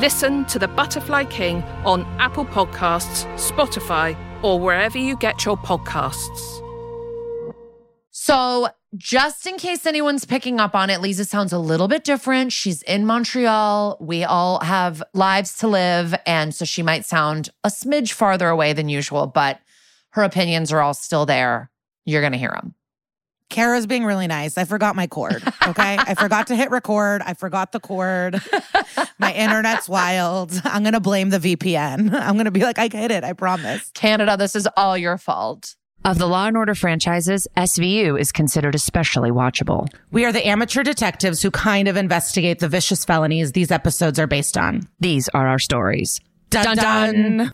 Listen to The Butterfly King on Apple Podcasts, Spotify, or wherever you get your podcasts. So, just in case anyone's picking up on it, Liza sounds a little bit different. She's in Montreal. We all have lives to live. And so she might sound a smidge farther away than usual, but her opinions are all still there. You're going to hear them. Kara's being really nice. I forgot my cord. Okay. I forgot to hit record. I forgot the cord. My internet's wild. I'm going to blame the VPN. I'm going to be like, I hit it. I promise. Canada, this is all your fault. Of the Law and Order franchises, SVU is considered especially watchable. We are the amateur detectives who kind of investigate the vicious felonies these episodes are based on. These are our stories. Dun dun.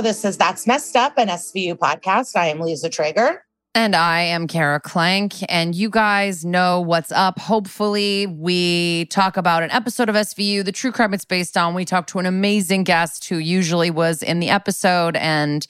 Hello, this is That's Messed Up, an SVU podcast. I am Liza Treyger. And I am Kara Klenk, and you guys know what's up. Hopefully, we talk about an episode of SVU, the true crime it's based on. We talk to an amazing guest who usually was in the episode, and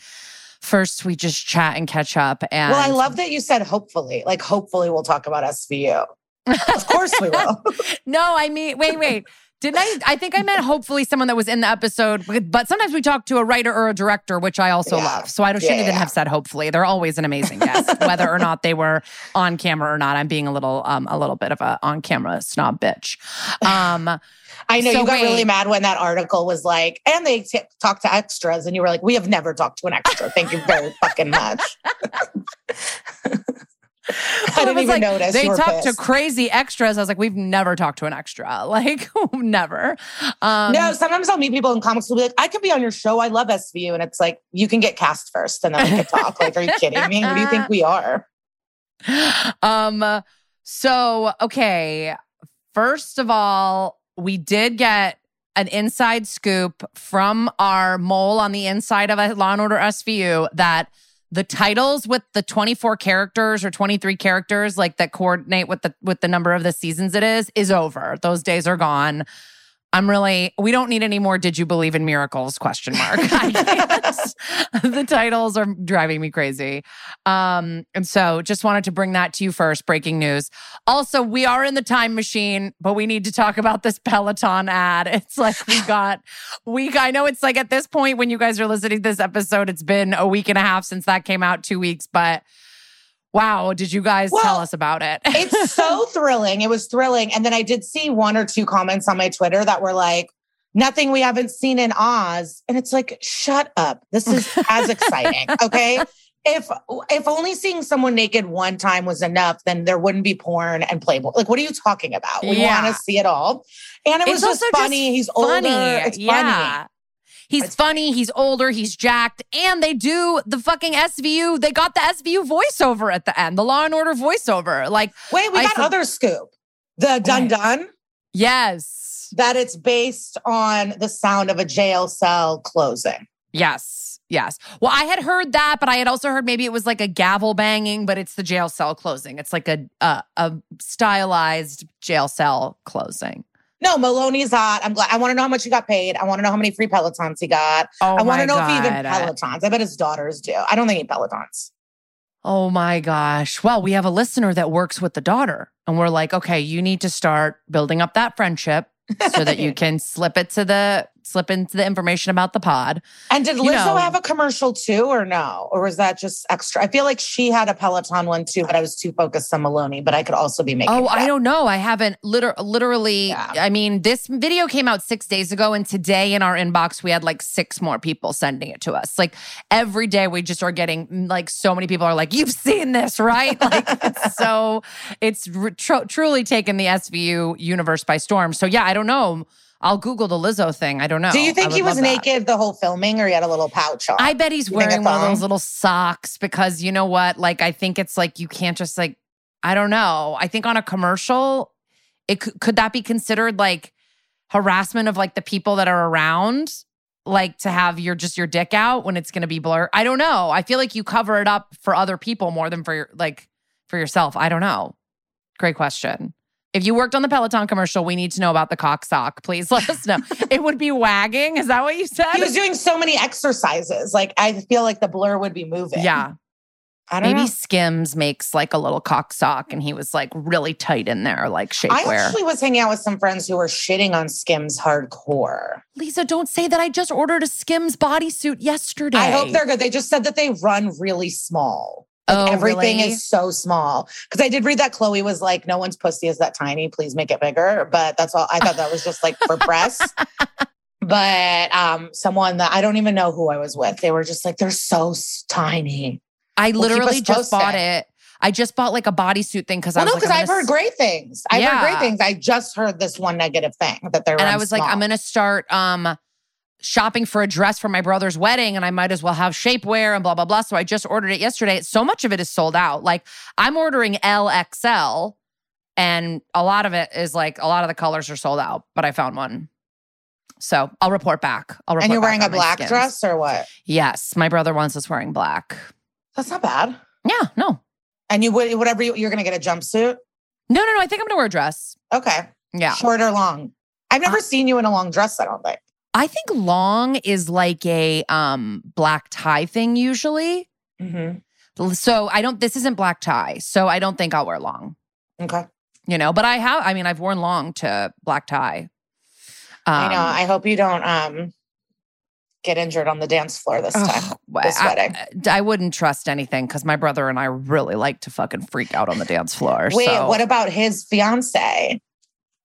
first we just chat and catch up. And Well, I love that you said hopefully. Like, hopefully, we'll talk about SVU. of course, we will. no, I mean, wait, wait. Didn't I? I think I meant hopefully someone that was in the episode, but sometimes we talk to a writer or a director, which I also Yeah. love. So I shouldn't Yeah, even yeah. have said hopefully. They're always an amazing guest, whether or not they were on camera or not. I'm being a little, um, a little bit of a on camera snob bitch. Um, I know So you got wait. really mad when that article was like, and they t- talk to extras, and you were like, we have never talked to an extra. Thank you very fucking much. I didn't was even like, notice. They talked to crazy extras. I was like, we've never talked to an extra. Like, never. Um, no, sometimes I'll meet people in comics who'll be like, I could be on your show. I love SVU. And it's like, you can get cast first and then we can talk. like, are you kidding me? Who do you think we are? um so okay first of all we did get an inside scoop from our mole on the inside of a law and order svu that the titles with the 24 characters or 23 characters like that coordinate with the with the number of the seasons it is is over. Those days are gone I'm really, we don't need any more did you believe in miracles question mark. The titles are driving me crazy. Um, and so just wanted to bring that to you first, breaking news. Also, we are in the time machine, but we need to talk about this Peloton ad. It's like we got we I know it's like at this point when you guys are listening to this episode, it's been a week and a half since that came out, two weeks, but wow, did you guys Well, tell us about it? It's so thrilling. It was thrilling. And then I did see one or two comments on my Twitter that were like, nothing we haven't seen in Oz. And it's like, shut up. This is as exciting. Okay. If if only seeing someone naked one time was enough, then there wouldn't be porn and Playboy. Like, what are you talking about? We Yeah. want to see it all. And it was just also just funny. He's older. It's funny. He's funny, he's older, he's jacked, and they do the fucking SVU. They got the SVU voiceover at the end, the Law and Order voiceover. Like, Wait, we I got for- other scoop. The Dun Dun. yes, That it's based on the sound of a jail cell closing. yes, yes. Well, I had heard that, but I had also heard maybe it was like a gavel banging, but it's the jail cell closing. It's like a a, a stylized jail cell closing. No, Maloney's hot. I'm glad. I want to know how much he got paid. I want to know how many free Pelotons he got. Oh I want to know if he even Pelotons. I bet his daughters do. I don't think he Pelotons. Oh my gosh. Well, we have a listener that works with the daughter, and we're like, okay, you need to start building up that friendship so that you can slip it to the slip into the information about the pod. And did You know- have a commercial too, or no? Or was that just extra? I feel like she had a Peloton one too, but I was too focused on Maloney. But I could also be making. Oh, I don't know. I haven't liter- literally. Yeah. I mean, this video came out six days ago, and today in our inbox, we had like six more people sending it to us. Like every day, we just are getting mm, like so many people are like, You've seen this, right? Like, it's so it's r- tr- truly taken the SVU universe by storm. So, yeah, I don't know. I'll Google the Lizzo thing. I don't know. Do you think he was naked the whole filming or he had a little pouch on? I bet he's You wearing one of those little socks because you know what? Like, I think it's like you can't just like, I don't know. I think on a commercial, it could, could that be considered like harassment of like the people that are around? Like to have your just your dick out when it's going to be blurred. I don't know. I feel like you cover it up for other people more than for your like for yourself. I don't know. Great question. If you worked on the Peloton commercial, we need to know about the cock sock. Please let us know. it would be wagging. Is that what you said? he was doing so many exercises. Like I feel like the blur would be moving. yeah. I don't Maybe know. Skims makes like a little cock sock and he was like really tight in there, like shapewear. I actually was hanging out with some friends who were shitting on Skims hardcore. Liza, don't say that. I just ordered a Skims bodysuit yesterday. I hope they're good. They just said that they run really small. Like Oh, everything really? is so small. Because I did read that Chloe was like, no one's pussy is that tiny. Please make it bigger. But that's all. I thought that was just like for press. But um, someone that I don't even know who I was with, they were just like, they're so tiny. I Well, literally just bought it. I just bought like a bodysuit thing because Well, I no, was because like, I'm I've heard great things. I've heard great things. I just heard this one negative thing that they're and I was like, I'm gonna start um shopping for a dress for my brother's wedding and I might as well have shapewear and blah blah blah. So I just ordered it yesterday. So much of it is sold out. Like I'm ordering LXL and a lot of it is like a lot of the colors are sold out, but I found one. So I'll report back. I'll report And you're wearing a black skins. dress or what? Yes, my brother wants us wearing black. That's not bad. Yeah, no. And you would whatever you, you're gonna get a jumpsuit. No, no, no. I think I'm gonna wear a dress. Okay. Yeah. Short or long? I've never Uh, seen you in a long dress, I don't think. I think long is like a um black tie thing usually. Mm-hmm. So I don't this isn't black tie. So I don't think I'll wear long. Okay. You know, but I have I mean I've worn long to black tie. I know. Um, I hope you don't um get injured on the dance floor this time. this I, wedding. I, I wouldn't trust anything because my brother and I really like to fucking freak out on the dance floor. Wait, so. what about his fiance?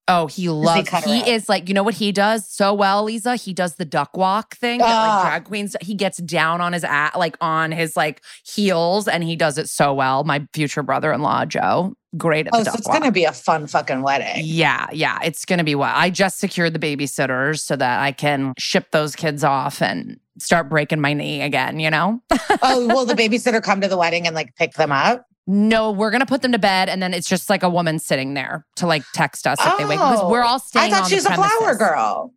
Oh, he loves. He is like, you know what he does so well, Liza. He does the duck walk thing that Ah. like drag queens. He gets down on his at like on his like heels, and he does it so well. My future brother-in-law Joe, great at Oh, the so it's walk. gonna be a fun fucking wedding. yeah, yeah, it's gonna be what I just secured the babysitters so that I can ship those kids off and start breaking my knee again. You know. oh, will the babysitter come to the wedding and like pick them up? No, we're gonna put them to bed, and then it's just like a woman sitting there to like text us if they wake because Oh, we're all I thought on she was the a flower girl.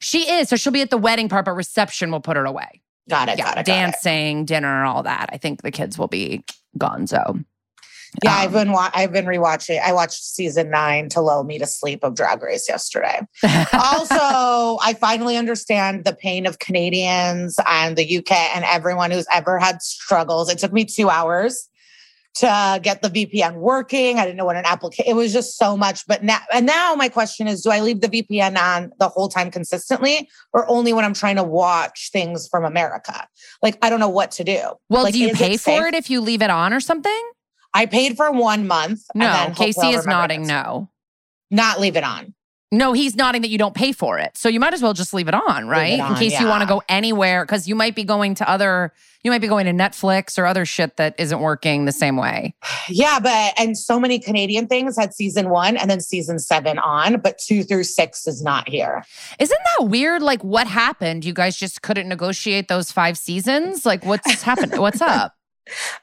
She is, so she'll be at the wedding part, but reception will put her away. Got it. yeah, got it. got it. dancing, dinner, all that. I think the kids will be gonzo. Yeah, I've Um, been wa- I've been rewatching. I watched season nine to lull me to sleep of Drag Race yesterday. also, I finally understand the pain of Canadians and the UK and everyone who's ever had struggles. It took me two hours to get the VPN working. I didn't know what an application. It was just so much. But now, and now my question is: Do I leave the VPN on the whole time consistently, or only when I'm trying to watch things from America? Like I don't know what to do. well, Like, do you pay it for it if you leave it on or something? I paid for one month. and No, then Casey is nodding this. no. Not leave it on. No, he's nodding that you don't pay for it. So you might as well just leave it on, right? In on, case you want to go anywhere, because you might be going to other, you might be going to Netflix or other shit that isn't working the same way. Yeah, but and so many Canadian things had season one and then season seven on, but two through six is not here. Isn't that weird? Like, what happened? You guys just couldn't negotiate those five seasons? Like, what's happened? What's up?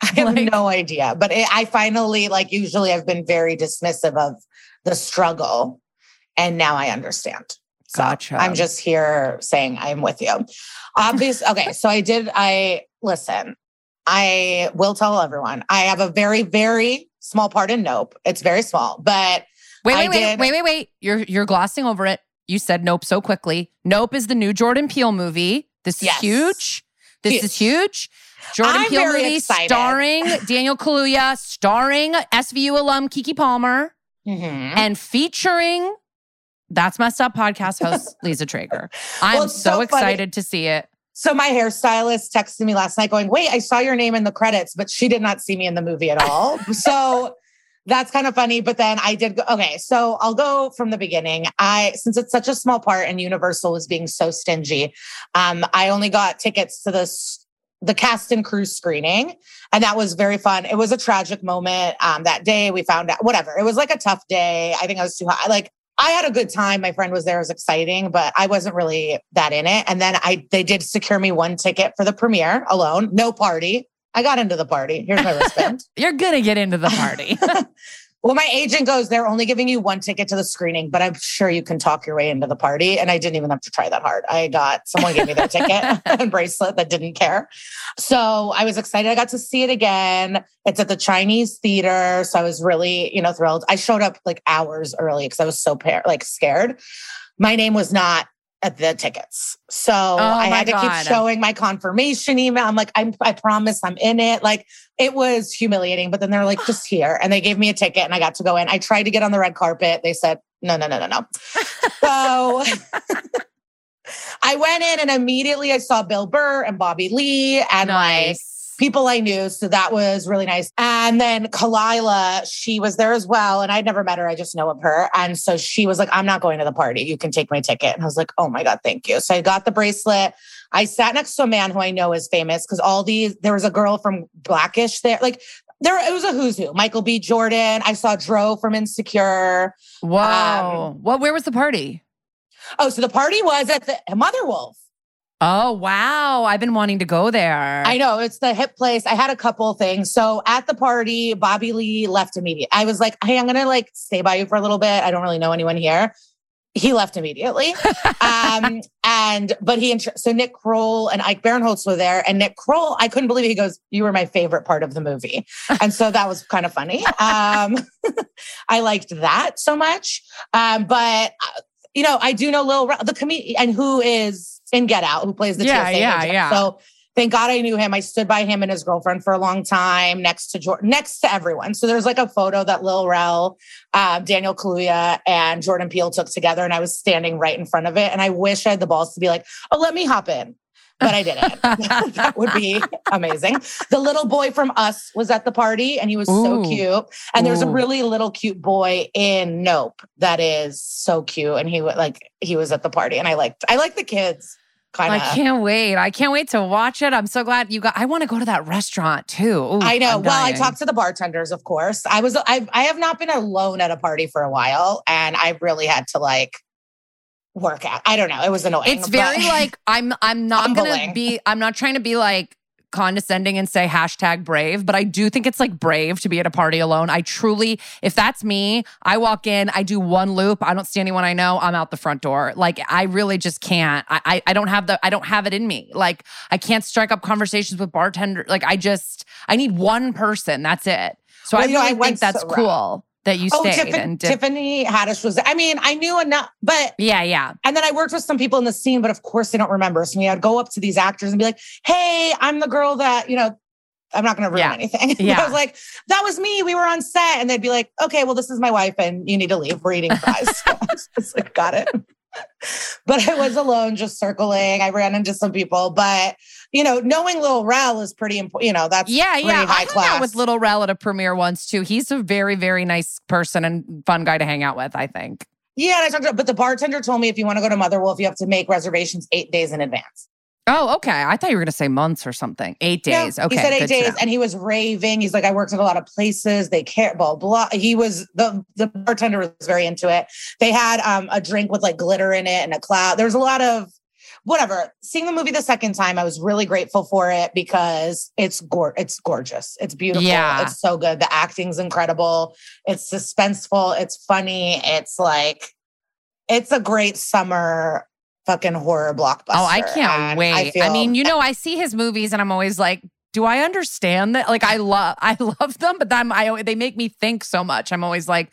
I have Like- no idea. But it, I finally, like, usually I've been very dismissive of the struggle. And now I understand. So Gotcha. I'm just here saying I'm with you. Obvious. okay. So I did, I listen, I will tell everyone I have a very, very small part in Nope. It's very small, but Wait, wait, wait, did- wait, wait, wait. You're you're glossing over it. You said Nope so quickly. Nope is the new Jordan Peele movie. This is Yes. huge. This is huge. Jordan I'm Peele very movie excited. starring Daniel Kaluuya, starring SVU alum Keke Palmer, Mhm. and featuring That's Messed Up podcast host Liza Treyger. I'm Well, so, so excited to see it. So my hairstylist texted me last night going, wait, I saw your name in the credits, but she did not see me in the movie at all. so that's kind of funny. But then I did go, okay, so I'll go from the beginning. I, since it's such a small part and Universal is being so stingy, um, I only got tickets to this, the cast and crew screening. And that was very fun. It was a tragic moment. Um, that day we found out, whatever. It was like a tough day. I think I was too high. Like, I had a good time. My friend was there. It was exciting, but I wasn't really that in it. And then I they did secure me one ticket for the premiere alone, no party. I got into the party. Here's my wristband. You're gonna get into the party. well, my agent goes, they're only giving you one ticket to the screening, but I'm sure you can talk your way into the party. And I didn't even have to try that hard. I got someone gave me their ticket and bracelet that didn't care. So I was excited. I got to see it again. It's at the Chinese theater. So I was really, you know, thrilled. I showed up like hours early because I was so par- like scared. My name was not at the tickets. So Oh I had to God. keep showing my confirmation email. I'm like, I'm, I promise I'm in it. Like it was humiliating, but then they're like, just here. And they gave me a ticket and I got to go in. I tried to get on the red carpet. They said, no, no, no, no, no. so I went in and immediately I saw Bill Burr and Bobby Lee and like nice. People I knew. So that was really nice. And then Kalila, she was there as well. And I'd never met her. I just know of her. And so she was like, I'm not going to the party. You can take my ticket. And I was like, oh my God, thank you. So I got the bracelet. I sat next to a man who I know is famous because all these, there was a girl from Blackish there. Like, there, it was a who's who. Michael B. Jordan. I saw Dro from Insecure. Whoa. Um, well, where was the party? Oh, so the party was at the Mother Wolf. Oh wow. I've been wanting to go there. I know it's the hip place. I had a couple things. So at the party, Bobby Lee left immediately. I was like, "Hey, I'm gonna like stay by you for a little bit. I don't really know anyone here." He left immediately. um, and but he so Nick Kroll and Ike Barinholtz were there, and Nick Kroll, I couldn't believe it. He goes, "You were my favorite part of the movie," and so that was kind of funny. Um, I liked that so much. Um, but uh, you know, I do know Lil the comedian, and who is in Get Out, who plays the Yeah, TSA yeah, agent. yeah. So thank God I knew him. I stood by him and his girlfriend for a long time, next to Jordan, next to everyone. So there's like a photo that Lil Rel, um, Daniel Kaluuya, and Jordan Peele took together, and I was standing right in front of it. And I wish I had the balls to be like, "Oh, let me hop in." But I didn't. that would be amazing. The little boy from Us was at the party and he was so cute. And there's a really little cute boy in Nope that is so cute. And he would like he was at the party and I liked I like the kids kind I can't wait. I can't wait to watch it. I'm so glad you got I want to go to that restaurant too. Ooh, I know. Well, I talked to the bartenders, of course. I was I I have not been alone at a party for a while and I really had to like work out. I don't know. It was annoying. It's very like I'm I'm not gonna be I'm not trying to be like condescending and say hashtag brave, but I do think it's like brave to be at a party alone. I truly, if that's me, I walk in, I do one loop, I don't see anyone I know, I'm out the front door. Like I really just can't. I I, I don't have the I don't have it in me. Like I can't strike up conversations with bartender. Like I just I need one person. That's it. So Well, I you know, really I think that's so- cool that you Oh, stayed Tiffany, and did. Tiffany Haddish was. I mean, I knew enough, but yeah, yeah. and then I worked with some people in the scene, but of course they don't remember. So we had to go up to these actors and be like, "Hey, I'm the girl that you know." I'm not going to ruin Yeah. anything. Yeah. I was like, "That was me. We were on set," and they'd be like, "Okay, well, this is my wife, and you need to leave. We're eating fries." it's like, got it. but I was alone, just circling. I ran into some people, but you know, knowing Lil Rel is pretty important. You know, that's Yeah, pretty yeah. I hung class. out with Little Rel at a premiere once too. He's a very, very nice person and fun guy to hang out with. I think. Yeah, and I talked about, but the bartender told me if you want to go to Mother Wolf, you have to make reservations eight days in advance. Oh, okay. I thought you were going to say months or something. Eight Yeah, days. Okay, He said eight days, and he was raving. He's like, I worked at a lot of places. They care, blah blah. He was the the bartender was very into it. They had um a drink with like glitter in it and a cloud. There was a lot of whatever. Seeing the movie the second time, I was really grateful for it because it's it's gorgeous. It's beautiful. Yeah. It's so good. The acting's incredible. It's suspenseful. It's funny. It's like it's a great summer fucking horror blockbuster. Oh, I can't wait. I, feel- mean, you know, I see his movies and I'm always like, do I understand that? Like, I love, I love them, but then I, they make me think so much. I'm always like,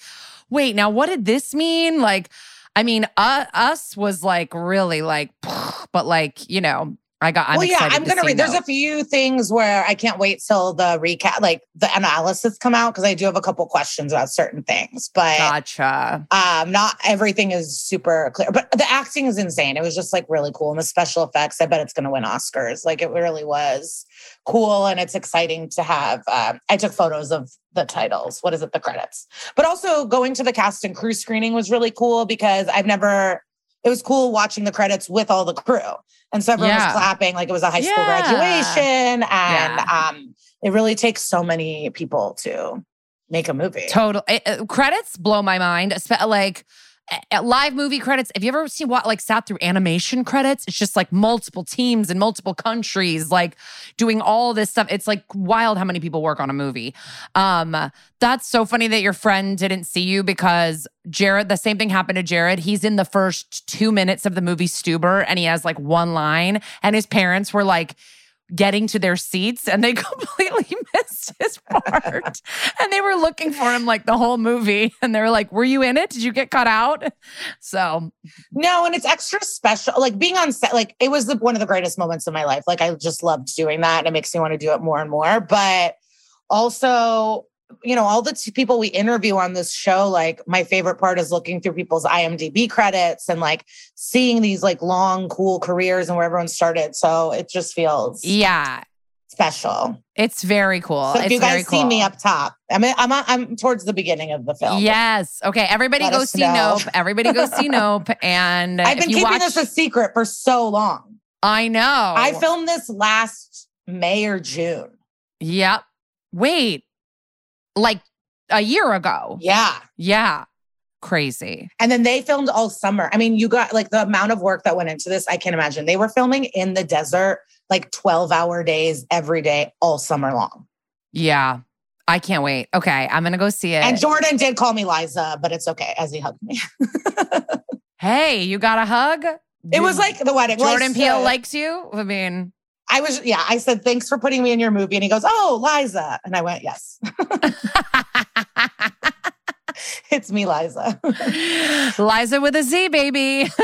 wait, now what did this mean? Like, I mean, uh, us was like really like, but like, you know, I got. I'm well, yeah, I'm gonna read. There's a few things where I can't wait till the recap, like the analysis, come out because I do have a couple questions about certain things, but Gotcha. um, not everything is super clear. But the acting is insane. It was just like really cool, and the special effects. I bet it's gonna win Oscars. Like it really was cool, and it's exciting to have. Um, I took photos of the titles. What is it? The credits. But also going to the cast and crew screening was really cool because I've never. It was cool watching the credits with all the crew. And so everyone Yeah. was clapping like it was a high school Yeah. graduation. And Yeah. um, it really takes so many people to make a movie. Total it- uh, credits blow my mind. Like live movie credits. Have you ever seen what like sat through animation credits? It's just like multiple teams in multiple countries, like doing all this stuff. It's like wild how many people work on a movie. Um, that's so funny that your friend didn't see you because Jared, the same thing happened to Jared. He's in the first two minutes of the movie Stuber and he has like one line, and his parents were like, getting to their seats and they completely missed his part. and they were looking for him like the whole movie. And they were like, Were you in it? Did you get cut out? So, no, and it's extra special. Like being on set, like it was the, one of the greatest moments of my life. Like I just loved doing that. And it makes me want to do it more and more. But also, you know, all the people we interview on this show, like my favorite part is looking through people's IMDb credits and like seeing these like long, cool careers and where everyone started. So it just feels yeah special. It's very cool. So if it's you guys cool. see me up top, I mean, I'm I'm towards the beginning of the film. Yes. Okay. Everybody Let go see know. Nope. Everybody go see Nope. And I've been keeping watch, this a secret for so long. I know. I filmed this last May or June. Yep. Wait. Like a year ago. Yeah. Yeah. Crazy. And then they filmed all summer. I mean, you got like the amount of work that went into this, I can't imagine. They were filming in the desert, like 12 hour days every day, all summer long. Yeah. I can't wait. Okay. I'm going to go see it. And Jordan did call me Liza, but it's okay as he hugged me. hey, you got a hug? it was like the wedding. Jordan Peele likes you. I mean, I was, yeah, I said, thanks for putting me in your movie. And he goes, oh, Liza. And I went, yes, it's me, Liza. Liza with a Z, baby.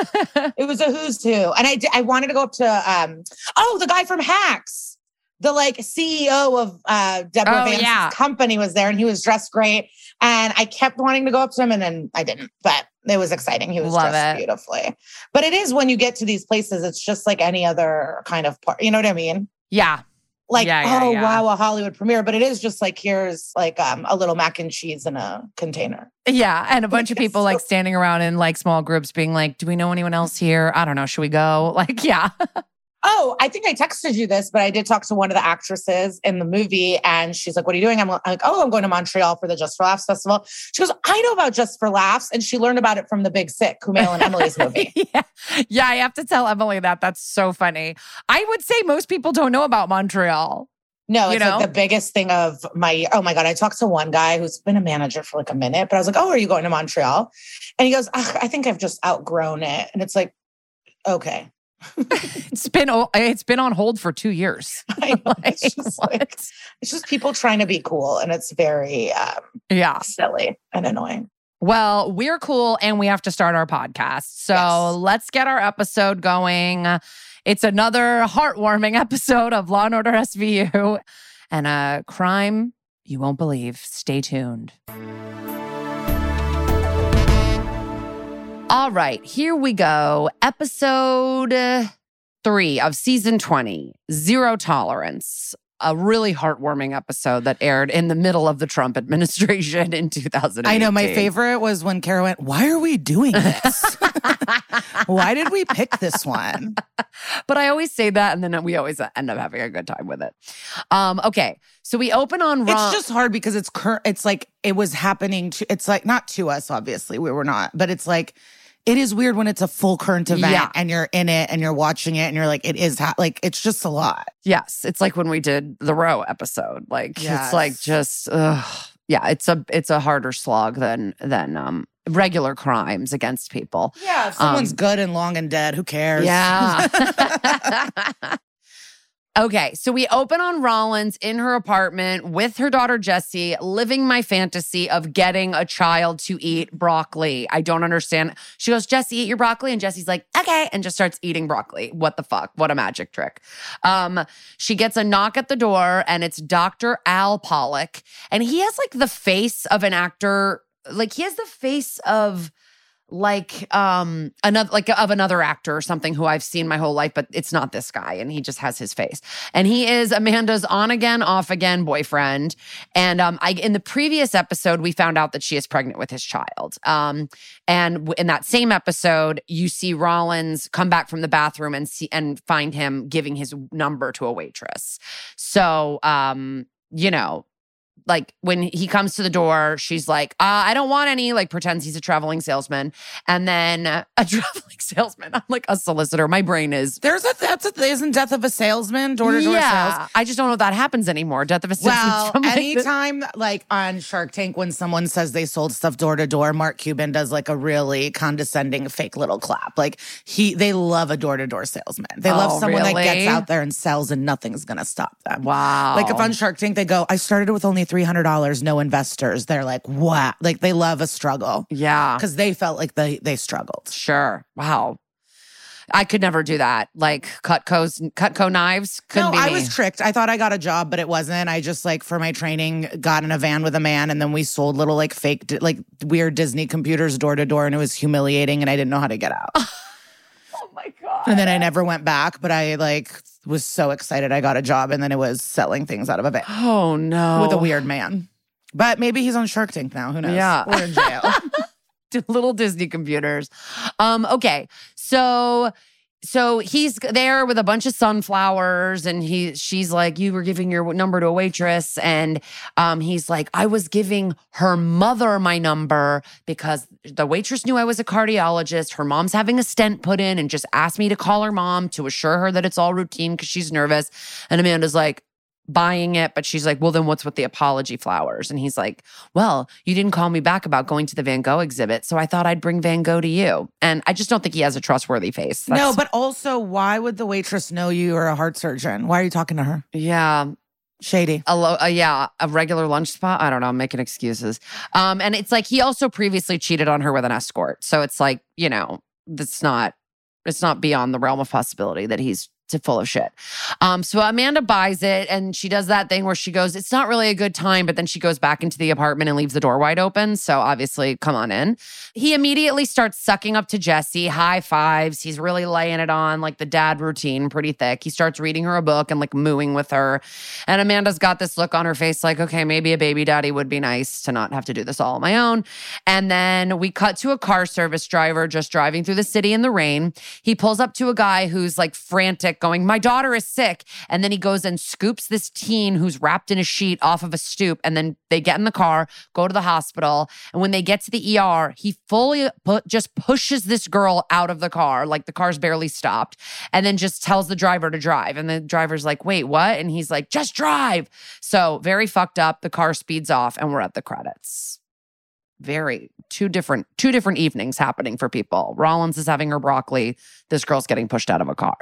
it was a who's who. And I, I wanted to go up to, um, oh, the guy from Hacks. The like CEO of uh, Deborah Oh, Vance's yeah. company was there, and he was dressed great. And I kept wanting to go up to him, and then I didn't. But it was exciting. He was Love dressed it. beautifully. But it is when you get to these places, it's just like any other kind of part. You know what I mean? yeah. Like, Yeah, yeah, oh yeah. wow, a Hollywood premiere. But it is just like here's like um, a little mac and cheese in a container. Yeah. And a bunch of people like standing around in like small groups being like, do we know anyone else here? I don't know. Should we go? Like, yeah. Oh, I think I texted you this, but I did talk to one of the actresses in the movie, and she's like, "What are you doing?" I'm like, "Oh, I'm going to Montreal for the Just for Laughs festival." She goes, "I know about Just for Laughs," and she learned about it from the Big Sick, Kumail and Emily's movie. yeah. Yeah. I have to tell Emily that. That's so funny. I would say most people don't know about Montreal. No, You it's know? like the biggest thing of my. Oh my god! I talked to one guy who's been a manager for like a minute, but I was like, "Oh, are you going to Montreal?" And he goes, "I think I've just outgrown it," and it's like, okay. It's been it's been on hold for two years. I know. It's just like it's just people trying to be cool, and it's very um, yeah. silly and annoying. Well, we're cool and we have to start our podcast. So Yes. let's get our episode going. It's another heartwarming episode of Law and Order SVU and a crime you won't believe. Stay tuned. All right, here we go. Episode uh, three of season 20 Zero Tolerance. A really heartwarming episode that aired in the middle of the Trump administration in 2018. I know my favorite was when Kara went, Why are we doing this? Why did we pick this one? but I always say that, and then we always end up having a good time with it. Um, okay, so we open on Ron. It's just hard because it's cur- it's like it was happening to it's like not to us, obviously, we were not, but it's like it is weird when it's a full current event Yeah. and you're in it and you're watching it and you're like, it is ha- like it's just a lot. yes, it's like when we did the Roe episode. Like it's like just, ugh. yeah, it's a it's a harder slog than than um regular crimes against people. Yeah, someone's Um, good and long and dead, who cares? Yeah. okay, so we open on Rollins in her apartment with her daughter Jessie, living my fantasy of getting a child to eat broccoli. I don't understand. She goes, Jessie, eat your broccoli. And Jessie's like, okay, and just starts eating broccoli. What the fuck? What a magic trick. Um, she gets a knock at the door, and it's Dr. Al Pollock. And he has like the face of an actor, like he has the face of like um another like of another actor or something who I've seen my whole life but it's not this guy and he just has his face. And he is Amanda's on again off again boyfriend. And um I in the previous episode we found out that she is pregnant with his child. Um and in that same episode you see Rollins come back from the bathroom and see and find him giving his number to a waitress. So um you know like when he comes to the door, she's like, uh, I don't want any, like pretends he's a traveling salesman. And then uh, a traveling salesman, I'm like a solicitor. My brain is. There's a that's a isn't death of a salesman door to door yeah, sales. I just don't know if that happens anymore. Death of a salesman. Well, from, like, anytime like on Shark Tank when someone says they sold stuff door to door, Mark Cuban does like a really condescending fake little clap. Like he they love a door to door salesman. They love Oh, someone that gets out there and sells and nothing's gonna stop them. wow. Like if on Shark Tank they go, I started with only three hundred dollars, no investors. They're like, wow. Like they love a struggle yeah. because they felt like they they struggled. Sure. Wow. I could never do that. Like Cutco's Cutco knives couldn't no, be I was tricked. I thought I got a job, but it wasn't. I just like for my training got in a van with a man, and then we sold little like fake, like weird Disney computers door to door, and it was humiliating, and I didn't know how to get out. my god. and then I never went back, but I like was so excited I got a job, and then it was selling things out of a van Oh no. with a weird man. But maybe he's on Shark Tank now. Who knows? Yeah. or in jail. little Disney computers. Um, okay. So so he's there with a bunch of sunflowers and he she's like you were giving your number to a waitress. And um he's like I was giving her mother my number because the waitress knew I was a cardiologist. Her mom's having a stent put in and just asked me to call her mom to assure her that it's all routine cuz she's nervous. And Amanda's like buying it but she's like well then what's with the apology flowers and he's like well, you didn't call me back about going to the Van Gogh exhibit, so I thought I'd bring Van Gogh to you. And I just don't think he has a trustworthy face. no, but also, why would the waitress know you are a heart surgeon? Why are you talking to her? yeah, Shady. a lo- uh, yeah, a regular lunch spot. I don't know, I'm making excuses. Um, and it's like he also previously cheated on her with an escort, so it's like you know, that's not, it's not beyond the realm of possibility that he's to full of shit. Um, so Amanda buys it and she does that thing where she goes, It's not really a good time, but then she goes back into the apartment and leaves the door wide open. So obviously, come on in. He immediately starts sucking up to Jesse, high fives. He's really laying it on like the dad routine, pretty thick. He starts reading her a book and like mooing with her. And Amanda's got this look on her face like, okay, maybe a baby daddy would be nice to not have to do this all on my own. And then we cut to a car service driver just driving through the city in the rain. He pulls up to a guy who's like frantic, going, My daughter is sick. And then he goes and scoops this teen who's wrapped in a sheet off of a stoop. And then they get in the car, go to the hospital. And when they get to the ER, he fully put, just pushes this girl out of the car, like the car's barely stopped, and then just tells the driver to drive. And the driver's like, Wait, what? And he's like, Just drive. So very fucked up. The car speeds off, and we're at the credits very two different two different evenings happening for people. Rollins is having her broccoli. This girl's getting pushed out of a car.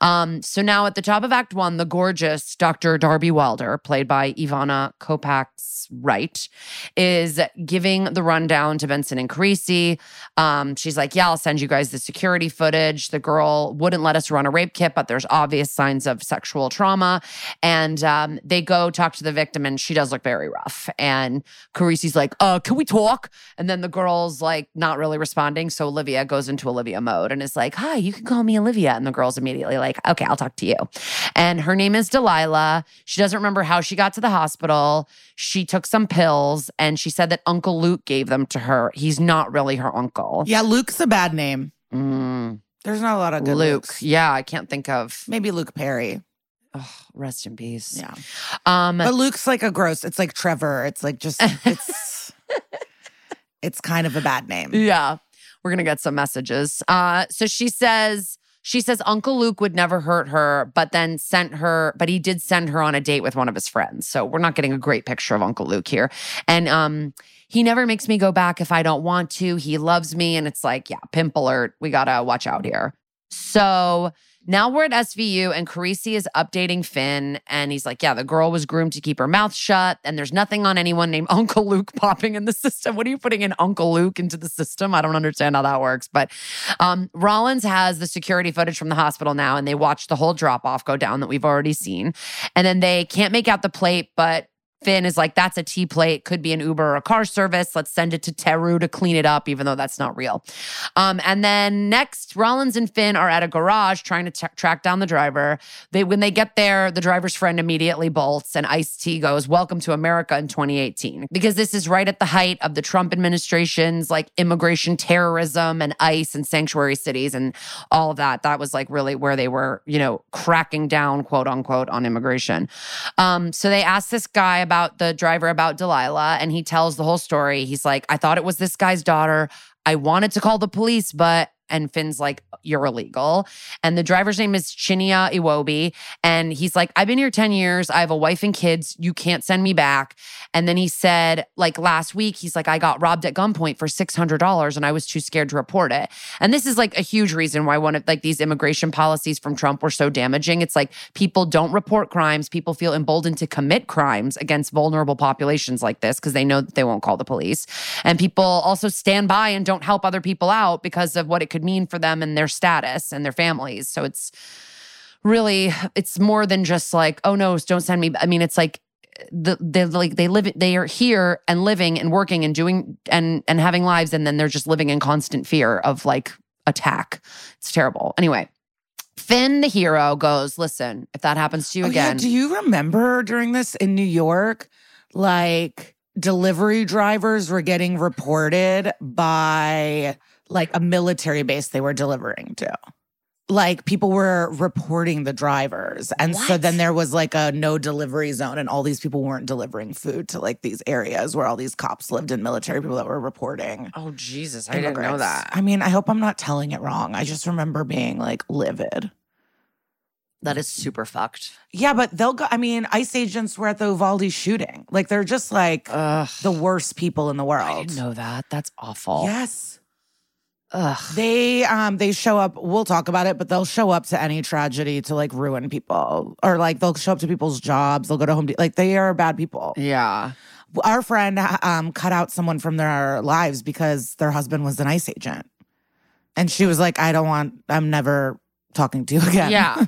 Um, so now at the top of Act One, the gorgeous Dr. Darby Wilder, played by Ivana Kopacz Wright, is giving the rundown to Benson and Carisi. Um, she's like, "Yeah, I'll send you guys the security footage. The girl wouldn't let us run a rape kit, but there's obvious signs of sexual trauma." And um, they go talk to the victim, and she does look very rough. And Carisi's like, "Uh, can we talk?" And then the girl's like not really responding. So Olivia goes into Olivia mode and is like, Hi, you can call me Olivia. And the girl's immediately like, Okay, I'll talk to you. And her name is Delilah. She doesn't remember how she got to the hospital. She took some pills and she said that Uncle Luke gave them to her. He's not really her uncle. Yeah, Luke's a bad name. Mm, There's not a lot of good Luke. Lukes. Yeah, I can't think of. Maybe Luke Perry. Oh, rest in peace. Yeah. Um, But Luke's like a gross. It's like Trevor. It's like just it's it's kind of a bad name. Yeah. We're going to get some messages. Uh so she says she says Uncle Luke would never hurt her, but then sent her, but he did send her on a date with one of his friends. So we're not getting a great picture of Uncle Luke here. And um he never makes me go back if I don't want to. He loves me and it's like, yeah, pimp alert. We got to watch out here. So now we're at SVU and Carisi is updating Fin and he's like, Yeah, the girl was groomed to keep her mouth shut and there's nothing on anyone named Uncle Luke popping in the system. What are you putting in Uncle Luke into the system? I don't understand how that works. But um, Rollins has the security footage from the hospital now and they watch the whole drop off go down that we've already seen. And then they can't make out the plate, but Fin is like, that's a T plate, could be an Uber or a car service. Let's send it to TARU to clean it up, even though that's not real. Um, and then next, Rollins and Fin are at a garage trying to t- track down the driver. They when they get there, the driver's friend immediately bolts, and Ice T goes, "Welcome to America in 2018," because this is right at the height of the Trump administration's like immigration terrorism and ICE and sanctuary cities and all of that. That was like really where they were, you know, cracking down, quote unquote, on immigration. Um, so they asked this guy about about the driver about Delilah and he tells the whole story. He's like, I thought it was this guy's daughter. I wanted to call the police, but and Fin's like, You're illegal. And the driver's name is Chinia Iwobi. And he's like, I've been here 10 years. I have a wife and kids. You can't send me back. And then he said, like last week, he's like, I got robbed at gunpoint for $600 and I was too scared to report it. And this is like a huge reason why one of like these immigration policies from Trump were so damaging. It's like people don't report crimes. People feel emboldened to commit crimes against vulnerable populations like this because they know that they won't call the police. And people also stand by and don't help other people out because of what it could mean for them and their status and their families. So it's really it's more than just like oh no don't send me i mean it's like the they like they live they are here and living and working and doing and and having lives and then they're just living in constant fear of like attack it's terrible anyway Fin the hero goes listen if that happens to you Oh, yeah. again Do you remember during this in New York, like delivery drivers were getting reported by like a military base they were delivering to? Like people were reporting the drivers. And so then there was like a no delivery zone, and all these people weren't delivering food to like these areas where all these cops lived and military people that were reporting. oh jesus i didn't know that I mean, I hope I'm not telling it wrong. I just remember being like livid. that is super fucked Yeah, but they'll go. I mean, ICE agents were at the Uvalde shooting. Like they're just like Ugh. the worst people in the world. i didn't know that that's awful Yes. Ugh. They um they show up, we'll talk about it, but they'll show up to any tragedy to like ruin people. Or like they'll show up to people's jobs, they'll go to home De- like they are bad people. yeah Our friend um cut out someone from their lives because their husband was an ICE agent. And she was like, I don't want I'm never talking to you again. Yeah.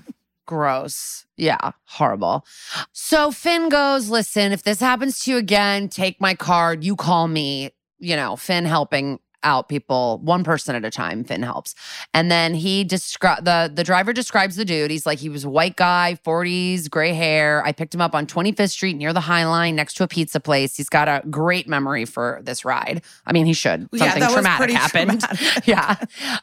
Gross. Yeah. Horrible. So Fin goes, listen, if this happens to you again, take my card. You call me. You know, Fin helping out people one person at a time fin helps and then he describe the the driver describes the dude he's like he was a white guy 40s gray hair i picked him up on 25th street near the high line next to a pizza place he's got a great memory for this ride i mean he should Yeah, something was traumatic pretty happened traumatic. yeah.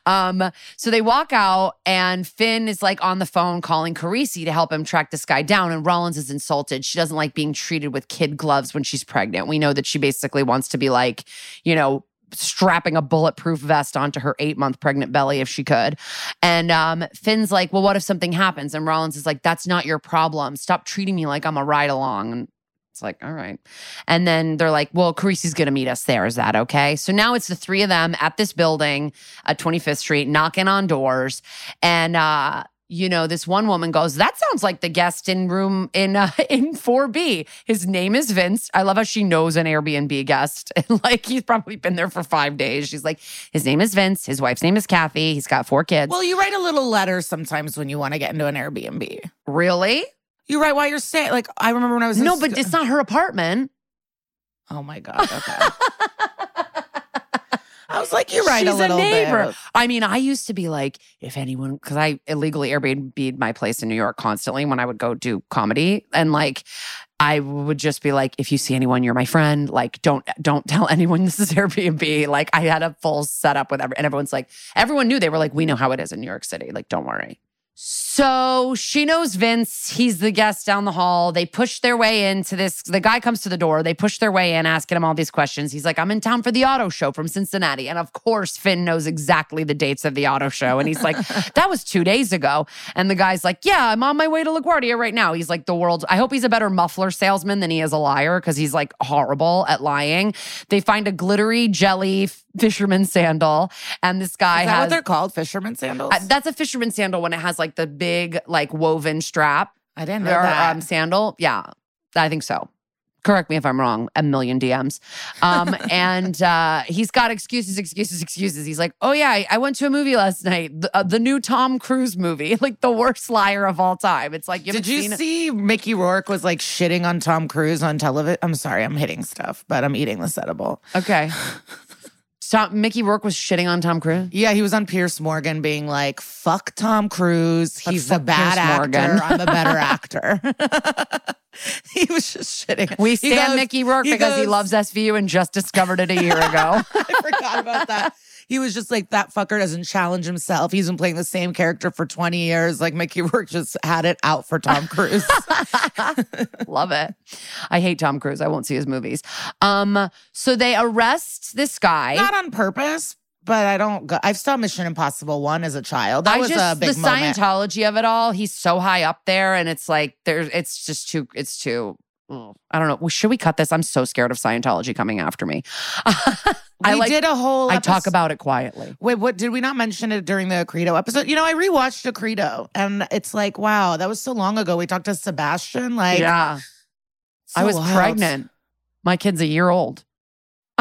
Um, so they walk out and Fin is like on the phone calling Carisi to help him track this guy down. And Rollins is insulted. She doesn't like being treated with kid gloves when she's pregnant. We know that she basically wants to be like, you know, strapping a bulletproof vest onto her eight month pregnant belly if she could. And um, Fin's like, well, what if something happens? And Rollins is like, that's not your problem. Stop treating me like I'm a ride along. And it's like, all right. And then they're like, well, Carisi's going to meet us there. Is that okay? So now it's the three of them at this building at 25th Street, knocking on doors. And, uh, you know, this one woman goes, "That sounds like the guest in room in uh, in 4B. His name is Vince. I love how she knows an Airbnb guest. And like he's probably been there for 5 days. She's like, "His name is Vince. His wife's name is Kathy. He's got four kids." Well, you write a little letter sometimes when you want to get into an Airbnb. really? You write while you're staying. Like I remember when I was in No, but it's not her apartment. Oh my god. Okay. I was like, you write She's a little neighbor. bit. I mean, I used to be like, if anyone, because I illegally Airbnb'd my place in New York constantly when I would go do comedy, and like, I would just be like, if you see anyone, you're my friend. Like, don't don't tell anyone this is Airbnb. Like, I had a full setup with every, and everyone's like, everyone knew they were like, we know how it is in New York City. Like, don't worry. So she knows Vince. He's the guest down the hall. They push their way into this. The guy comes to the door. They push their way in, asking him all these questions. He's like, I'm in town for the auto show from Cincinnati. And of course, Fin knows exactly the dates of the auto show. And he's like, that was two days ago. And the guy's like, yeah, I'm on my way to LaGuardia right now. He's like, the world. I hope he's a better muffler salesman than he is a liar because he's like horrible at lying. They find a glittery jelly fisherman sandal. And this guy Is that has. what they're called? Fisherman sandals? Uh, that's a fisherman sandal when it has like the big like woven strap I didn't know or that. um, sandal. Yeah, I think so. Correct me if I'm wrong. A million DMs. Um, and uh, he's got excuses, excuses, excuses. He's like, "Oh yeah, I, I went to a movie last night, the, uh, the new Tom Cruise movie, like the worst liar of all time." It's like, you Did you it? see Mickey Rourke was like shitting on Tom Cruise on television? I'm sorry, I'm hitting stuff, but I'm eating this edible. Okay. Tom, Mickey Rourke was shitting on Tom Cruise. Yeah, he was on Piers Morgan being like, fuck Tom Cruise. He's a bad Piers actor. Morgan." I'm a better actor. he was just shitting. We He stand goes- Mickey Rourke because he loves SVU and just discovered it a year ago. I forgot about that. He was just like, that fucker doesn't challenge himself. He's been playing the same character for 20 years. Like Mickey Rourke just had it out for Tom Cruise. Love it. I hate Tom Cruise. I won't see his movies. Um, so they arrest this guy. Not on purpose, but I don't go. I've saw Mission Impossible 1 as a child. That I was just a big the moment. Scientology of it all. He's so high up there, and it's like there's. It's just too. It's too. I don't know. Well, Should we cut this? I'm so scared of Scientology coming after me. I we like. did a whole I talk about it quietly. Wait, what did we not mention it during the Credo episode? You know, I rewatched a Credo and it's like, wow, that was so long ago. We talked to Sebastian. Like, yeah, I was wild. pregnant. My kid's a year old.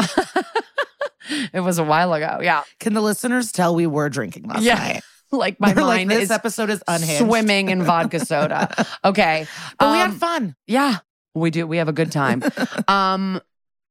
it was a while ago. Yeah, Can the listeners tell we were drinking last Yeah. night? like my They're like, mind this is episode is unhinged. swimming in vodka soda. Okay, But we had Um, fun. Yeah, we do. We have a good time. um,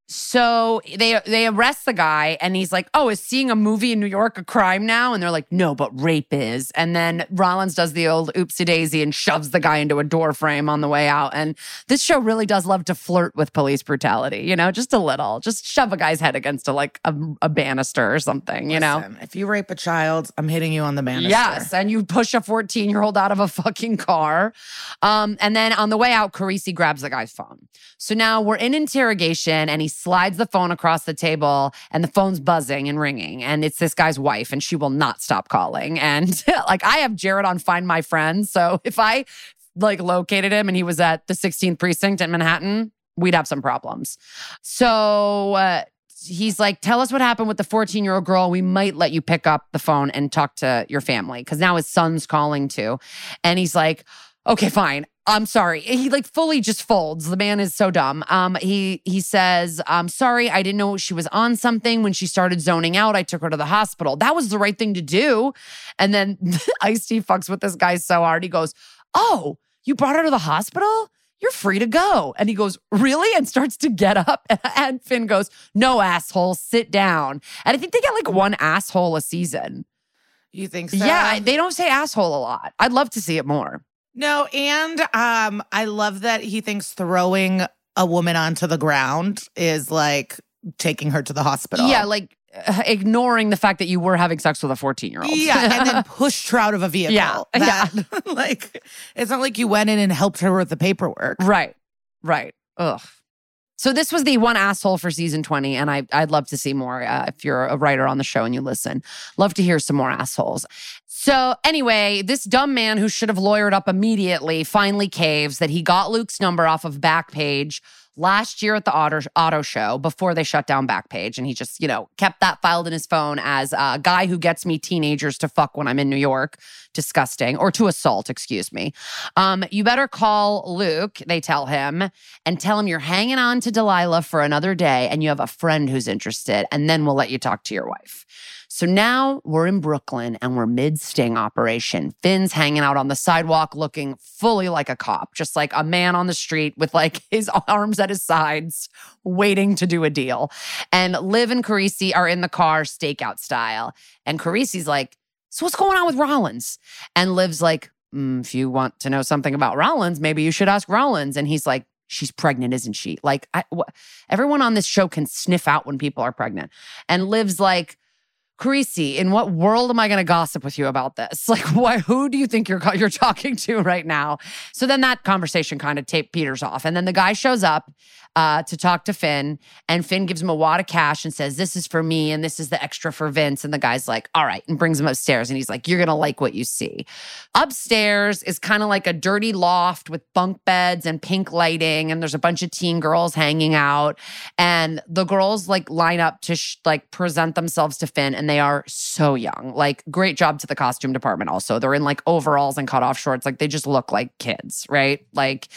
so they they arrest the guy, and he's like, "Oh, is seeing a movie in New York a crime now?" And they're like, "No, but rape is." And then Rollins does the old oopsie daisy and shoves the guy into a door frame on the way out. And this show really does love to flirt with police brutality, you know, just a little, just shove a guy's head against a like a, a banister or something, you know. If you rape a child, I'm hitting you on the banister. Yes, and you push a 14 year old out of a fucking car. Um, and then on the way out, Carisi grabs the guy's phone. So now we're in interrogation, and he slides the phone across the table, and the phone's buzzing and ringing. And it's this guy's wife, and she will not stop calling. And like, I have Jared on Find My Friends. So if I like located him and he was at the 16th precinct in Manhattan, we'd have some problems. So, uh, he's like, tell us what happened with the 14 year old girl. We might let you pick up the phone and talk to your family because now his son's calling too. And he's like, okay, fine. I'm sorry. He like fully just folds. The man is so dumb. Um, he he says, I'm sorry, I didn't know she was on something when she started zoning out. I took her to the hospital. That was the right thing to do. And then Ice T fucks with this guy so hard. He goes, Oh, you brought her to the hospital? You're free to go. And he goes, Really? And starts to get up. And Fin goes, No, asshole, sit down. And I think they get like one asshole a season. You think so? Yeah, they don't say asshole a lot. I'd love to see it more. No, and um, I love that he thinks throwing a woman onto the ground is like taking her to the hospital. Yeah, like uh, ignoring the fact that you were having sex with a 14 year old. Yeah, and then pushed her out of a vehicle. Yeah, That- like it's not like you went in and helped her with the paperwork. right, right. Ugh. So this was the one asshole for season 20, and I, I'd love to see more uh, if you're a writer on the show and you listen. Love to hear some more assholes. So anyway, this dumb man who should have lawyered up immediately finally caves that he got Luke's number off of Backpage last year at the auto, auto show before they shut down Backpage. And he just, you know, kept that filed in his phone as a guy who gets me teenagers to fuck when I'm in New York. Disgusting. Or to assault, excuse me. Um, you better call Luke, they tell him, and tell him you're hanging on to Delilah for another day and you have a friend who's interested, and then we'll let you talk to your wife. So now we're in Brooklyn and we're mid sting operation. Fin's hanging out on the sidewalk looking fully like a cop, just like a man on the street with like his arms at his sides, waiting to do a deal. And Liv and Carisi are in the car, stakeout style. And Carisi's like, So what's going on with Rollins? And Liv's like, "Mm, If you want to know something about Rollins, maybe you should ask Rollins. And he's like, She's pregnant, isn't she? Like, I, wh- everyone on this show can sniff out when people are pregnant. And Liv's like, Carisi, in what world am I going to gossip with you about this? Like, what? Who do you think you're you're talking to right now? So then that conversation kind of tape peters off, and then the guy shows up uh, to talk to Fin, and Fin gives him a wad of cash and says, "This is for me, and this is the extra for Vince." And the guy's like, "All right," and brings him upstairs, and he's like, "You're gonna like what you see." Upstairs is kind of like a dirty loft with bunk beds and pink lighting, and there's a bunch of teen girls hanging out, and the girls like line up to sh- like present themselves to Fin, and they are so young. Like, great job to the costume department. Also, they're in like overalls and cut off shorts, like they just look like kids, right? Like,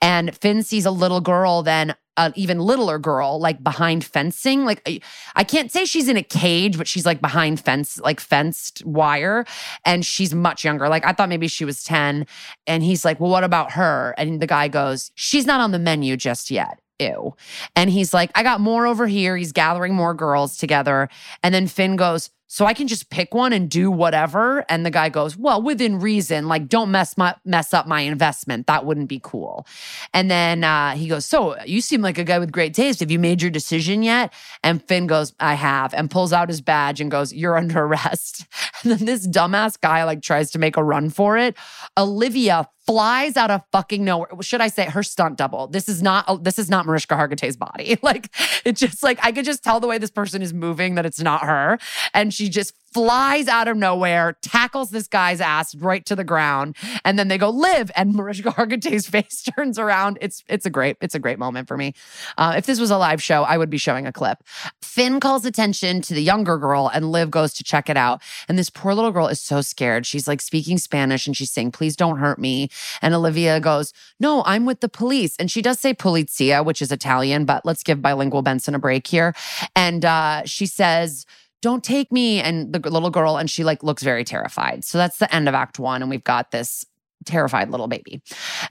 and Fin sees a little girl, then an even littler girl, like behind fencing. Like, I- I can't say she's in a cage, but she's like behind fence, like fenced wire, and she's much younger. Like, I thought maybe she was 10. And he's like, Well, what about her? And the guy goes, She's not on the menu just yet. Ew. And he's like, I got more over here. He's gathering more girls together. And then Fin goes, so I can just pick one and do whatever. And the guy goes, Well, within reason, like don't mess my mess up my investment. That wouldn't be cool. And then uh, he goes, So you seem like a guy with great taste. Have you made your decision yet? And Fin goes, I have, and pulls out his badge and goes, You're under arrest. And then this dumbass guy like tries to make a run for it. Olivia flies out of fucking nowhere. Should I say her stunt double? This is not oh, this is not Mariska Hargitay's body. Like it just like I could just tell the way this person is moving that it's not her. And she just flies out of nowhere, tackles this guy's ass right to the ground, and then they go live. And Mariska Hargitay's face turns around. It's it's a great it's a great moment for me. Uh, if this was a live show, I would be showing a clip. Fin calls attention to the younger girl, and Liv goes to check it out. And this poor little girl is so scared. She's like speaking Spanish, and she's saying, "Please don't hurt me." And Olivia goes, No, I'm with the police. And she does say polizia, which is Italian, but let's give bilingual Benson a break here. And uh, she says, don't take me and the little girl and she like looks very terrified. So that's the end of act one and we've got this terrified little baby.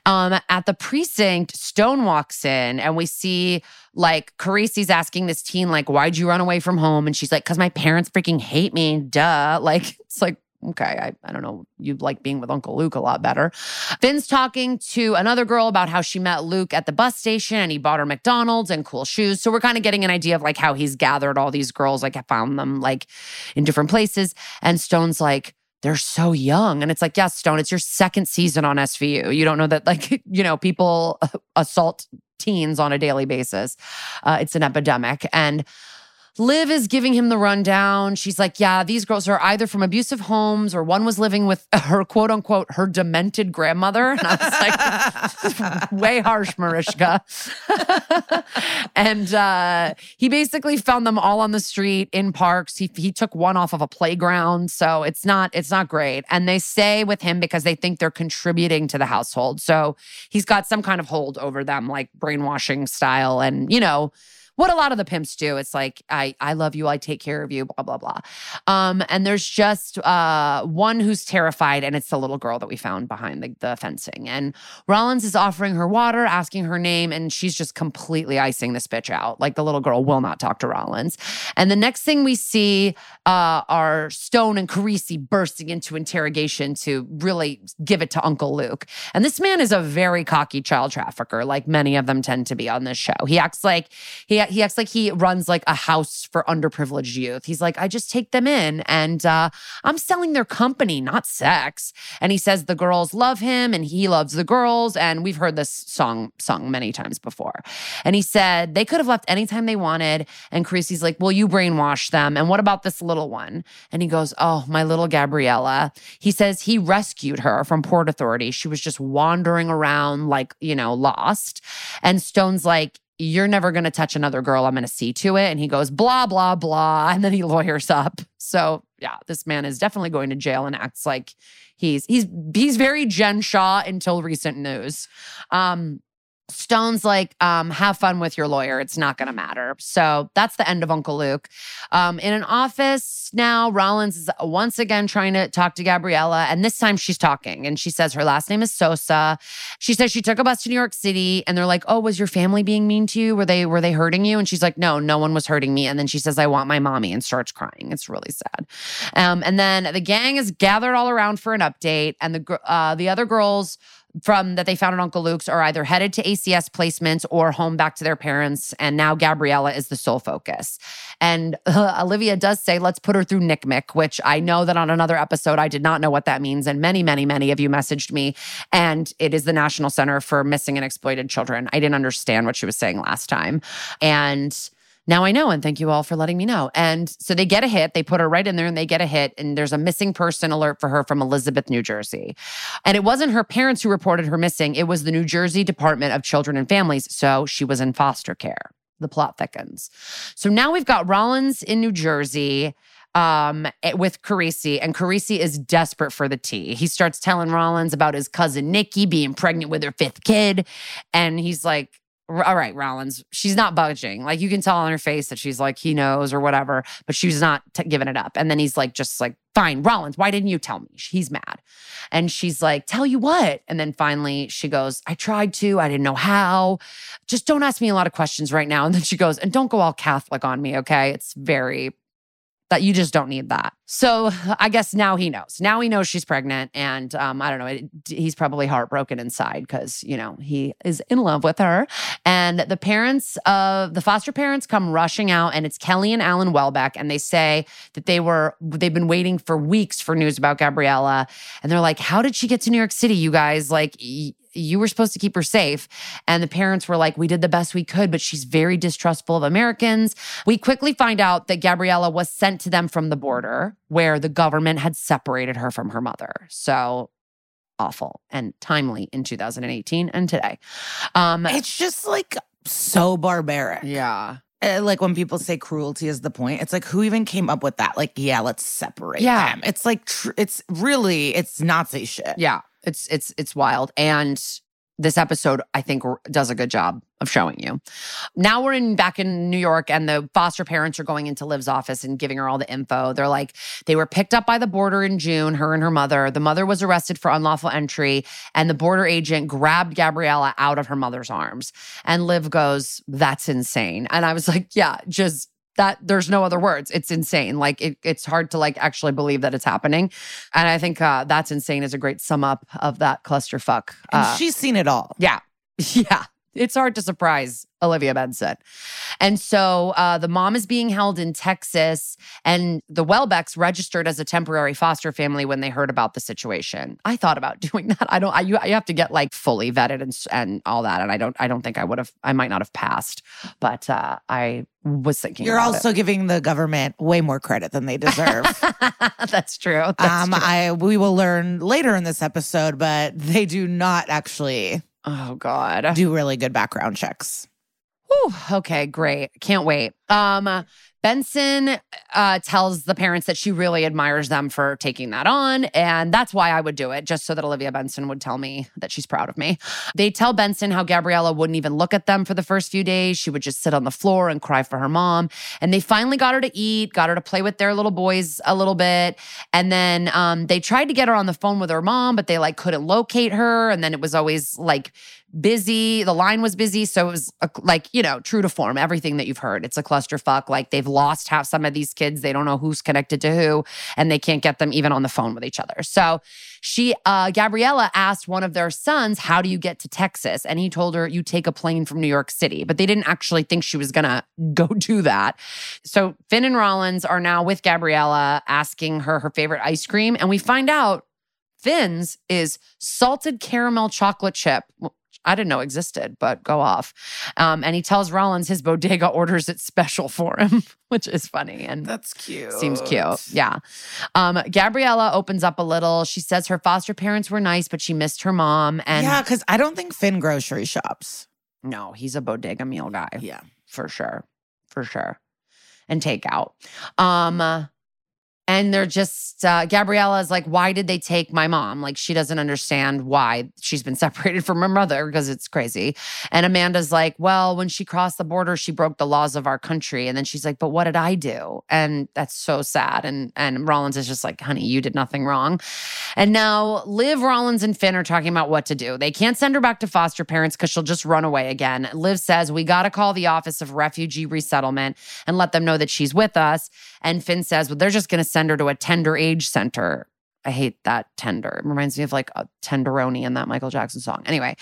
Um at the precinct stone walks in and we see like Carisi's asking this teen like why'd you run away from home? And she's like because my parents freaking hate me duh. Like it's like okay, I, I don't know, you like being with Uncle Luke a lot better. Fin's talking to another girl about how she met Luke at the bus station and he bought her McDonald's and cool shoes. So we're kind of getting an idea of like how he's gathered all these girls, like I found them like in different places. And Stone's like, they're so young. And it's like, yes, Stone, it's your second season on SVU. You don't know that, like, you know, people assault teens on a daily basis. Uh, it's an epidemic. And Liv is giving him the rundown. She's like, Yeah, these girls are either from abusive homes or one was living with her quote unquote, her demented grandmother. And I was like, Way harsh, Mariska. and uh, he basically found them all on the street in parks. He, he took one off of a playground. So it's not, it's not great. And they stay with him because they think they're contributing to the household. So he's got some kind of hold over them, like brainwashing style. And, you know, what a lot of the pimps do. It's like, I, I love you, I take care of you, blah, blah, blah. Um, and there's just uh, one who's terrified, and it's the little girl that we found behind the, the fencing. And Rollins is offering her water, asking her name, and she's just completely icing this bitch out. Like the little girl will not talk to Rollins. And the next thing we see uh, are Stone and Carisi bursting into interrogation to really give it to Uncle Luke. And this man is a very cocky child trafficker, like many of them tend to be on this show. He acts like he he acts like he runs like a house for underprivileged youth. He's like, I just take them in and uh, I'm selling their company, not sex. And he says the girls love him and he loves the girls. And we've heard this song sung many times before. And he said they could have left anytime they wanted. And Carisi's like, Well, you brainwashed them. And what about this little one? And he goes, Oh, my little Gabriella. He says he rescued her from Port Authority. She was just wandering around like, you know, lost. And Stone's like, you're never going to touch another girl. I'm going to see to it. And he goes, blah, blah, blah. And then he lawyers up. So yeah, this man is definitely going to jail and acts like he's, he's, he's very Jen Shah until recent news. Um, Stone's like, um, have fun with your lawyer. It's not going to matter. So that's the end of Uncle Luke. Um, in an office now, Rollins is once again trying to talk to Gabriella. And this time she's talking and she says her last name is Sosa. She says she took a bus to New York City and they're like, oh, was your family being mean to you? Were they, were they hurting you? And she's like, no, no one was hurting me. And then she says, I want my mommy and starts crying. It's really sad. Um, and then the gang is gathered all around for an update and the, uh, the other girls from that they found at Uncle Luke's are either headed to ACS placements or home back to their parents. And now Gabriella is the sole focus. And uh, Olivia does say, let's put her through NCMEC, which I know that on another episode, I did not know what that means. And many, many, many of you messaged me. And it is the National Center for Missing and Exploited Children. I didn't understand what she was saying last time. And now I know. And thank you all for letting me know. And so they get a hit. They put her right in there and they get a hit. And there's a missing person alert for her from Elizabeth, New Jersey. And it wasn't her parents who reported her missing, it was the New Jersey Department of Children and Families. So she was in foster care. The plot thickens. So now we've got Rollins in New Jersey um, eh, with Carisi, and Carisi is desperate for the tea. He starts telling Rollins about his cousin Nikki being pregnant with her fifth kid, and he's like, all right, Rollins, she's not budging. Like you can tell on her face that she's like, he knows or whatever, but she's not t- giving it up. And then he's like, just like, fine, Rollins, why didn't you tell me? He's mad. And she's like, tell you what? And then finally she goes, I tried to, I didn't know how. Just don't ask me a lot of questions right now. And then she goes, and don't go all Catholic on me, okay? It's very That you just don't need that. So I guess now he knows. Now he knows she's pregnant, and um, I don't know. He's probably heartbroken inside because you know he is in love with her. And the parents of the foster parents come rushing out, and it's Kelly and Alan Welbeck, and they say that they were they've been waiting for weeks for news about Gabriella, and they're like, "How did she get to New York City, you guys? Like." You were supposed to keep her safe. And the parents were like, we did the best we could, but she's very distrustful of Americans. We quickly find out that Gabriella was sent to them from the border where the government had separated her from her mother. So awful and timely in 2018 and today. Um, It's just like so barbaric. yeah. Uh, like when people say cruelty is the point, it's like who even came up with that? Like, yeah, let's separate Yeah. them. It's like tr- it's really it's Nazi shit. Yeah, it's it's it's wild. And this episode, I think, r- does a good job of showing you. Now we're in back in New York, and the foster parents are going into Liv's office and giving her all the info. They're like, they were picked up by the border in June, her and her mother. The mother was arrested for unlawful entry, and the border agent grabbed Gabriella out of her mother's arms. And Liv goes, "That's insane." And I was like, "Yeah, just." That there's no other words. It's insane. Like it, it's hard to like actually believe that it's happening. And I think uh, that's insane is a great sum up of that clusterfuck. And Uh, she's seen it all. yeah. Yeah. It's hard to surprise Olivia Benson. And so uh, the mom is being held in Texas, and the Welbecks registered as a temporary foster family when they heard about the situation. I thought about doing that. I don't. I you, you have to get like fully vetted and and all that, and I don't. I don't think I would have. I might not have passed, but uh, I was thinking. You're also giving the government way more credit than they deserve. That's true. That's um, true. I we will learn later in this episode, but they do not actually oh God. do really good background checks. Whew, okay, great. Can't wait. Um, Benson uh, tells the parents that she really admires them for taking that on. And that's why I would do it, just so that Olivia Benson would tell me that she's proud of me. They tell Benson how Gabriella wouldn't even look at them for the first few days. She would just sit on the floor and cry for her mom. And they finally got her to eat, got her to play with their little boys a little bit. And then um, they tried to get her on the phone with her mom, but they like couldn't locate her. And then it was always like, busy. The line was busy. So it was a, like, you know, true to form, everything that you've heard. It's a clusterfuck. Like they've lost half some of these kids. They don't know who's connected to who, and they can't get them even on the phone with each other. So she, uh, Gabriella asked one of their sons, How do you get to Texas? And he told her, You take a plane from New York City. But they didn't actually think she was going to go do that. So Fin and Rollins are now with Gabriella asking her her favorite ice cream. And we find out Fin's is salted caramel chocolate chip. I didn't know existed, but go off. Um, and he tells Rollins his bodega orders it special for him, which is funny and That's cute. seems cute. Yeah. Um, Gabriella opens up a little. She says her foster parents were nice, but she missed her mom. And yeah, because I don't think Fin grocery shops. no, he's a bodega meal guy Yeah. for sure. For sure. And takeout. Um and they're just uh Gabriella is like, why did they take my mom? Like she doesn't understand why she's been separated from her mother because it's crazy. And Amanda's like, well, when she crossed the border, she broke the laws of our country. And then she's like, but what did I do? And that's so sad. And and Rollins is just like, honey, you did nothing wrong. And now Liv, Rollins, and Fin are talking about what to do. They can't send her back to foster parents because she'll just run away again. Liv says, We got to call the Office of Refugee Resettlement and let them know that she's with us. And Fin says, Well, they're just going to send her to a tender age center. I hate that tender. It reminds me of like a tenderoni in that Michael Jackson song. Anyway,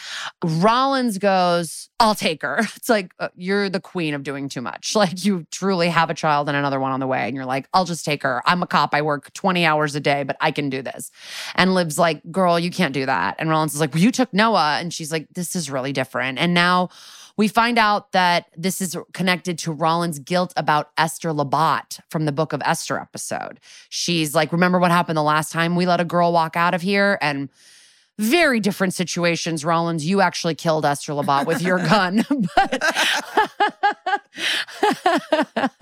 Rollins goes, I'll take her. It's like, uh, you're the queen of doing too much. Like, you truly have a child and another one on the way. And you're like, I'll just take her. I'm a cop. I work 20 hours a day, but I can do this. And Liv's like, girl, you can't do that. And Rollins is like, well, you took Noah. And she's like, this is really different. And now we find out that this is connected to Rollins' guilt about Esther Labat from the Book of Esther episode. She's like, remember what happened the last time we let a girl walk out of here? And very different situations. Rollins, you actually killed Esther Labat with your gun. but,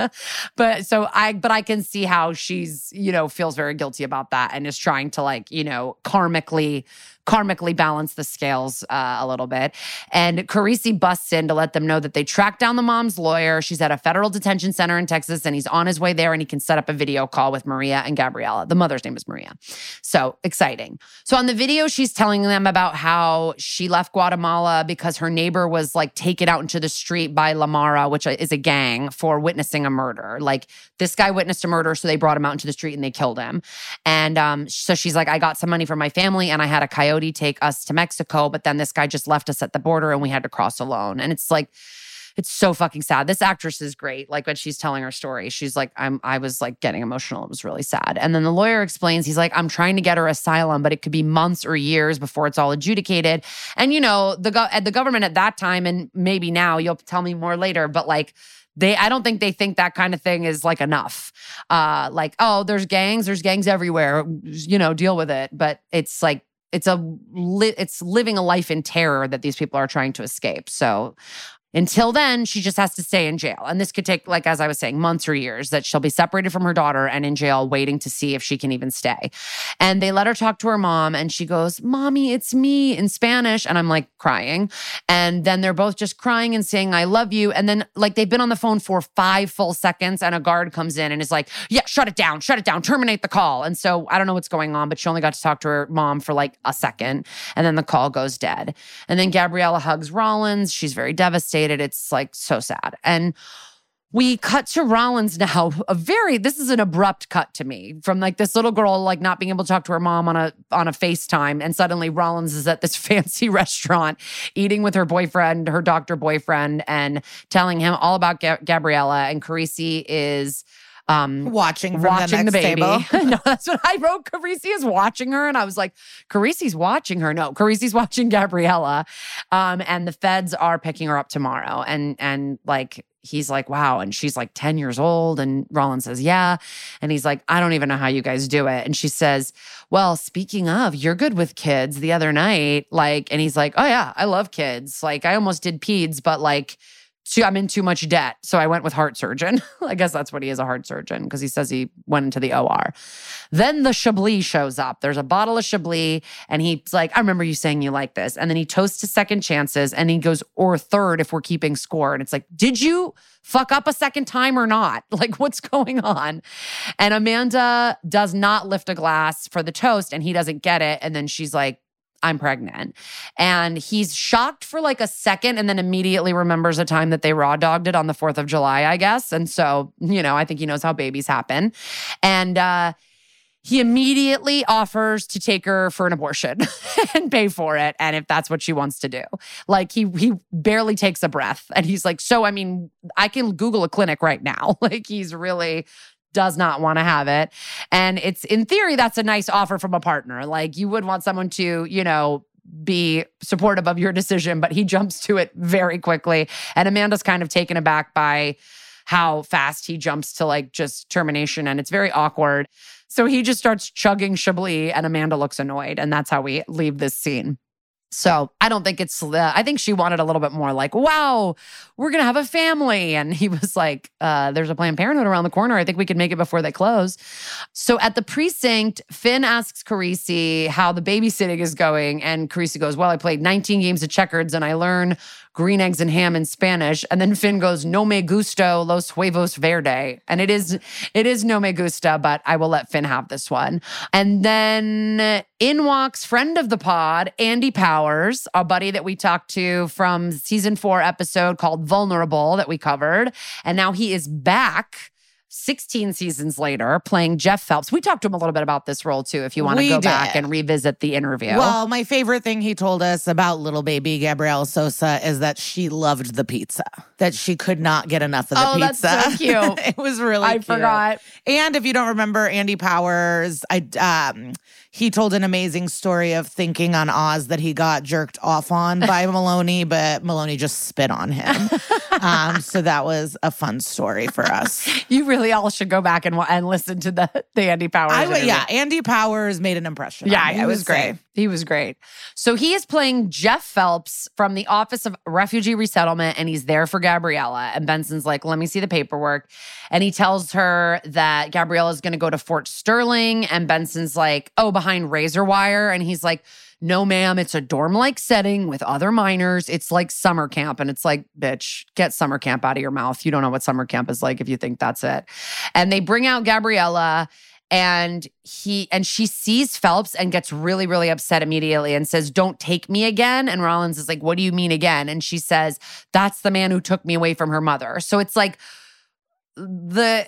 but so I, but I can see how she's, you know, feels very guilty about that and is trying to like, you know, karmically karmically balance the scales uh, a little bit. And Carisi busts in to let them know that they tracked down the mom's lawyer. She's at a federal detention center in Texas and he's on his way there and he can set up a video call with Maria and Gabriella. The mother's name is Maria. So exciting. So on the video, she's telling them about how she left Guatemala because her neighbor was like taken out into the street by La Is a gang, for witnessing a murder. Like this guy witnessed a murder, so they brought him out into the street and they killed him. And um, so she's like, I got some money from my family and I had a coyote take us to Mexico, but then this guy just left us at the border and we had to cross alone. And it's like, it's so fucking sad. This actress is great. Like when she's telling her story, she's like, I'm I was like getting emotional. It was really sad. And then the lawyer explains, he's like, I'm trying to get her asylum, but it could be months or years before it's all adjudicated. And you know, the go- the government at that time, and maybe now, you'll tell me more later, but like they i don't think they think that kind of thing is like enough uh like oh there's gangs there's gangs everywhere you know deal with it but it's like it's a li- it's living a life in terror that these people are trying to escape so until then, she just has to stay in jail. And this could take, like, as I was saying, months or years that she'll be separated from her daughter and in jail waiting to see if she can even stay. And they let her talk to her mom, and she goes, Mommy, it's me in Spanish. And I'm like crying. And then they're both just crying and saying, I love you. And then, like, they've been on the phone for five full seconds, and a guard comes in and is like, Yeah, shut it down, shut it down, terminate the call. And so I don't know what's going on, but she only got to talk to her mom for like a second. And then the call goes dead. And then Gabriella hugs Rollins. She's very devastated. It's like so sad. And we cut to Rollins now. A very this is an abrupt cut to me from like this little girl like not being able to talk to her mom on a on a FaceTime, and suddenly Rollins is at this fancy restaurant eating with her boyfriend, her doctor boyfriend, and telling him all about Ga- Gabriella. And Carisi is um Watching from watching the, the, baby. table. no, that's what I wrote. Carisi is watching her, and I was like, Carisi's watching her. No, Carisi's watching Gabriella, um, and the feds are picking her up tomorrow. And and like he's like, wow, and she's like ten years old, and Rollins says, yeah, and he's like, I don't even know how you guys do it. And she says, well, speaking of, you're good with kids. The other night, like, and he's like, oh yeah, I love kids. Like I almost did peds, but like too, I'm in too much debt. So I went with heart surgeon. I guess that's what he is a heart surgeon because he says he went into the OR. Then the Chablis shows up. There's a bottle of Chablis, and he's like, I remember you saying you like this. And then he toasts to second chances and he goes, or third if we're keeping score. And it's like, did you fuck up a second time or not? Like, what's going on? And Amanda does not lift a glass for the toast and he doesn't get it. And then she's like, I'm pregnant. And he's shocked for like a second and then immediately remembers a time that they raw dogged it on the 4th of July, I guess. And so, you know, I think he knows how babies happen. And uh he immediately offers to take her for an abortion and pay for it and if that's what she wants to do. Like he he barely takes a breath and he's like, "So I mean, I can google a clinic right now." Like he's really does not want to have it. And it's in theory, that's a nice offer from a partner. Like you would want someone to, you know, be supportive of your decision, but he jumps to it very quickly. And Amanda's kind of taken aback by how fast he jumps to like just termination. And it's very awkward. So he just starts chugging Chablis, and Amanda looks annoyed. And that's how we leave this scene. So I don't think it's, I think she wanted a little bit more like, wow, we're going to have a family. And he was like, uh, there's a Planned Parenthood around the corner. I think we could make it before they close. So at the precinct, Fin asks Carisi how the babysitting is going. And Carisi goes, well, I played 19 games of checkers and I learn green eggs and ham in Spanish. And then Fin goes, no me gusto los huevos verde. And it is, it is no me gusta, but I will let Fin have this one. And then in walks friend of the pod, Andy Powers, a buddy that we talked to from season four episode called Vulnerable that we covered. And now he is back 16 seasons later playing Jeff Phelps. We talked to him a little bit about this role too, if you want to go back and revisit the interview. Well, my favorite thing he told us about little baby Gabrielle Sosa is that she loved the pizza, that she could not get enough of the pizza. Oh, that's pizza. so cute. it was really I cute. forgot. And if you don't remember Andy Powers, I um he told an amazing story of thinking on Oz that he got jerked off on by Maloney, but Maloney just spit on him. um, so that was a fun story for us. You really all should go back and and listen to the the Andy Powers. I interview. yeah, Andy Powers made an impression. Yeah, he was great. say. He was great. So he is playing Jeff Phelps from the Office of Refugee Resettlement, and he's there for Gabriella. And Benson's like, "Let me see the paperwork," and he tells her that Gabriella is going to go to Fort Sterling, and Benson's like, "Oh, behind razor wire," and he's like. no, ma'am, it's a dorm like setting with other minors. It's like summer camp. And it's like, bitch, get summer camp out of your mouth. You don't know what summer camp is like if you think that's it. And they bring out Gabriella and he and she sees Phelps and gets really really upset immediately and says don't take me again and Rollins is like what do you mean again and she says that's the man who took me away from her mother so it's like the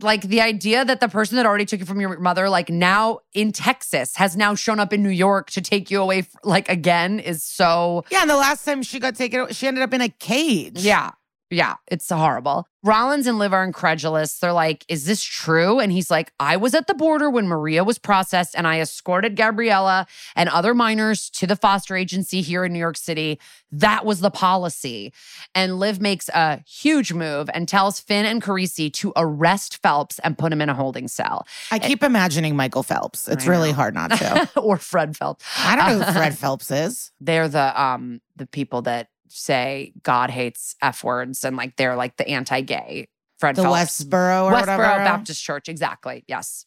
like the idea that the person that already took you from your mother like now in Texas has now shown up in New York to take you away like again is so Yeah, and the last time she got taken, she ended up in a cage. yeah. Yeah, it's horrible. Rollins and Liv are incredulous. They're like, Is this true? And he's like, I was at the border when Maria was processed and I escorted Gabriella and other minors to the foster agency here in New York City. That was the policy. And Liv makes a huge move and tells Fin and Carisi to arrest Phelps and put him in a holding cell. I keep imagining Michael Phelps. It's really hard not to. or Fred Phelps. I don't know who Fred Phelps is. They're the um the people that say God hates F words and like they're like the anti-gay. Fred The Phelps. Westboro or Westboro whatever. Baptist Church, exactly. Yes.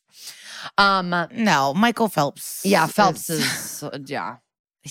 Um. No, Michael Phelps. Yeah, Phelps is. uh, yeah.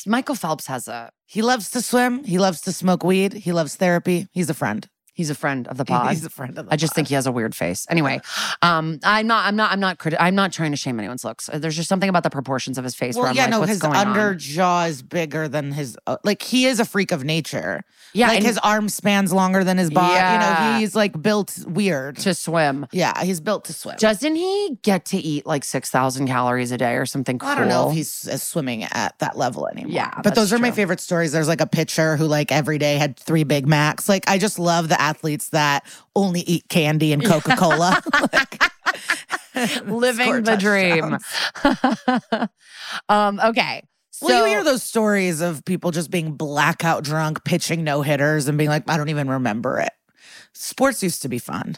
Michael Phelps has a. He loves to swim. He loves to smoke weed. He loves therapy. He's a friend. He's a friend of the pod. He's a friend of the pod. I just think he has a weird face. Anyway, um, I'm not. I'm not. I'm not. Criti- I'm not trying to shame anyone's looks. There's just something about the proportions of his face. where Well, I'm yeah, like, no, what's his going under on? jaw is bigger than his. Uh, like he is a freak of nature. Yeah, like and his arm spans longer than his body. You Yeah. know, he's like built weird. to swim. yeah, he's built to swim. Doesn't he get to eat like six thousand calories a day or something? Cool? I don't know if he's uh, swimming at that level anymore. Yeah, but those are my favorite stories. There's like a pitcher who like every day had three Big Macs. Like I just love the athletes that only eat candy and Coca Cola. living the dream. um. Okay. So well, you hear those stories of people just being blackout drunk, pitching no hitters, and being like, I don't even remember it. Sports used to be fun.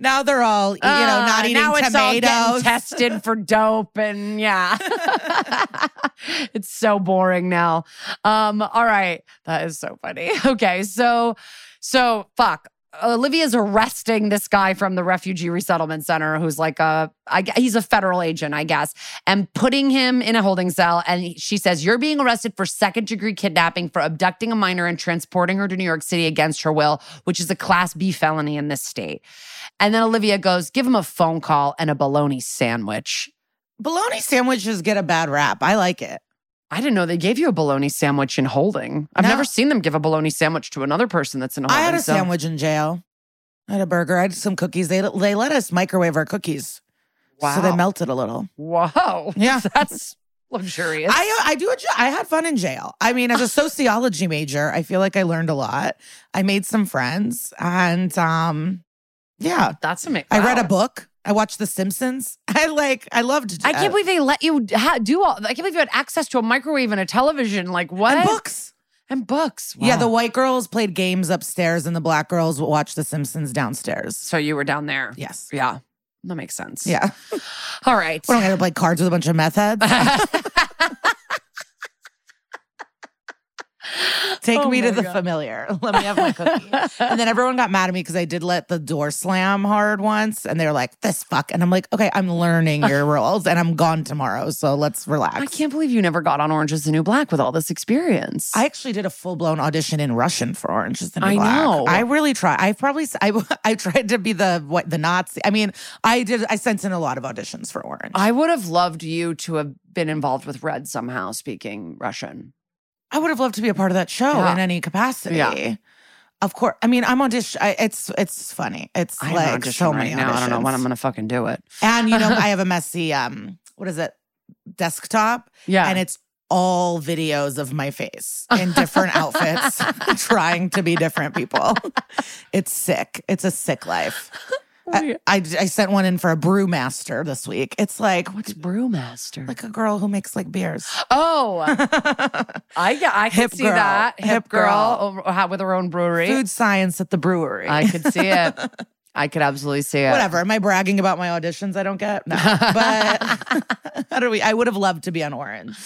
Now they're all, you know, not Uh, eating now it's all getting tomatoes. tested for dope, and yeah, it's so boring now. Um, all right, that is so funny. Okay, so, so fuck. Olivia's arresting this guy from the refugee resettlement center who's like a I, he's a federal agent, I guess, and putting him in a holding cell. And she says, You're being arrested for second degree kidnapping for abducting a minor and transporting her to New York City against her will, which is a class B felony in this state. And then Olivia goes, Give him a phone call and a bologna sandwich. Bologna sandwiches get a bad rap. I like it. I didn't know they gave you a bologna sandwich in holding. I've No. never seen them give a bologna sandwich to another person that's in holding I had a cell. sandwich in jail. I had a burger. I had some cookies. They they let us microwave our cookies, so they melted a little. Wow. Yeah. That's luxurious. I I do a, I had fun in jail. I mean, as a sociology major, I feel like I learned a lot. I made some friends, and um, yeah, That's amazing. I read a book. I watched The Simpsons. I like. I loved. I can't believe they let you ha- do all. I can't believe you had access to a microwave and a television. Like what? and books. And books. Yeah, the white girls played games upstairs, and the black girls watched The Simpsons downstairs. So you were down there. Yes. Yeah. That makes sense. Yeah. All right. Am I gonna play cards with a bunch of meth heads? Take Oh me to the God. familiar. Let me have my cookie. and then everyone got mad at me because I did let the door slam hard once, and they were like, "This fuck," and I'm like, "Okay, I'm learning your rules, and I'm gone tomorrow, so let's relax." I can't believe you never got on Orange is the New Black with all this experience. I actually did a full blown audition in Russian for Orange is the New I Black. I know. I really tried. I probably I, I tried to be the what the Nazi. I mean, I did. I sent in a lot of auditions for Orange. I would have loved you to have been involved with Red somehow speaking Russian. I would have loved to be a part of that show Yeah. in any capacity. Yeah. Of course. I mean, I'm audition. I, it's it's funny. It's I like so right many now. I don't know when I'm going to fucking do it. And you know, I have a messy um, what is it, desktop, Yeah. and it's all videos of my face in different outfits, trying to be different people. It's sick. It's a sick life. I, I, I sent one in for a brewmaster this week. It's like What's Brewmaster? like a girl who makes like beers. oh, I yeah, I could Hip see girl. that hip Hip girl, girl. over- ha- with her own brewery. Food science at the brewery. I could see it. I could absolutely see it. Whatever. Am I bragging about my auditions I don't get? No. But how do we? I would have loved to be on Orange.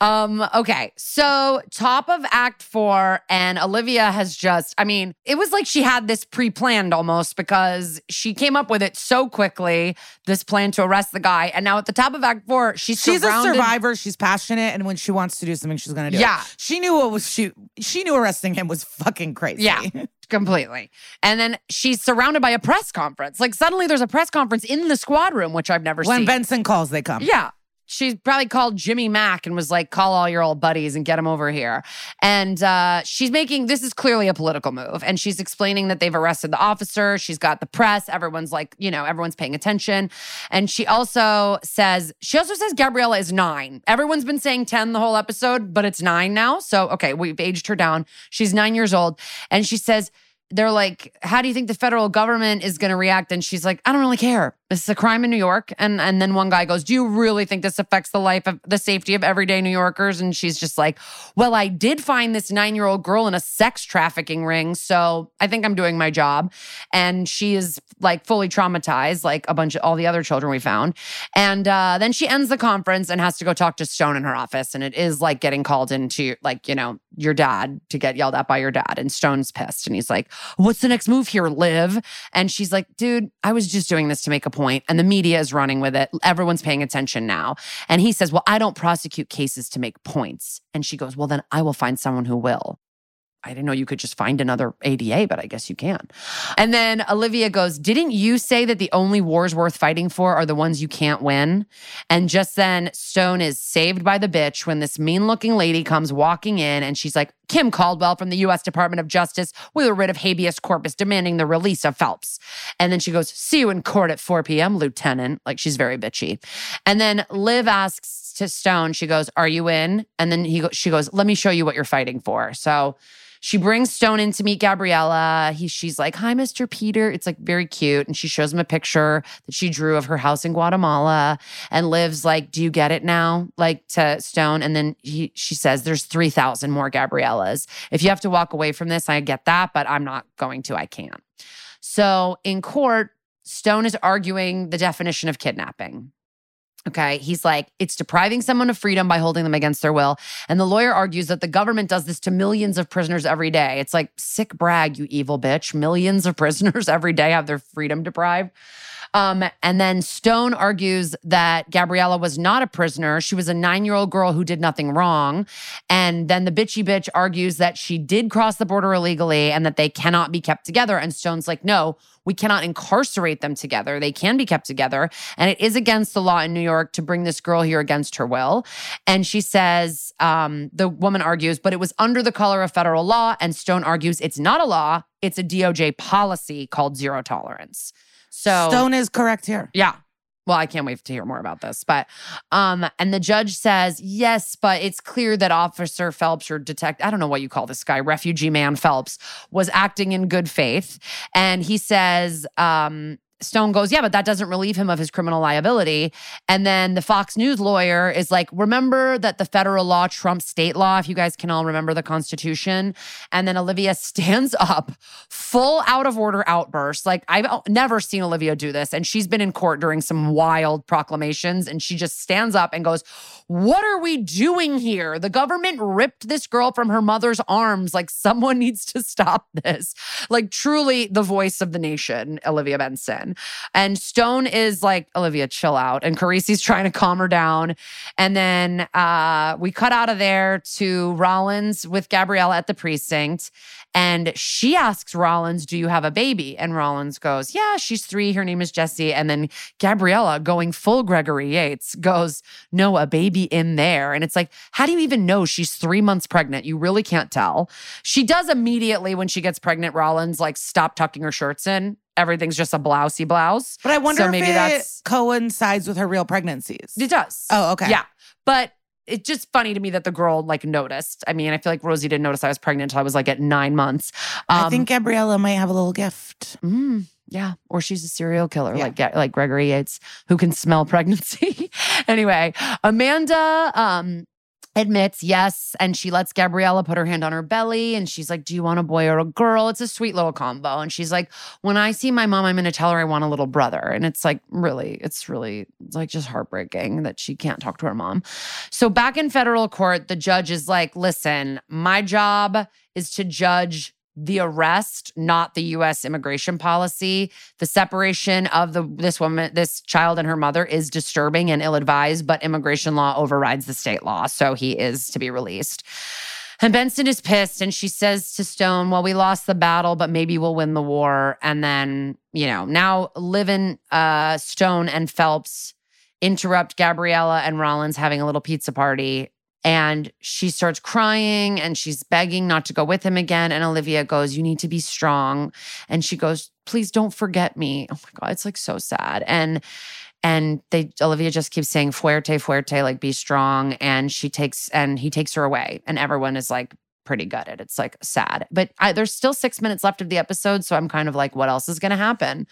Um, okay. So top of act four, and Olivia has just, I mean, it was like she had this pre-planned almost because she came up with it so quickly, this plan to arrest the guy. And now at the top of act four, she's She's a survivor. She's passionate, and when she wants to do something, she's gonna do Yeah. it. She knew what was she. She knew arresting him was fucking crazy. Yeah. completely. And then she's surrounded by a press conference. Like suddenly there's a press conference in the squad room, which I've never when seen. When Benson calls, they come. Yeah. She probably called Jimmy Mack and was like, call all your old buddies and get them over here. And uh, she's making this is clearly a political move. And she's explaining that they've arrested the officer. She's got the press. Everyone's like, you know, everyone's paying attention. And she also says, she also says Gabriella is nine. Everyone's been saying 10 the whole episode, but it's nine now. So, okay, we've aged her down. She's nine years old. And she says, they're like, how do you think the federal government is going to react? And she's like, I don't really care. This is a crime in New York. And and then one guy goes, Do you really think this affects the life of the safety of everyday New Yorkers? And she's just like, Well, I did find this nine year old girl in a sex trafficking ring. So I think I'm doing my job. And she is like fully traumatized, like a bunch of all the other children we found. And uh, then she ends the conference and has to go talk to Stone in her office. And it is like getting called into like, you know, your dad to get yelled at by your dad. And Stone's pissed. And he's like, What's the next move here, Liv? And she's like, Dude, I was just doing this to make a point, And the media is running with it. Everyone's paying attention now. And he says, Well, I don't prosecute cases to make points. And she goes, Well, then I will find someone who will. I didn't know you could just find another ADA, but I guess you can. And then Olivia goes, Didn't you say that the only wars worth fighting for are the ones you can't win? And just then, Stone is saved by the bitch when this mean looking lady comes walking in and she's like, Kim Caldwell from the US Department of Justice with a writ of habeas corpus demanding the release of Phelps. And then she goes, See you in court at 4 p.m., Lieutenant. Like she's very bitchy. And then Liv asks to Stone, she goes, Are you in? And then he go, she goes, Let me show you what you're fighting for. So she brings Stone in to meet Gabriella. He, she's like, Hi, Mr. Peter. It's like very cute. And she shows him a picture that she drew of her house in Guatemala. And lives like, Do you get it now? Like to Stone. And then he, she says, There's 3,000 more Gabriellas. If you have to walk away from this, I get that, but I'm not going to. I can't. So in court, Stone is arguing the definition of kidnapping. Okay. He's like, it's depriving someone of freedom by holding them against their will. And the lawyer argues that the government does this to millions of prisoners every day. It's like, sick brag, you evil bitch. Millions of prisoners every day have their freedom deprived. Um, and then Stone argues that Gabriella was not a prisoner. She was a nine year old girl who did nothing wrong. And then the bitchy bitch argues that she did cross the border illegally and that they cannot be kept together. And Stone's like, no, we cannot incarcerate them together. They can be kept together. And it is against the law in New York to bring this girl here against her will. And she says, um, the woman argues, but it was under the color of federal law. And Stone argues it's not a law, it's a DOJ policy called zero tolerance. So Stone is correct here. yeah. Well, I can't wait to hear more about this. But um, and the judge says, yes, but it's clear that Officer Phelps or detect, I don't know what you call this guy, refugee man Phelps, was acting in good faith. And he says, um, Stone goes, yeah, but that doesn't relieve him of his criminal liability. And then the Fox News lawyer is like, remember that the federal law trumps state law, if you guys can all remember the Constitution. And then Olivia stands up, full out of order outburst. Like, I've never seen Olivia do this. And she's been in court during some wild proclamations. And she just stands up and goes, What are we doing here? The government ripped this girl from her mother's arms. Like, someone needs to stop this. Like, truly the voice of the nation, Olivia Benson. And Stone is like, Olivia, chill out. And Carisi's trying to calm her down. And then uh, we cut out of there to Rollins with Gabriella at the precinct. And she asks Rollins, Do you have a baby? And Rollins goes, Yeah, she's three. Her name is Jessie. And then Gabriella, going full Gregory Yates, goes, No, a baby in there. And it's like, How do you even know she's three months pregnant? You really can't tell. She does immediately when she gets pregnant, Rollins, like, stop tucking her shirts in. Everything's just a blousey blouse. But I wonder So if maybe it that's- coincides with her real pregnancies. It does. Oh, okay. Yeah. But it's just funny to me that the girl like noticed. I mean, I feel like Rosie didn't notice I was pregnant until I was like at nine months. I Um, think Gabriella might have a little gift. Mm, yeah, or she's a serial killer Yeah. like like Gregory Yates, who can smell pregnancy. anyway, Amanda um, admits yes. And she lets Gabriella put her hand on her belly and she's like, Do you want a boy or a girl? It's a sweet little combo. And she's like, When I see my mom, I'm going to tell her I want a little brother. And it's like, really, it's really it's like just heartbreaking that she can't talk to her mom. So back in federal court, the judge is like, Listen, my job is to judge the arrest, not the US immigration policy. The separation of the this woman, this child and her mother is disturbing and ill-advised, but immigration law overrides the state law, so he is to be released. And Benson is pissed and she says to Stone, Well, we lost the battle, but maybe we'll win the war. And then, you know, now Livin, uh, Stone and Phelps interrupt Gabriella and Rollins having a little pizza party and she starts crying and she's begging not to go with him again. And Olivia goes, You need to be strong. And she goes, Please don't forget me. Oh my God, it's like so sad. And and they Olivia just keeps saying fuerte, fuerte, like be strong. And she takes and he takes her away. And everyone is like pretty gutted. It's like sad. But I, there's still six minutes left of the episode. So I'm kind of like, what else is gonna happen?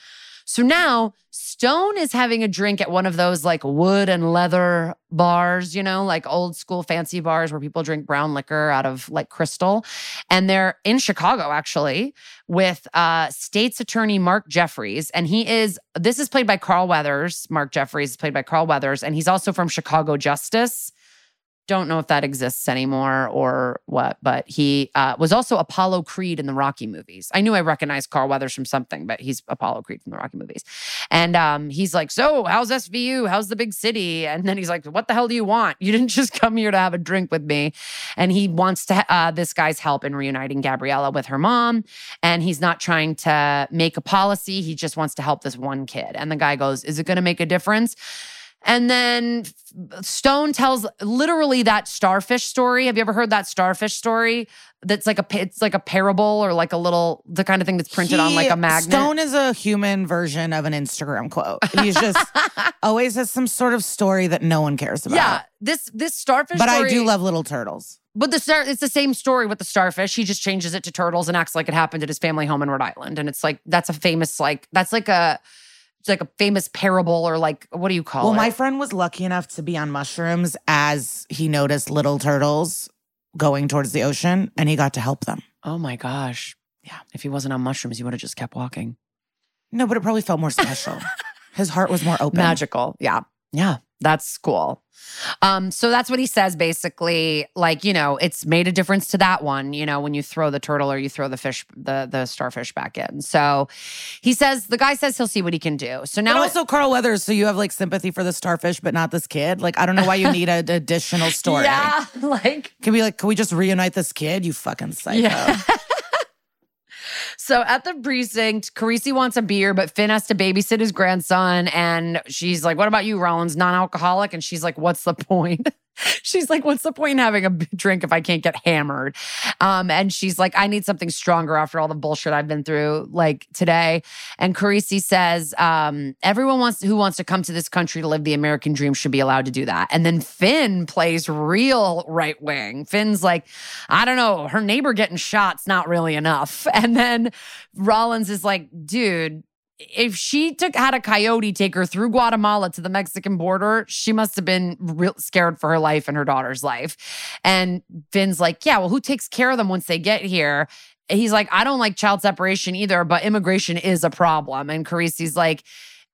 So now Stone is having a drink at one of those like wood and leather bars, you know, like old school fancy bars where people drink brown liquor out of like crystal. And they're in Chicago actually with uh state's attorney Mark Jeffries. And he is, this is played by Carl Weathers. Mark Jeffries is played by Carl Weathers. And he's also from Chicago Justice don't know if that exists anymore or what, but he uh, was also Apollo Creed in the Rocky movies. I knew I recognized Carl Weathers from something, but he's Apollo Creed from the Rocky movies. And um, he's like, So, how's SVU? How's the big city? And then he's like, What the hell do you want? You didn't just come here to have a drink with me. And he wants to uh, this guy's help in reuniting Gabriella with her mom. And he's not trying to make a policy, he just wants to help this one kid. And the guy goes, Is it going to make a difference? And then Stone tells literally that starfish story. Have you ever heard that starfish story? That's like a it's like a parable or like a little the kind of thing that's printed on like a magnet. Stone is a human version of an Instagram quote. He's just always has some sort of story that no one cares about. yeah, this this starfish. But I do love little turtles. But the star, it's the same story with the starfish. He just changes it to turtles and acts like it happened at his family home in Rhode Island. And it's like that's a famous like that's like a like a famous parable or like what do you call Well, it? Well, my friend was lucky enough to be on mushrooms as he noticed little turtles going towards the ocean and he got to help them. oh my gosh. Yeah. If he wasn't on mushrooms, he would have just kept walking. No, but it probably felt more special. His heart was more open. Magical. Yeah. Yeah. That's cool. Um, so that's what he says basically. Like, you know, it's made a difference to that one, you know, when you throw the turtle or you throw the fish, the the starfish back in. So he says, the guy says he'll see what he can do. So But now also Carl Weathers, so you have like sympathy for the starfish, but not this kid. Like, I don't know why you need an additional story. Yeah, like Can we like, can we just reunite this kid? You fucking psycho. Yeah. So at the precinct, Carisi wants a beer, but Fin has to babysit his grandson. And she's like, What about you, Rollins? Non alcoholic? And she's like, What's the point? she's like, What's the point in having a drink if I can't get hammered? Um, and she's like, I need something stronger after all the bullshit I've been through, like today. And Carisi says, um, Everyone wants who wants to come to this country to live the American dream should be allowed to do that. And then Fin plays real right wing. Fin's like, I don't know, her neighbor getting shot's not really enough. And then Rollins is like, dude, if she took had a coyote take her through Guatemala to the Mexican border, she must have been real scared for her life and her daughter's life. And Fin's like, yeah, well, who takes care of them once they get here? He's like, I don't like child separation either, but immigration is a problem. And Carisi's like,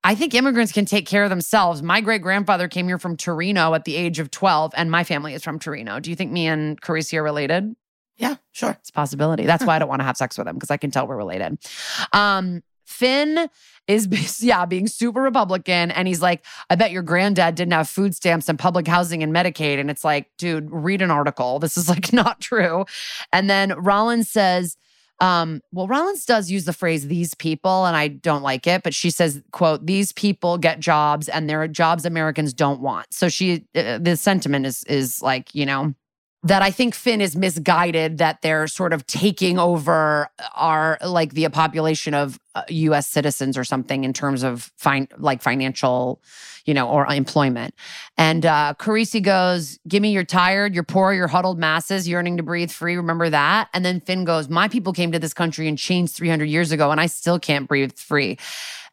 I think immigrants can take care of themselves. My great grandfather came here from Torino at the age of 12, and my family is from Torino. Do you think me and Carisi are related? Yeah, sure. It's a possibility. That's why I don't want to have sex with him because I can tell we're related. Um, Fin is yeah being super Republican, and he's like, "I bet your granddad didn't have food stamps and public housing and Medicaid." And it's like, dude, read an article. This is like not true. And then Rollins says. Um, well, Rollins does use the phrase "these people," and I don't like it. But she says, "quote These people get jobs, and there are jobs Americans don't want." So she, uh, the sentiment is is like, you know, that I think Fin is misguided that they're sort of taking over our like the population of uh, US citizens or something in terms of fine like financial, you know, or employment. And uh Carisi goes, "Give me you're tired, you're poor, you're huddled masses, yearning to breathe free, remember that?" And then Fin goes, "My people came to this country and changed 300 years ago and I still can't breathe free."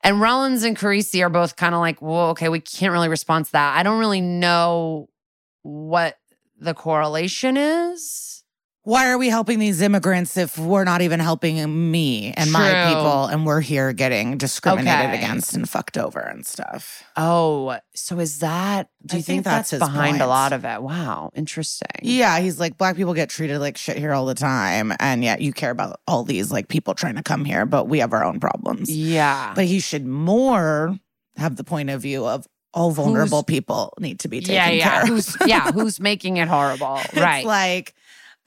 And Rollins and Carisi are both kind of like, "Well, okay, we can't really respond to that. I don't really know what the correlation is. Why are we helping these immigrants if we're not even helping me and my people and we're here getting discriminated Okay. against and fucked over and stuff? Oh, so is that? Do I you think think, that's that's, behind a lot of it? Wow, interesting. Yeah, he's like black people get treated like shit here all the time and yet you care about all these like people trying to come here, but we have our own problems. Yeah. But he should more have the point of view of all vulnerable people need to be taken yeah, yeah. care of. Who's yeah, who's making it horrible? right. It's like,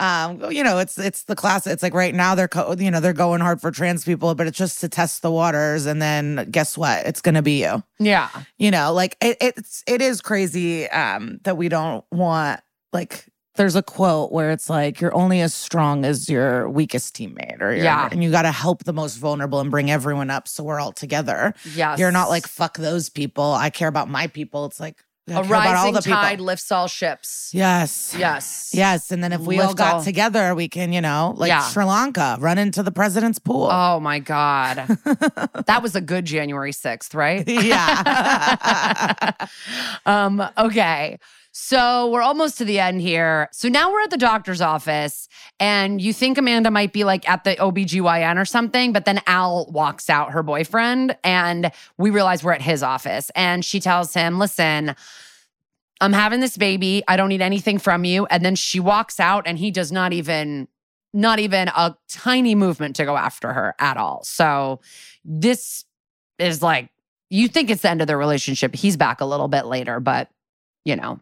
um, you know, it's it's the class. It's like right now they're co- you know they're going hard for trans people, but it's just to test the waters, and then guess what? It's gonna be you. yeah. You know, like it, it's it is crazy um, that we don't want like. There's a quote where it's like you're only as strong as your weakest teammate, or your, Yeah. and you got to help the most vulnerable and bring everyone up so we're all together. Yes. You're not like fuck those people. I care about my people. It's like I a rising the people. tide lifts all ships. Yes. Yes. Yes, and then if we all got all- together, we can, you know, like Yeah. Sri Lanka, run into the president's pool. Oh my God. that was a good January 6th, right? Yeah. um, okay. So we're almost to the end here. So now we're at the doctor's office, and you think Amanda might be like at the OBGYN or something, but then Al walks out, her boyfriend, and we realize we're at his office. And she tells him, Listen, I'm having this baby. I don't need anything from you. And then she walks out, and he does not even. Not even a tiny movement to go after her at all. So, this is like, you think it's the end of their relationship. He's back a little bit later, but you know,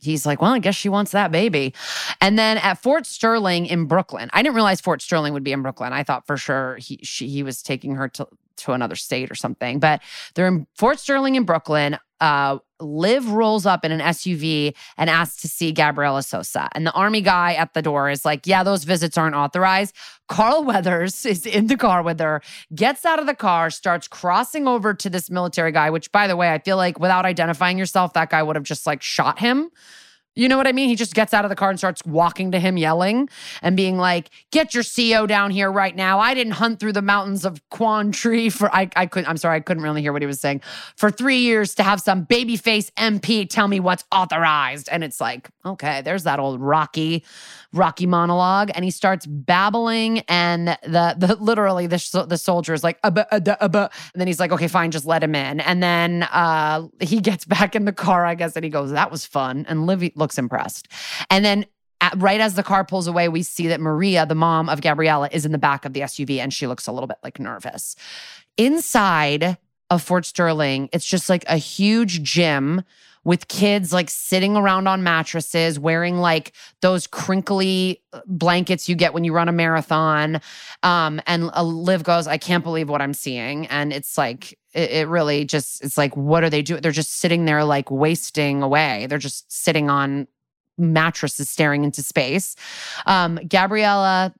he's like, well, I guess she wants that baby. And then at Fort Sterling in Brooklyn, I didn't realize Fort Sterling would be in Brooklyn. I thought for sure he she, he was taking her to to another state or something. But they're in Fort Sterling in Brooklyn. Uh, Liv rolls up in an SUV and asks to see Gabriela Sosa. And the army guy at the door is like, Yeah, those visits aren't authorized. Carl Weathers is in the car with her, gets out of the car, starts crossing over to this military guy, which, by the way, I feel like without identifying yourself, that guy would have just like shot him. You know what I mean? He just gets out of the car and starts walking to him, yelling and being like, "Get your CO down here right now! I didn't hunt through the mountains of Quang Tri for I I couldn't. I'm sorry, I couldn't really hear what he was saying for three years to have some babyface MP tell me what's authorized." And it's like, okay, there's that old Rocky, Rocky monologue, and he starts babbling, and the the literally the the soldier is like, "Abba, abba," and then he's like, "Okay, fine, just let him in." And then uh, he gets back in the car, I guess, and he goes, "That was fun," and Livy looks impressed, and then. At, right as the car pulls away, we see that Maria, the mom of Gabriella, is in the back of the SUV and she looks a little bit like nervous. Inside of Fort Sterling, it's just like a huge gym with kids like sitting around on mattresses, wearing like those crinkly uh, blankets you get when you run a marathon. Um, and uh, Liv goes, I can't believe what I'm seeing. And it's like, it, it really just, it's like, what are they doing? They're just sitting there like wasting away. They're just sitting on mattresses staring into space. Um, Gabriella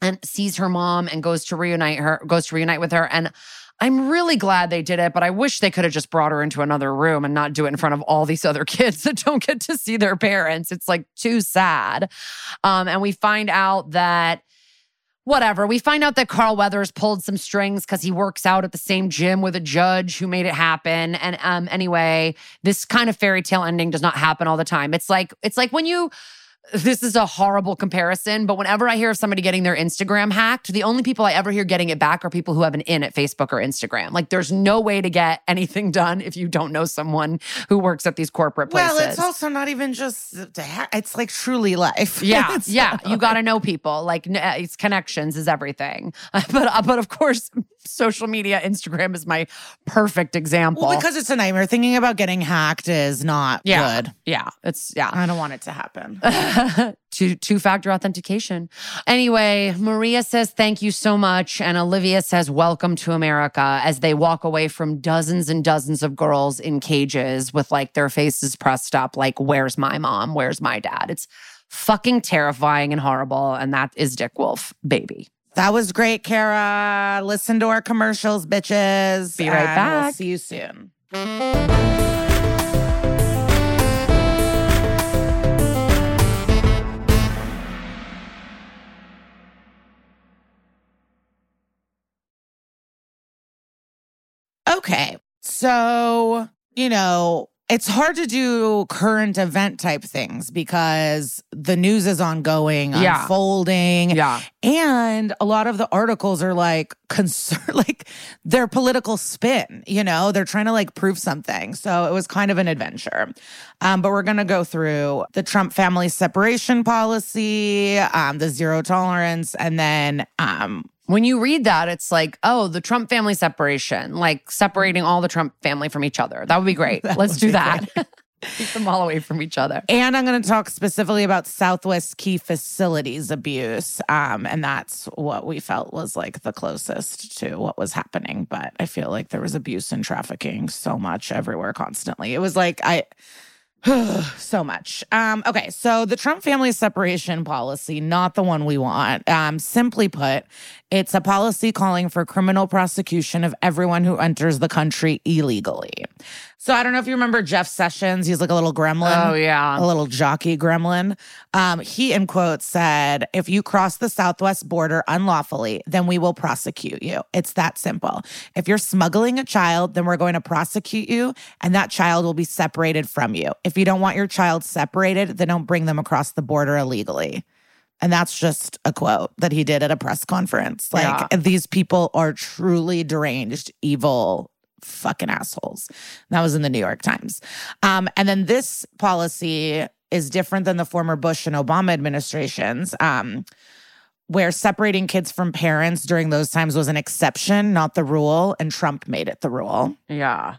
and sees her mom and goes to reunite her, goes to reunite with her. And I'm really glad they did it, but I wish they could have just brought her into another room and not do it in front of all these other kids that don't get to see their parents. It's like too sad. Um, and we find out that whatever. We find out that Carl Weathers pulled some strings because he works out at the same gym with a judge who made it happen. And um, anyway, this kind of fairy tale ending does not happen all the time. It's like it's like when you. This is a horrible comparison, but whenever I hear of somebody getting their Instagram hacked, the only people I ever hear getting it back are people who have an in at Facebook or Instagram. Like, there's no way to get anything done if you don't know someone who works at these corporate places. well, it's also not even just it's like truly life. Yeah, It's yeah. You got to know people. Like uh, it's connections is everything. But uh, but of course, social media, Instagram is my perfect example. Well, because it's a nightmare. Thinking about getting hacked is not yeah, good. yeah, it's yeah. I don't want it to happen. two two factor authentication. Anyway, Maria says thank you so much, and Olivia says welcome to America as they walk away from dozens and dozens of girls in cages with like their faces pressed up, like "Where's my mom? Where's my dad?" It's fucking terrifying and horrible, and that is Dick Wolf, baby. That was great, Kara. Listen to our commercials, bitches. Be right and We'll back. see you soon. Okay. So, you know, it's hard to do current event type things because the news is ongoing, Yeah. unfolding. Yeah. And a lot of the articles are like concern, like their political spin, you know, they're trying to like prove something. So it was kind of an adventure. Um, but we're going to go through the Trump family separation policy, um, the zero tolerance, and then um, When you read that, it's like, oh, the Trump family separation, like separating all the Trump family from each other. That would be great. Let's do that. Keep them all away from each other. And I'm going to talk specifically about Southwest Key Facilities abuse. Um, and that's what we felt was like the closest to what was happening. But I feel like there was abuse and trafficking so much everywhere constantly. It was like, I. so much. Um, okay, so the Trump family separation policy, not the one we want. Um, simply put, it's a policy calling for criminal prosecution of everyone who enters the country illegally. So I don't know if you remember Jeff Sessions. He's like a little gremlin Oh, yeah. a little jockey gremlin. Um, he, in quotes, said, If you cross the Southwest border unlawfully, then we will prosecute you. It's that simple. If you're smuggling a child, then we're going to prosecute you, and that child will be separated from you. If you don't want your child separated, then don't bring them across the border illegally. And that's just a quote that he did at a press conference. Like, these people are truly deranged, evil, fucking assholes. That was in the New York Times. Um, and then this policy is different than the former Bush and Obama administrations. Um, where separating kids from parents during those times was an exception, not the rule, and Trump made it the rule. Yeah.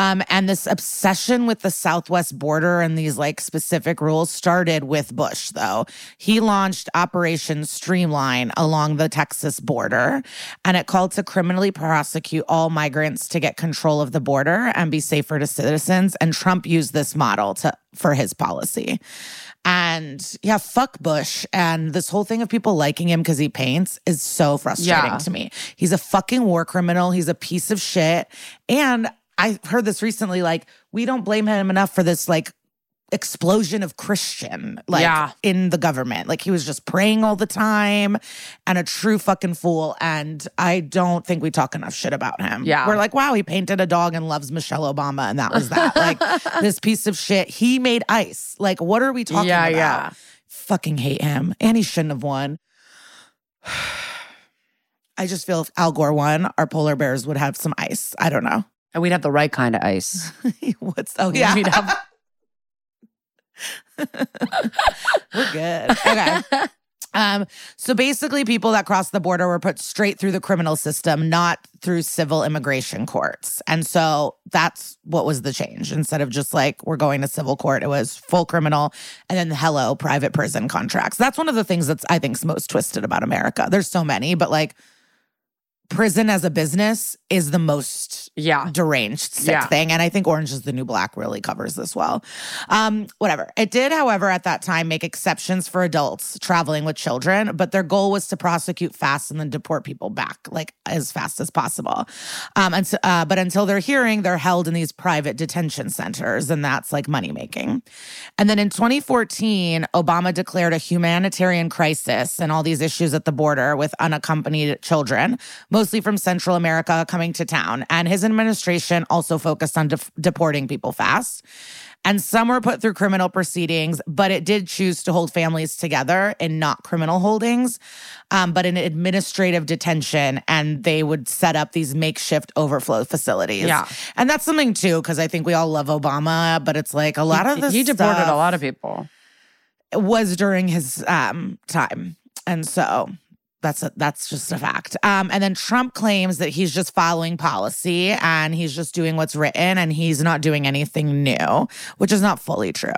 Um, and this obsession with the Southwest border and these like specific rules started with Bush, though. He launched Operation Streamline along the Texas border, and it called to criminally prosecute all migrants to get control of the border and be safer to citizens. And Trump used this model to for his policy. And yeah, fuck Bush. And this whole thing of people liking him because he paints is so frustrating Yeah. to me. He's a fucking war criminal. He's a piece of shit. And I heard this recently like, we don't blame him enough for this like explosion of Christian like Yeah. in the government. Like he was just praying all the time and a true fucking fool. And I don't think we talk enough shit about him. Yeah. We're like, wow, he painted a dog and loves Michelle Obama, and that was that. like this piece of shit. He made ice. Like, what are we talking Yeah, about? yeah. Fucking hate him. And he shouldn't have won. I just feel if Al Gore won, our polar bears would have some ice. I don't know. And we'd have the right kind of ice. What's oh yeah. We'd have We're good. Okay. Um, so basically, people that crossed the border were put straight through the criminal system, not through civil immigration courts. And so that's what was the change. Instead of just like we're going to civil court, it was full criminal and then hello, private prison contracts. That's one of the things that's I think's most twisted about America. There's so many, but like prison as a business is the most yeah. deranged sick Yeah. thing. And I think Orange is the New Black really covers this well. Um, whatever. It did, however, at that time make exceptions for adults traveling with children, but their goal was to prosecute fast and then deport people back like as fast as possible. Um, and so, uh, but until their hearing, they're held in these private detention centers, and that's like money making. And then in 2014, Obama declared a humanitarian crisis and all these issues at the border with unaccompanied children, mostly from Central America, coming to town. And his administration also focused on def- deporting people fast. And some were put through criminal proceedings, but it did choose to hold families together in not criminal holdings, um, but in administrative detention. And they would set up these makeshift overflow facilities. Yeah. And that's something too, because I think we all love Obama, but it's like a lot of this he deported a lot of people. was during his um, time. And so that's a, that's just a fact. Um, and then Trump claims that he's just following policy and he's just doing what's written and he's not doing anything new, which is not fully true.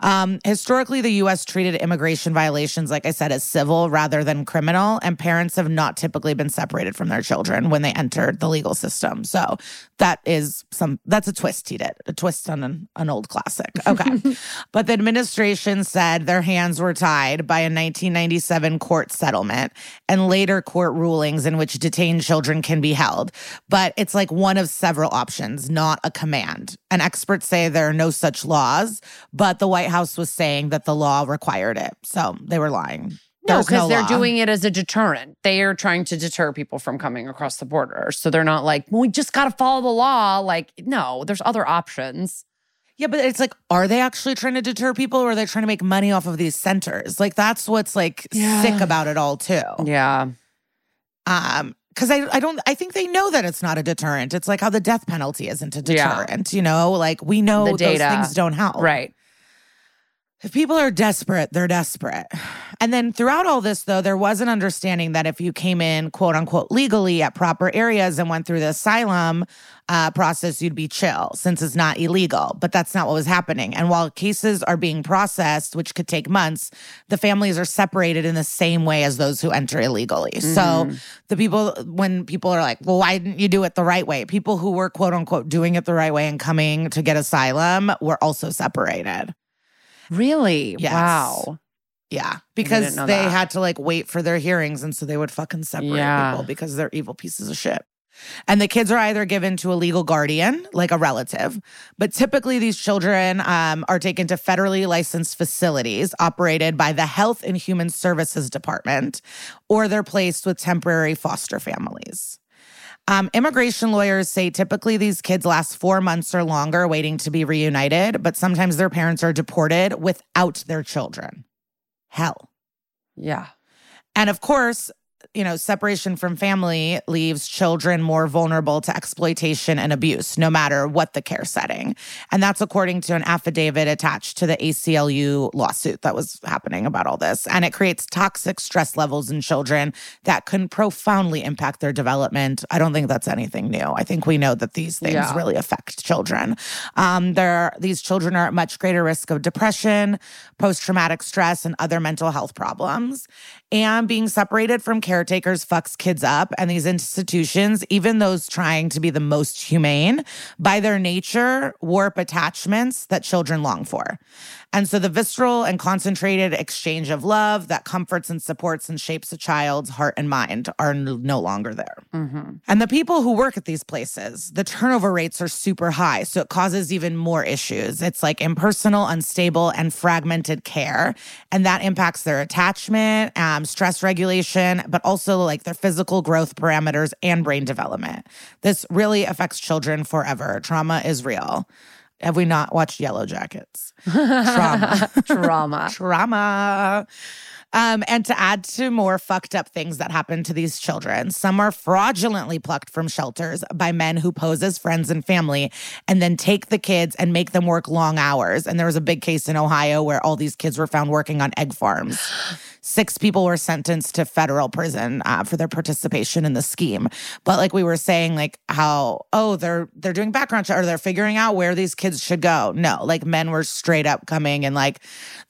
Um, historically, the U.S. treated immigration violations, like I said, as civil rather than criminal, and parents have not typically been separated from their children when they entered the legal system. So that is some that's a twist he did, a twist on an, an old classic. Okay, but the administration said their hands were tied by a 1997 court settlement and later court rulings in which detained children can be held. But it's like one of several options, not a command. And experts say there are no such laws, but the White House was saying that the law required it. So they were lying. No, because they're law. doing it as a deterrent. They are trying to deter people from coming across the border. So they're not like, well, we just got to follow the law. Like, no, there's other options. Yeah, but it's like, are they actually trying to deter people or are they trying to make money off of these centers? Like that's what's like Yeah. sick about it all too. Yeah. Um, because I, I don't I think they know that it's not a deterrent. It's like how the death penalty isn't a Yeah. deterrent, you know? Like we know The those things don't help. Right. If people are desperate, they're desperate. And then throughout all this, though, there was an understanding that if you came in, quote unquote, legally at proper areas and went through the asylum uh, process, you'd be chill since it's not illegal. But that's not what was happening. And while cases are being processed, which could take months, the families are separated in the same way as those who enter illegally. So the people, when people are like, well, why didn't you do it the right way? People who were, quote unquote, doing it the right way and coming to get asylum were also separated. Really? Yes. Wow. Yeah, because they that. had to like wait for their hearings, and so they would fucking separate Yeah. people because they're evil pieces of shit. And the kids are either given to a legal guardian, like a relative, but typically these children um, are taken to federally licensed facilities operated by the Health and Human Services Department, or they're placed with temporary foster families. Um, immigration lawyers say typically these kids last four months or longer waiting to be reunited, but sometimes their parents are deported without their children. Hell. Yeah. And of course, you know, separation from family leaves children more vulnerable to exploitation and abuse, no matter what the care setting. And that's according to an affidavit attached to the ACLU lawsuit that was happening about all this. And it creates toxic stress levels in children that can profoundly impact their development. I don't think that's anything new. I think we know that these things Yeah. really affect children. Um, there, these children are at much greater risk of depression, post traumatic stress, and other mental health problems. And being separated from caretakers fucks kids up. And these institutions, even those trying to be the most humane, by their nature, warp attachments that children long for. And so the visceral and concentrated exchange of love that comforts and supports and shapes a child's heart and mind are no longer there. Mm-hmm. And the people who work at these places, the turnover rates are super high. So it causes even more issues. It's like impersonal, unstable, and fragmented care. And that impacts their attachment, um, stress regulation, but also like their physical growth parameters and brain development. This really affects children forever. Trauma is real. Have we not watched Yellowjackets? Trauma. Trauma. Trauma. Um, and to add to more fucked up things that happen to these children, some are fraudulently plucked from shelters by men who pose as friends and family and then take the kids and make them work long hours. And there was a big case in Ohio where all these kids were found working on egg farms. Six people were sentenced to federal prison uh, for their participation in the scheme. But like we were saying, like how oh they're they're doing background check or they're figuring out where these kids should go. No, like men were straight up coming and like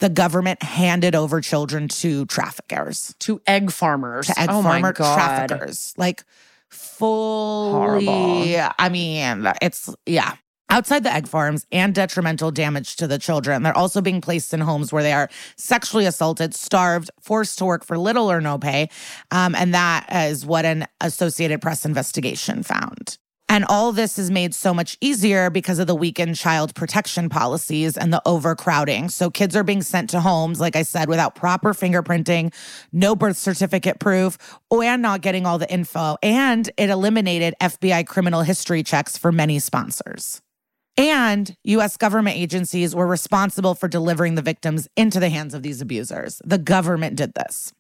the government handed over children to traffickers, To egg farmers. to egg oh farmer traffickers, like fully. Horrible. I mean, it's yeah. Outside the egg farms and detrimental damage to the children, they're also being placed in homes where they are sexually assaulted, starved, forced to work for little or no pay. Um, and that is what an Associated Press investigation found. And all this is made so much easier because of the weakened child protection policies and the overcrowding. So kids are being sent to homes, like I said, without proper fingerprinting, no birth certificate proof, and not getting all the info. And it eliminated FBI criminal history checks for many sponsors. And US government agencies were responsible for delivering the victims into the hands of these abusers. The government did this.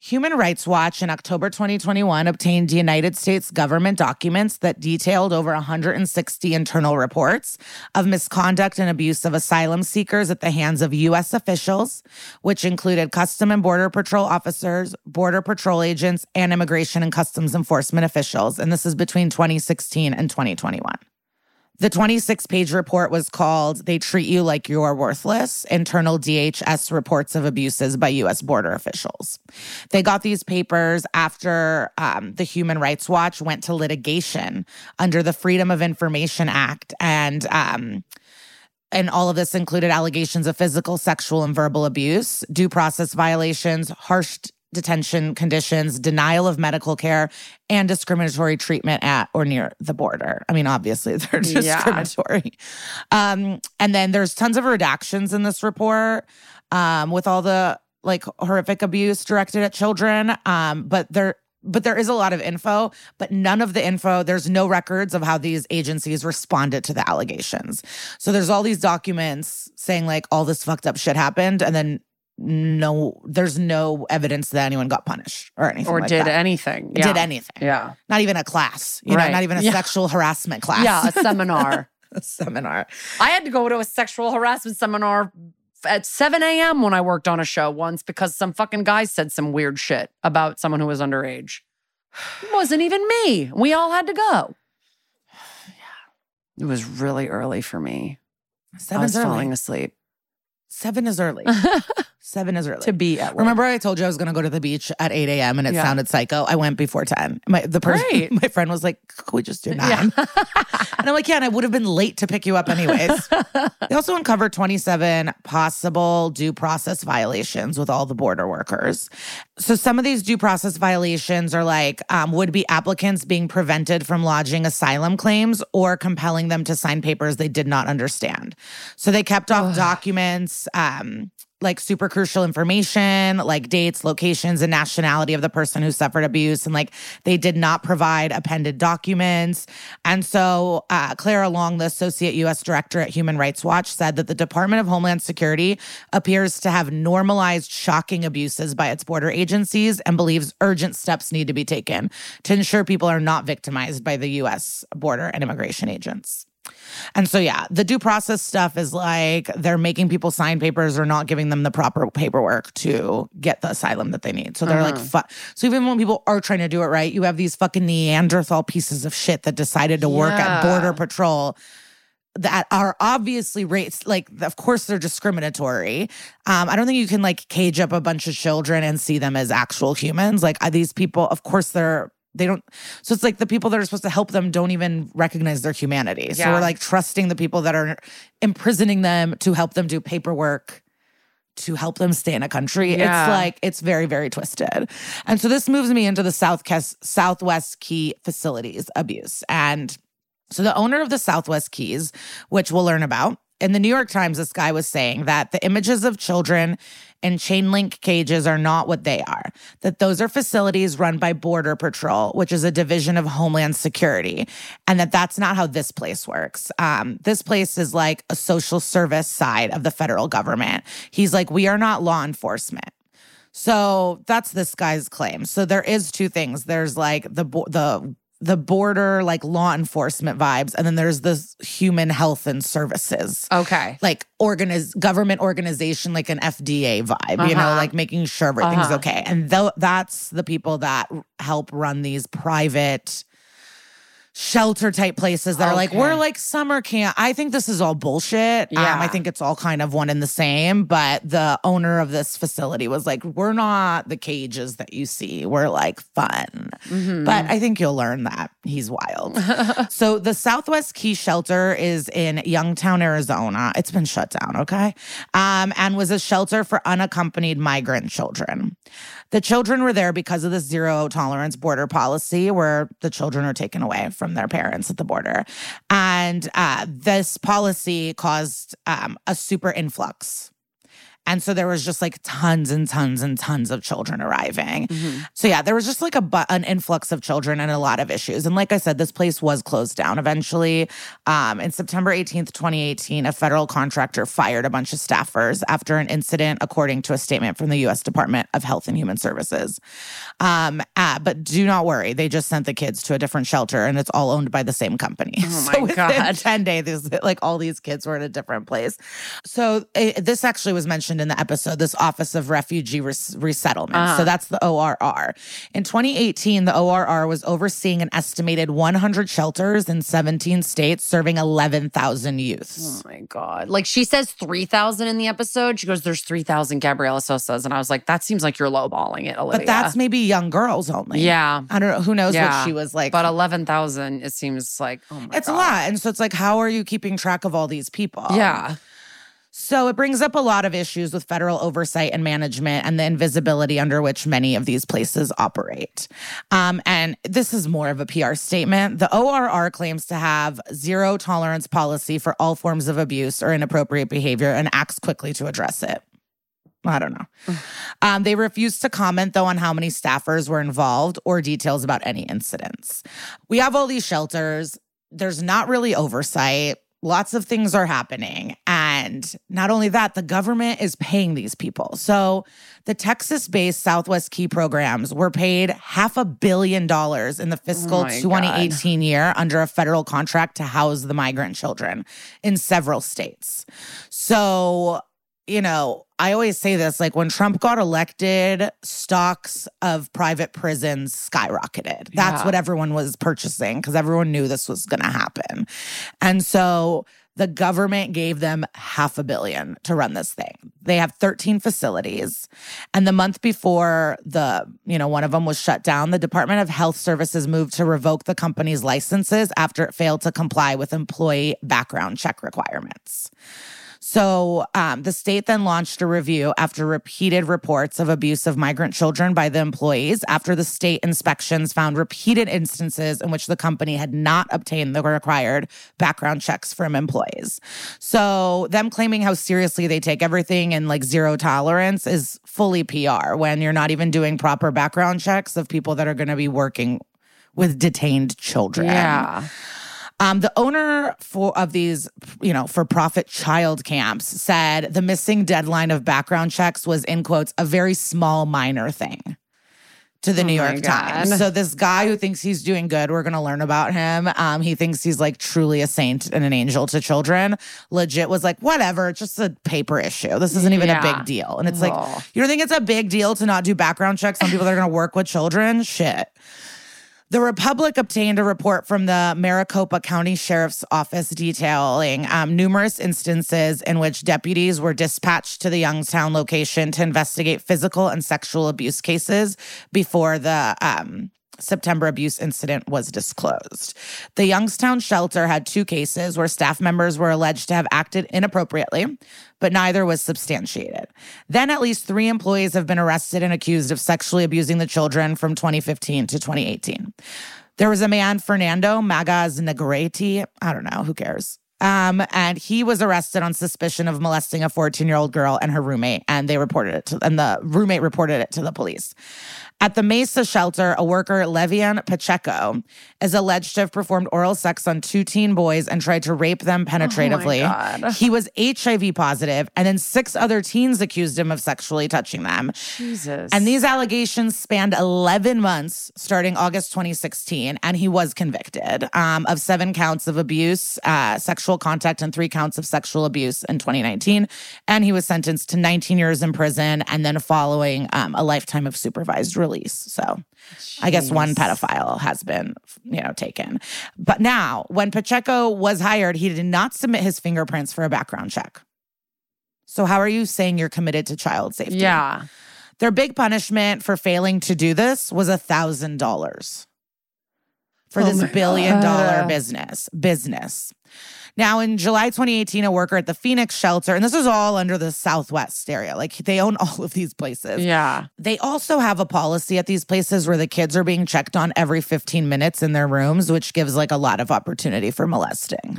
Human Rights Watch in October 2021 obtained United States government documents that detailed over 160 internal reports of misconduct and abuse of asylum seekers at the hands of U.S. officials, which included Custom and Border Patrol officers, Border Patrol agents, and Immigration and Customs Enforcement officials. And this is between 2016 and 2021. The 26 page report was called They Treat You Like You're Worthless Internal DHS Reports of Abuses by U.S. Border Officials. They got these papers after um, the Human Rights Watch went to litigation under the Freedom of Information Act. And, um, and all of this included allegations of physical, sexual, and verbal abuse, due process violations, harsh detention conditions, denial of medical care, and discriminatory treatment at or near the border. I mean, obviously, they're Yeah. discriminatory. Um, and then there's tons of redactions in this report um, with all the like horrific abuse directed at children. Um, but there but there is a lot of info, but none of the info, there's no records of how these agencies responded to the allegations. So there's all these documents saying like all this fucked up shit happened, and then no, there's no evidence that anyone got punished or anything. or like did that. anything. Did anything. Yeah. Not even a class, you know, Right. not even a Yeah. sexual harassment class. Yeah, a seminar. a seminar. I had to go to a sexual harassment seminar at 7 a.m. when I worked on a show once because some fucking guy said some weird shit about someone who was underage. It wasn't even me. We all had to go. Yeah it was really early for me. I was early. falling asleep. Seven is early. Seven is early. to be at work. Remember, I told you I was going to go to the beach at 8 a.m. and it Yeah. sounded psycho. I went before 10. My the person, Great. my friend was like, "Could we just do Yeah. nine?" and I'm like, "Yeah." And I would have been late to pick you up anyways. they also uncovered 27 possible due process violations with all the border workers. So some of these due process violations are like um, would be applicants being prevented from lodging asylum claims or compelling them to sign papers they did not understand. So they kept off documents. Um, like super crucial information, like dates, locations, and nationality of the person who suffered abuse. And like they did not provide appended documents. And so uh, Clara Long, the associate U.S. director at Human Rights Watch, said that the Department of Homeland Security appears to have normalized shocking abuses by its border agencies and believes urgent steps need to be taken to ensure people are not victimized by the U.S. border and immigration agents. And so, yeah, the due process stuff is like they're making people sign papers or not giving them the proper paperwork to get the asylum that they need. So they're like, fu- so even when people are trying to do it right, you have these fucking Neanderthal pieces of shit that decided to work at Border Patrol that are obviously rates like of course they're discriminatory. Um i don't think you can like cage up a bunch of children and see them as actual humans. Like are these people of course they're they don't so it's like the people that are supposed to help them don't even recognize their humanity so we're like trusting the people that are imprisoning them to help them do paperwork to help them stay in a country. Yeah. It's like it's very very twisted. And so this moves me into the South Kes- Southwest Key facilities abuse. And so the owner of the Southwest Keys, which we'll learn about, in the New York Times this guy was saying that the images of children in chain link cages are not what they are. That those are facilities run by Border Patrol, which is a division of Homeland Security, and that that's not how this place works. Um, this place is like a social service side of the federal government. He's like, we are not law enforcement. So that's this guy's claim. So there is two things. There's like the the the border like law enforcement vibes, and then there's this human health and services Okay. like organiz- government organization, like an FDA vibe, you know, Uh-huh. like making sure everything's Uh-huh. okay. And th- that's the people that help run these private shelter type places that are like, we're like summer camp. I think this is all bullshit. Yeah. Um, I think it's all kind of one and the same. But the owner of this facility was like, we're not the cages that you see. We're like fun. Mhm. But I think you'll learn that he's wild. so the Southwest Key Shelter is in Youngtown, Arizona. It's been shut down, okay? Um, and was a shelter for unaccompanied migrant children. The children were there because of the zero tolerance border policy, where the children are taken away from their parents at the border. And uh, this policy caused um, a super influx. And so there was just like tons and tons and tons of children arriving. Mhm. So yeah, there was just like a bu- an influx of children and a lot of issues. And like I said, this place was closed down eventually. Um, in September 18th, 2018, a federal contractor fired a bunch of staffers after an incident, according to a statement from the U.S. Department of Health and Human Services. Um, uh, but do not worry, they just sent the kids to a different shelter, and it's all owned by the same company. Oh so my within God. 10 days, like all these kids were in a different place. So eh, this actually was mentioned in the episode, this Office of Refugee Res- Resettlement. Uh-huh. So that's the ORR. In 2018, the ORR was overseeing an estimated 100 shelters in 17 states, serving 11,000 youths. Oh my God. Like she says 3,000 in the episode. She goes, there's 3,000, Gabriella so says. And I was like, that seems like you're lowballing it, Olivia. But that's maybe young girls only. Yeah. I don't know. Who knows Yeah. what she was like. But 11,000, it seems like, oh my it's God. a lot. And so it's like, how are you keeping track of all these people? Yeah. So it brings up a lot of issues with federal oversight and management and the invisibility under which many of these places operate. Um, and this is more of a PR statement. The ORR claims to have zero tolerance policy for all forms of abuse or inappropriate behavior and acts quickly to address it. I don't know. Um, they refused to comment, though, on how many staffers were involved or details about any incidents. We have all these shelters. There's not really oversight. Lots of things are happening. And not only that, the government is paying these people. So the Texas based Southwest Key programs were paid half a billion dollars in the oh fiscal my 2018 year under a federal contract to house the migrant children in several states. So you know, I always say this like when Trump got elected, stocks of private prisons skyrocketed. That's Yeah. what everyone was purchasing because everyone knew this was going to happen. And so the government gave them half a billion to run this thing. They have 13 facilities. And the month before the, you know, one of them was shut down, the Department of Health Services moved to revoke the company's licenses after it failed to comply with employee background check requirements. So um, the state then launched a review after repeated reports of abuse of migrant children by the employees. After the state inspections found repeated instances in which the company had not obtained the required background checks from employees. So them claiming how seriously they take everything and like zero tolerance is fully PR when you're not even doing proper background checks of people that are going to be working with detained children. Yeah. Um, the owner for of these, you know, for-profit child camps said the missing deadline of background checks was in quotes a very small minor thing to the Oh New York Times. So this guy who thinks he's doing good, we're going to learn about him. Um, he thinks he's like truly a saint and an angel to children. Legit was like, whatever, it's just a paper issue. This isn't even a big deal. And it's like, Oh. you don't think it's a big deal to not do background checks on people that are going to work with children? Shit. The Republic obtained a report from the Maricopa County Sheriff's Office detailing um, numerous instances in which deputies were dispatched to the Youngstown location to investigate physical and sexual abuse cases before the um, September abuse incident was disclosed. The Youngstown shelter had two cases where staff members were alleged to have acted inappropriately, but neither was substantiated. Then at least three employees have been arrested and accused of sexually abusing the children from 2015 to 2018. There was a man, Fernando Magaz Negrete. I don't know, who cares? Um, and he was arrested on suspicion of molesting a 14 year old girl and her roommate, and they reported it to, and the roommate reported it to the police. At the Mesa shelter, a worker, Levian Pacheco, is alleged to have performed oral sex on two teen boys and tried to rape them penetratively. God. He was HIV positive, and then six other teens accused him of sexually touching them. Jesus. And these allegations spanned 11 months starting August 2016, and he was convicted um, of seven counts of abuse, uh, sexual contact, and three counts of sexual abuse in 2019. And he was sentenced to 19 years in prison and then following um, a lifetime of supervised release. So I guess one pedophile has been, you know, taken. But now, when Pacheco was hired, he did not submit his fingerprints for a background check. So how are you saying you're committed to child safety? yeah. Their big punishment for failing to do this was a thousand dollars for Oh this billion dollar business. Business. Now, in July 2018, a worker at the Phoenix shelter, and this is all under the Southwest area, like they own all of these places. Yeah. They also have a policy at these places where the kids are being checked on every 15 minutes in their rooms, which gives like a lot of opportunity for molesting.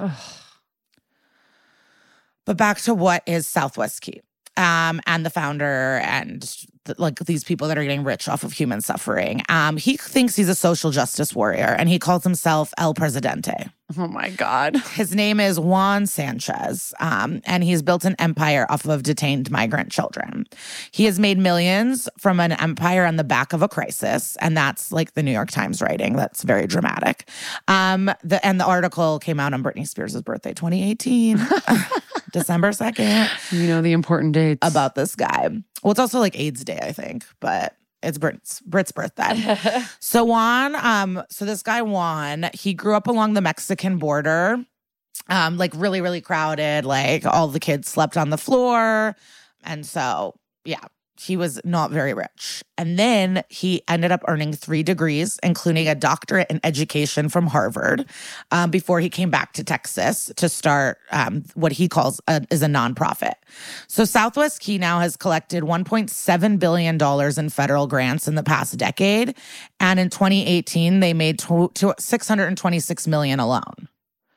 But back to what is Southwest Key um, and the founder and th- like these people that are getting rich off of human suffering. Um, he thinks he's a social justice warrior and he calls himself El Presidente. Oh my God. His name is Juan Sanchez, um, and he's built an empire off of detained migrant children. He has made millions from an empire on the back of a crisis, and that's like the New York Times writing. That's very dramatic. Um, the and the article came out on Britney Spears' birthday, 2018, December 2nd You know the important dates. about this guy. Well, it's also like AIDS Day, I think, but it's Brit's Brit's birthday. so Juan, um, so this guy Juan, he grew up along the Mexican border, um, like really, really crowded. Like all the kids slept on the floor, and so yeah. He was not very rich. And then he ended up earning three degrees, including a doctorate in education from Harvard, um, before he came back to Texas to start um, what he calls a, is a nonprofit. So Southwest Key now has collected 1.7 billion dollars in federal grants in the past decade, and in 2018 they made to, to 626 million alone.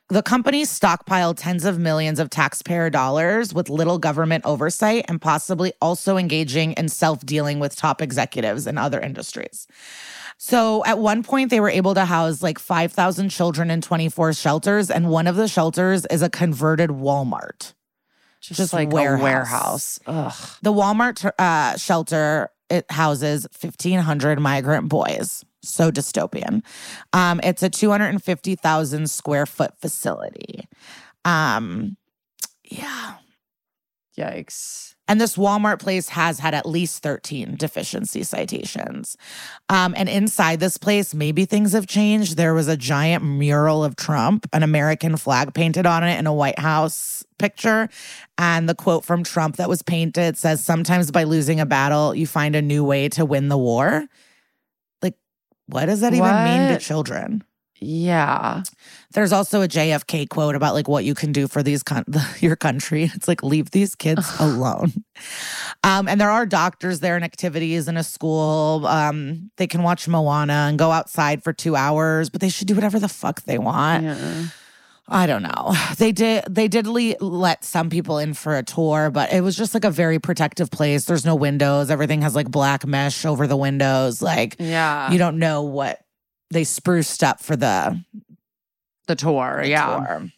The company stockpiled tens of millions of taxpayer dollars with little government oversight and possibly also engaging in self dealing with top executives in other industries. So at one point, they were able to house like 5,000 children in 24 shelters, and one of the shelters is a converted Walmart. Just, Just like warehouse. a warehouse. The Walmart uh, shelter it houses 1,500 migrant boys. So dystopian. Um, it's a 250,000 square foot facility. Um, yeah. Yikes. And this Walmart place has had at least 13 deficiency citations. Um, and inside this place, maybe things have changed. There was a giant mural of Trump, an American flag painted on it in a White House picture. And the quote from Trump that was painted says, Sometimes by losing a battle, you find a new way to win the war. Like, what does that even mean to children? Yeah. There's also a JFK quote about like what you can do for these con- your country. It's like leave these kids alone. Um, and there are doctors there and activities in a school. Um, they can watch Moana and go outside for two hours, but they should do whatever the fuck they want. Yeah. I don't know. They did they did le- let some people in for a tour, but it was just like a very protective place. There's no windows. Everything has like black mesh over the windows. Like Yeah. you don't know what they spruced up for the the tour. Yeah. tour.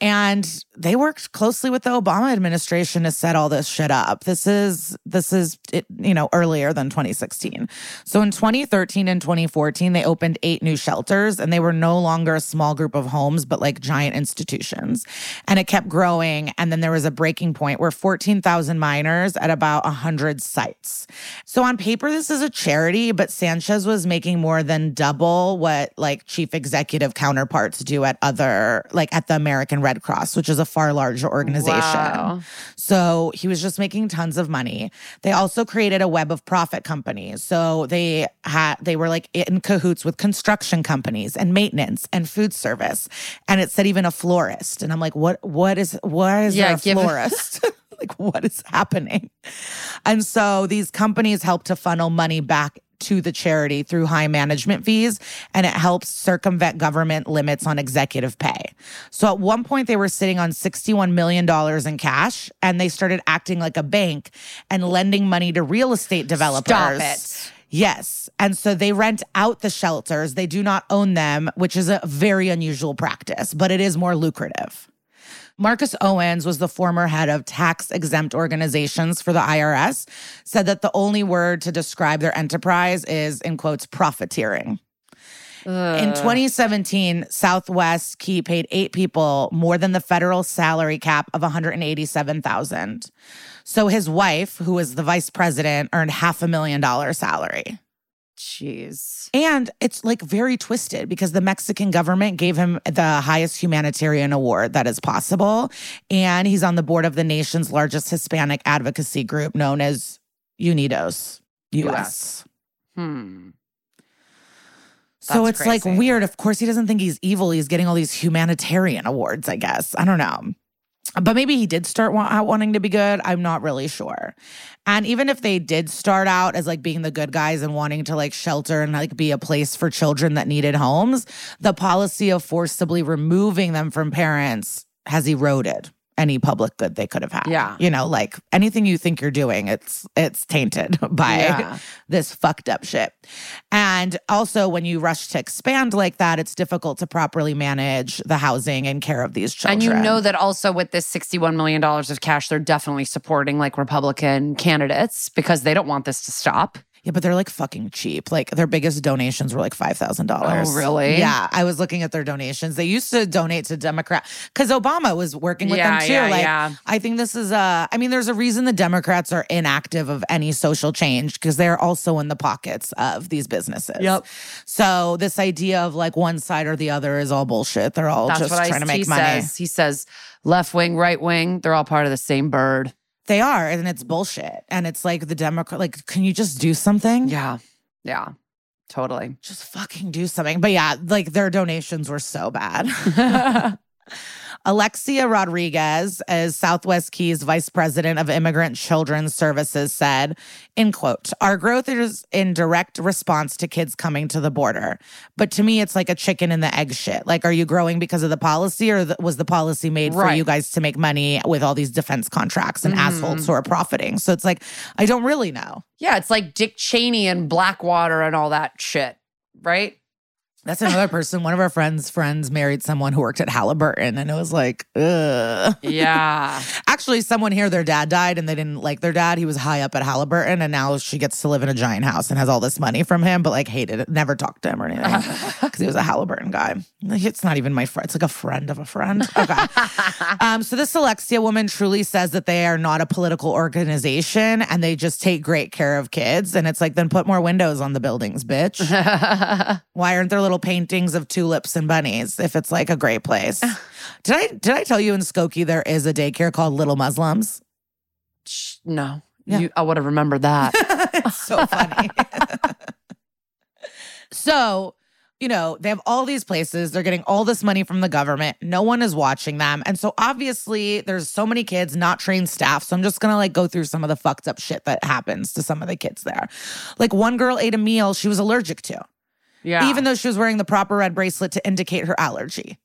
And they worked closely with the Obama administration to set all this shit up. This is this is you know earlier than 2016. So in 2013 and 2014 they opened eight new shelters and they were no longer a small group of homes but like giant institutions. And it kept growing and then there was a breaking point where 14,000 minors at about 100 sites. So on paper this is a charity but Sanchez was making more than double what like chief executive counterparts do at other like at the American Red Cross, which is a far larger organization. Wow. So he was just making tons of money. They also created a web of profit companies. So they had they were like in cahoots with construction companies and maintenance and food service. And it said even a florist. And I'm like, what what is why is Yeah, a florist? like what is happening? And so these companies help to funnel money back to the charity through high management fees and it helps circumvent government limits on executive pay. So at one point they were sitting on 61 million dollars in cash and they started acting like a bank and lending money to real estate developers. Stop it. Yes. And so they rent out the shelters. They do not own them, which is a very unusual practice, but it is more lucrative. Marcus Owens was the former head of tax exempt organizations for the IRS, said that the only word to describe their enterprise is, in quotes, profiteering. In 2017, Southwest Key paid eight people more than the federal salary cap of 187,000. So his wife, who was the vice president, earned half a million dollar salary. Jeez. And it's like very twisted because the Mexican government gave him the highest humanitarian award that is possible. And he's on the board of the nation's largest Hispanic advocacy group known as Unidos US. Hmm. So That's it's like weird. Of course, he doesn't think he's evil. He's getting all these humanitarian awards, I guess. I don't know. But maybe he did start wa- out wanting to be good. I'm not really sure. And even if they did start out as like being the good guys and wanting to like shelter and like be a place for children that needed homes, the policy of forcibly removing them from parents has eroded any public good they could have had. Yeah. You know, like anything you think you're doing, it's it's tainted by Yeah. this fucked up shit. And also, when you rush to expand like that, it's difficult to properly manage the housing and care of these children. And you know that also with this $61 million of cash, they're definitely supporting like Republican candidates because they don't want this to stop. Yeah, but they're like fucking cheap. Like their biggest donations were like five thousand dollars. Oh, really? Yeah, I was looking at their donations. They used to donate to Democrat because Obama was working with Yeah, them too. yeah, like, yeah. I think this is uh I mean, there's a reason the Democrats are inactive of any social change because they're also in the pockets of these businesses. Yep. So this idea of like one side or the other is all bullshit. They're all That's just trying to make he money. says. He says left wing, right wing, they're all part of the same bird. They are, and it's bullshit. And it's like the Democrat. Like, can you just do something? Yeah. Yeah. Totally. just fucking do something. But yeah, like their donations were so bad. Alexia Rodriguez, as Southwest Keys Vice President of Immigrant Children's Services, said, in quote, our growth is in direct response to kids coming to the border. But to me, it's like a chicken and the egg shit. Like, are you growing because of the policy or was the policy made for you guys to make money with all these defense contracts and assholes who mm-hmm. are profiting? So it's like, I don't really know. Yeah, it's like Dick Cheney and Blackwater and all that shit, right? That's another person. One of our friends' friends married someone who worked at Halliburton, and it was like, ugh. Yeah. Actually, someone here, their dad died, and they didn't like their dad. He was high up at Halliburton, and now she gets to live in a giant house and has all this money from him, but like hated it, never talked to him or anything because he was a Halliburton guy. It's not even my friend; it's like a friend of a friend. Okay. um, so this Alexia woman truly says that they are not a political organization and they just take great care of kids. And it's like, then put more windows on the buildings, bitch. Why aren't there little paintings of tulips and bunnies if it's like a great place? did I did I tell you in Skokie there is a daycare called Little Muslims? No. Yeah. You, I would have remembered that. it's so funny. so, you know, they have all these places. They're getting all this money from the government. No one is watching them. And so obviously there's so many kids, not trained staff. So I'm just gonna like go through some of the fucked up shit that happens to some of the kids there. Like one girl ate a meal she was allergic to. Yeah. even though she was wearing the proper red bracelet to indicate her allergy.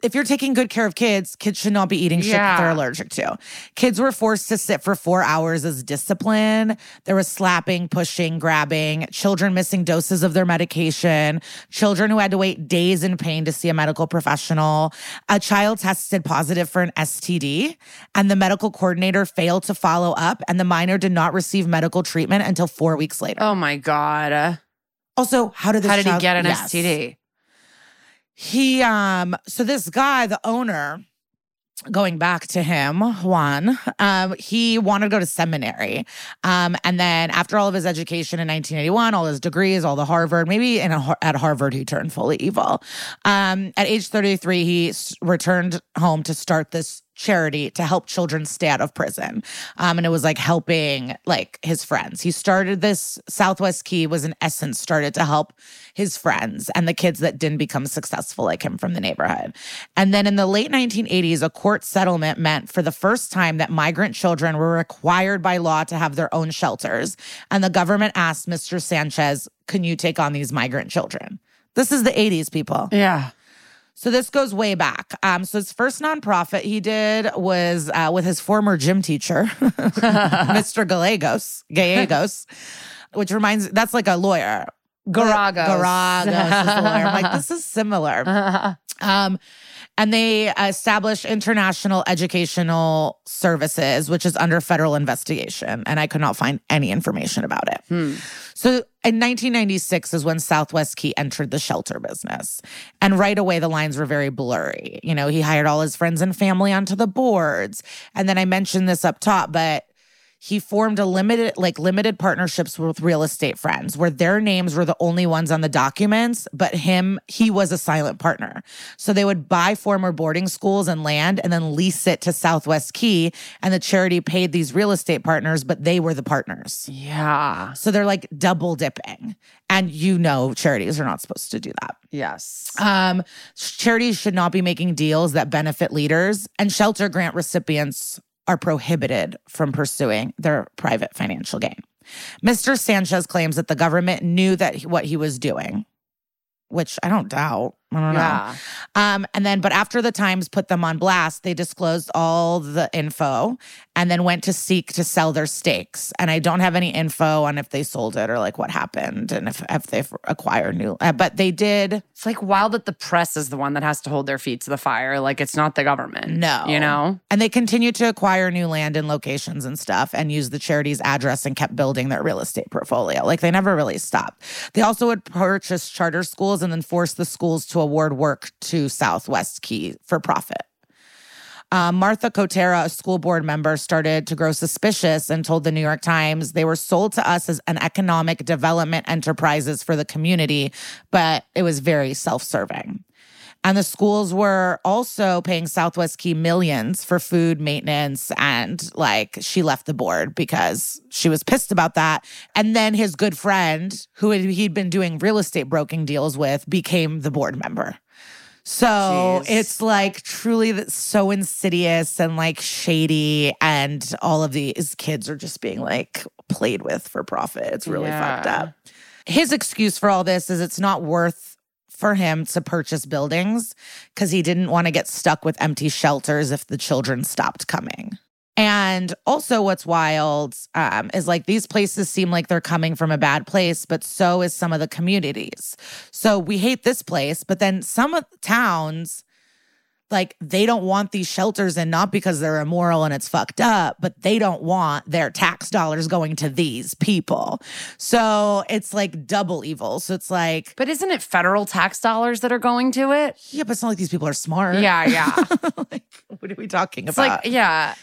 If you're taking good care of kids, kids should not be eating shit that they're allergic to. Kids were forced to sit for four hours as discipline. There was slapping, pushing, grabbing, children missing doses of their medication, children who had to wait days in pain to see a medical professional. A child tested positive for an STD, and the medical coordinator failed to follow up, and the minor did not receive medical treatment until four weeks later. oh my God. Also, how did this How did he get an Yes. STD? He um so this guy, the owner, going back to him, Juan, um, he wanted to go to seminary. Um, and then after all of his education in 1981, all his degrees, all the Harvard, maybe in a, at Harvard, he turned fully evil. Um, at age 33, he s- returned home to start this charity to help children stay out of prison. Um, and it was like helping like his friends. He started this Southwest Key was in essence started to help his friends and the kids that didn't become successful like him from the neighborhood. And then in the late 1980s, a court settlement meant for the first time that migrant children were required by law to have their own shelters. And the government asked Mr. Sanchez, can you take on these migrant children? This is the 80s, people. Yeah. So this goes way back. Um, so his first nonprofit he did was uh, with his former gym teacher, Mr. Gallegos, Gallegos, which reminds that's like a lawyer. Geragos. Geragos is the lawyer. I'm like, this is similar. Um, and they established International Educational Services, which is under federal investigation. And I could not find any information about it. Hmm. So in 1996 is when Southwest Key entered the shelter business. And right away, the lines were very blurry. You know, he hired all his friends and family onto the boards. And then I mentioned this up top, but he formed a limited like limited partnerships with real estate friends where their names were the only ones on the documents but him he was a silent partner so they would buy former boarding schools and land and then lease it to southwest key and the charity paid these real estate partners but they were the partners Yeah. so they're like double dipping and you know charities are not supposed to do that Yes. um, charities should not be making deals that benefit leaders, and shelter grant recipients are prohibited from pursuing their private financial gain. Mr. Sanchez claims that the government knew that what he was doing, which I don't doubt. I don't know. yeah. Um, and then, but after the Times put them on blast, they disclosed all the info and then went to seek to sell their stakes. And I don't have any info on if they sold it or like what happened and if, if they've acquired new, uh, but they did. It's like wild that the press is the one that has to hold their feet to the fire. Like it's not the government. No. You know? And they continued to acquire new land and locations and stuff and use the charity's address and kept building their real estate portfolio. Like they never really stopped. They also would purchase charter schools and then force the schools to award work to Southwest Key for profit. Uh, Martha Cotera, a school board member, started to grow suspicious and told the New York Times they were sold to us as an economic development enterprises for the community, but it was very self serving. And the schools were also paying Southwest Key millions for food maintenance. And like she left the board because she was pissed about that. And then his good friend, who he'd been doing real estate broking deals with, became the board member. So Jeez. it's like truly so insidious and like shady, and all of these kids are just being like played with for profit. It's really fucked up. His excuse for all this is it's not worth for him to purchase buildings because he didn't want to get stuck with empty shelters if the children stopped coming. And also, what's wild um, is like these places seem like they're coming from a bad place, but so is some of the communities. So we hate this place, but then some of the towns, like they don't want these shelters and not because they're immoral and it's fucked up, but they don't want their tax dollars going to these people. So it's like double evil. So it's like, But isn't it federal tax dollars that are going to it? yeah, but it's not like these people are smart. Yeah, yeah. like, what are we talking It's about? like, yeah.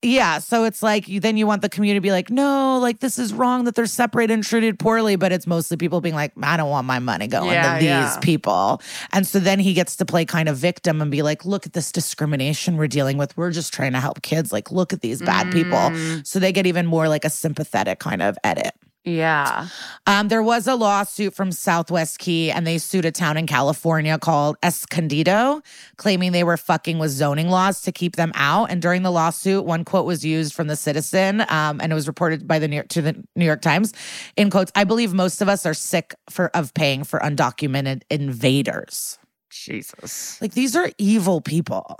Yeah. So it's like you then you want the community to be like, no, like this is wrong that they're separated and treated poorly. But it's mostly people being like, I don't want my money going Yeah, to these yeah. people. And so then he gets to play kind of victim and be like, look at this discrimination we're dealing with. We're just trying to help kids. Like, look at these bad people. Mm. So they get even more like a sympathetic kind of edit. Yeah. Um, there was a lawsuit from Southwest Key, and they sued a town in California called Escondido, claiming they were fucking with zoning laws to keep them out. And during the lawsuit, one quote was used from the Citizen, um, and it was reported by the New York, to the New York Times. In quotes, I believe most of us are sick for of paying for undocumented invaders. Jesus. Like these are evil people.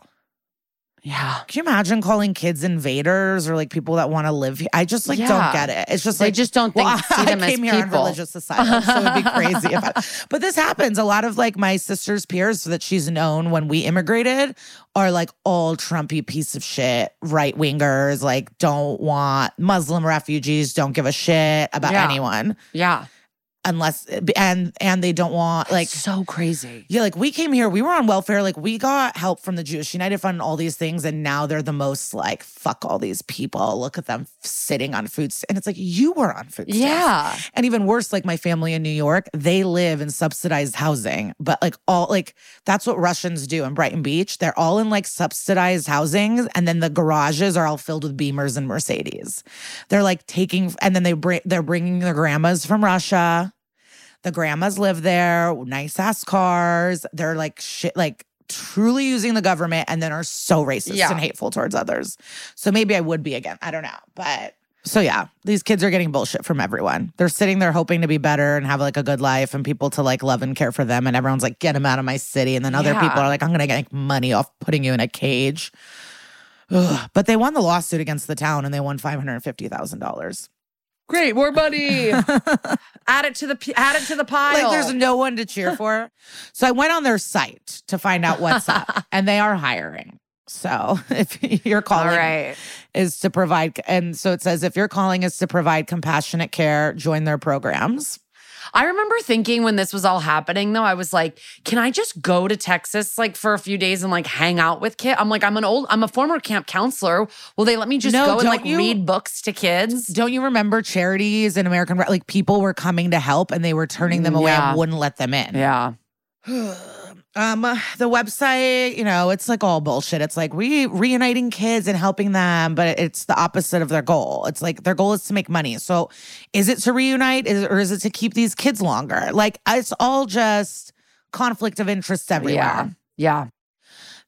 Yeah. Can you imagine calling kids invaders or like people that want to live here? I just like Yeah. don't get it. It's just They like just don't think well, see them I as came here on people. religious asylum, so it'd be crazy. If I, but this happens. A lot of like my sister's peers that she's known when we immigrated are like all Trumpy piece of shit right wingers. Like don't want Muslim refugees. Don't give a shit about Yeah. anyone Yeah. Unless and and they don't want like so crazy. yeah, like we came here, we were on welfare, like we got help from the Jewish United Fund and all these things, and now they're the most like fuck all these people. Look at them sitting on food, st- and it's like you were on food. stamps. Yeah. and even worse, like my family in New York, they live in subsidized housing, but like all like that's what Russians do in Brighton Beach. They're all in like subsidized housings, and then the garages are all filled with Beamers and Mercedes. They're like taking, and then they bring they're bringing their grandmas from Russia. The grandmas live there, nice ass cars. They're like shit, like truly using the government and then are so racist Yeah. and hateful towards others. So maybe I would be again. I don't know. But so yeah, these kids are getting bullshit from everyone. They're sitting there hoping to be better and have like a good life and people to like love and care for them. And everyone's like, get them out of my city. And then other Yeah. people are like, I'm going to get money off putting you in a cage. Ugh. But they won the lawsuit against the town and they won $550,000. Great, more money. add it to the p- add it to the pile. Like there's no one to cheer for. so I went on their site to find out what's up, and they are hiring. So if your All calling right. is to provide, and so it says if your calling is to provide compassionate care, join their programs. I remember thinking when this was all happening, though, I was like, can I just go to Texas like for a few days and like hang out with kids? I'm like, I'm an old, I'm a former camp counselor. Will they let me just No, go and like you- read books to kids? Don't you remember charities in American like people were coming to help and they were turning them away Yeah. and wouldn't let them in. Yeah. um the website you know it's like all bullshit it's like we reuniting kids and helping them but it's the opposite of their goal it's like their goal is to make money so is it to reunite is, or is it to keep these kids longer like it's all just conflict of interest everywhere Yeah. Yeah.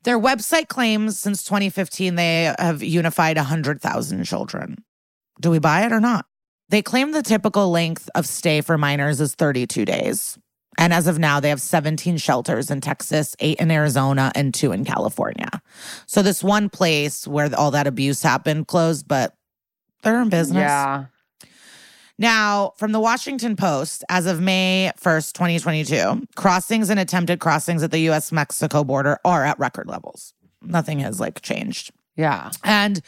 their website claims since 2015 they have unified 100,000 children. Do we buy it or not? They claim the typical length of stay for minors is 32 days. And as of now, they have 17 shelters in Texas, eight in Arizona, and two in California. So, this one place where all that abuse happened closed, but they're in business. Yeah. Now, from the Washington Post, as of May 1st, 2022, crossings and attempted crossings at the US Mexico border are at record levels. Nothing has like changed. Yeah. And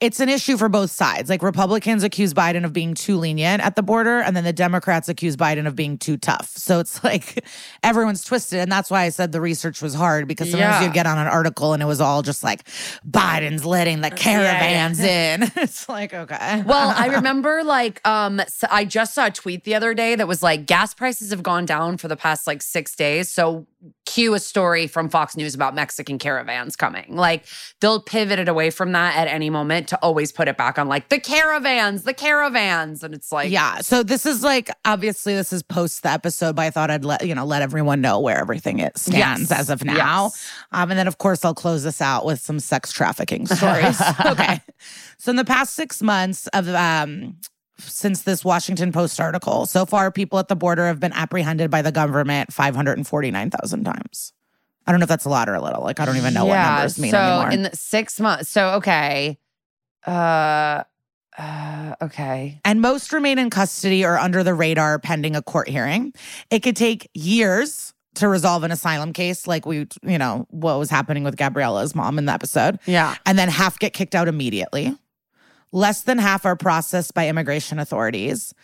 it's an issue for both sides. Like Republicans accuse Biden of being too lenient at the border, and then the Democrats accuse Biden of being too tough. So it's like everyone's twisted. And that's why I said the research was hard because sometimes Yeah. you'd get on an article and it was all just like Biden's letting the caravans in. it's like, okay. Well, I remember like um s- I just saw a tweet the other day that was like gas prices have gone down for the past like 6 days. So cue a story from Fox News about Mexican caravans coming. Like they'll pivot it away from that at any moment to always put it back on like the caravans, the caravans. And it's like, yeah. So this is like obviously this is post the episode, but I thought I'd let you know let everyone know where everything is stands Yes. as of now. Yes. Um, and then of course I'll close this out with some sex trafficking stories. okay. So in the past six months of um since this Washington Post article, so far people at the border have been apprehended by the government 549,000 times. I don't know if that's a lot or a little. Like I don't even know what numbers mean so anymore. in the six months. So, okay. Uh, uh, okay. and most remain in custody or under the radar pending a court hearing. It could take years to resolve an asylum case, like we, you know, what was happening with Gabriella's mom in the episode, Yeah. and then half get kicked out immediately. Less than half are processed by immigration authorities.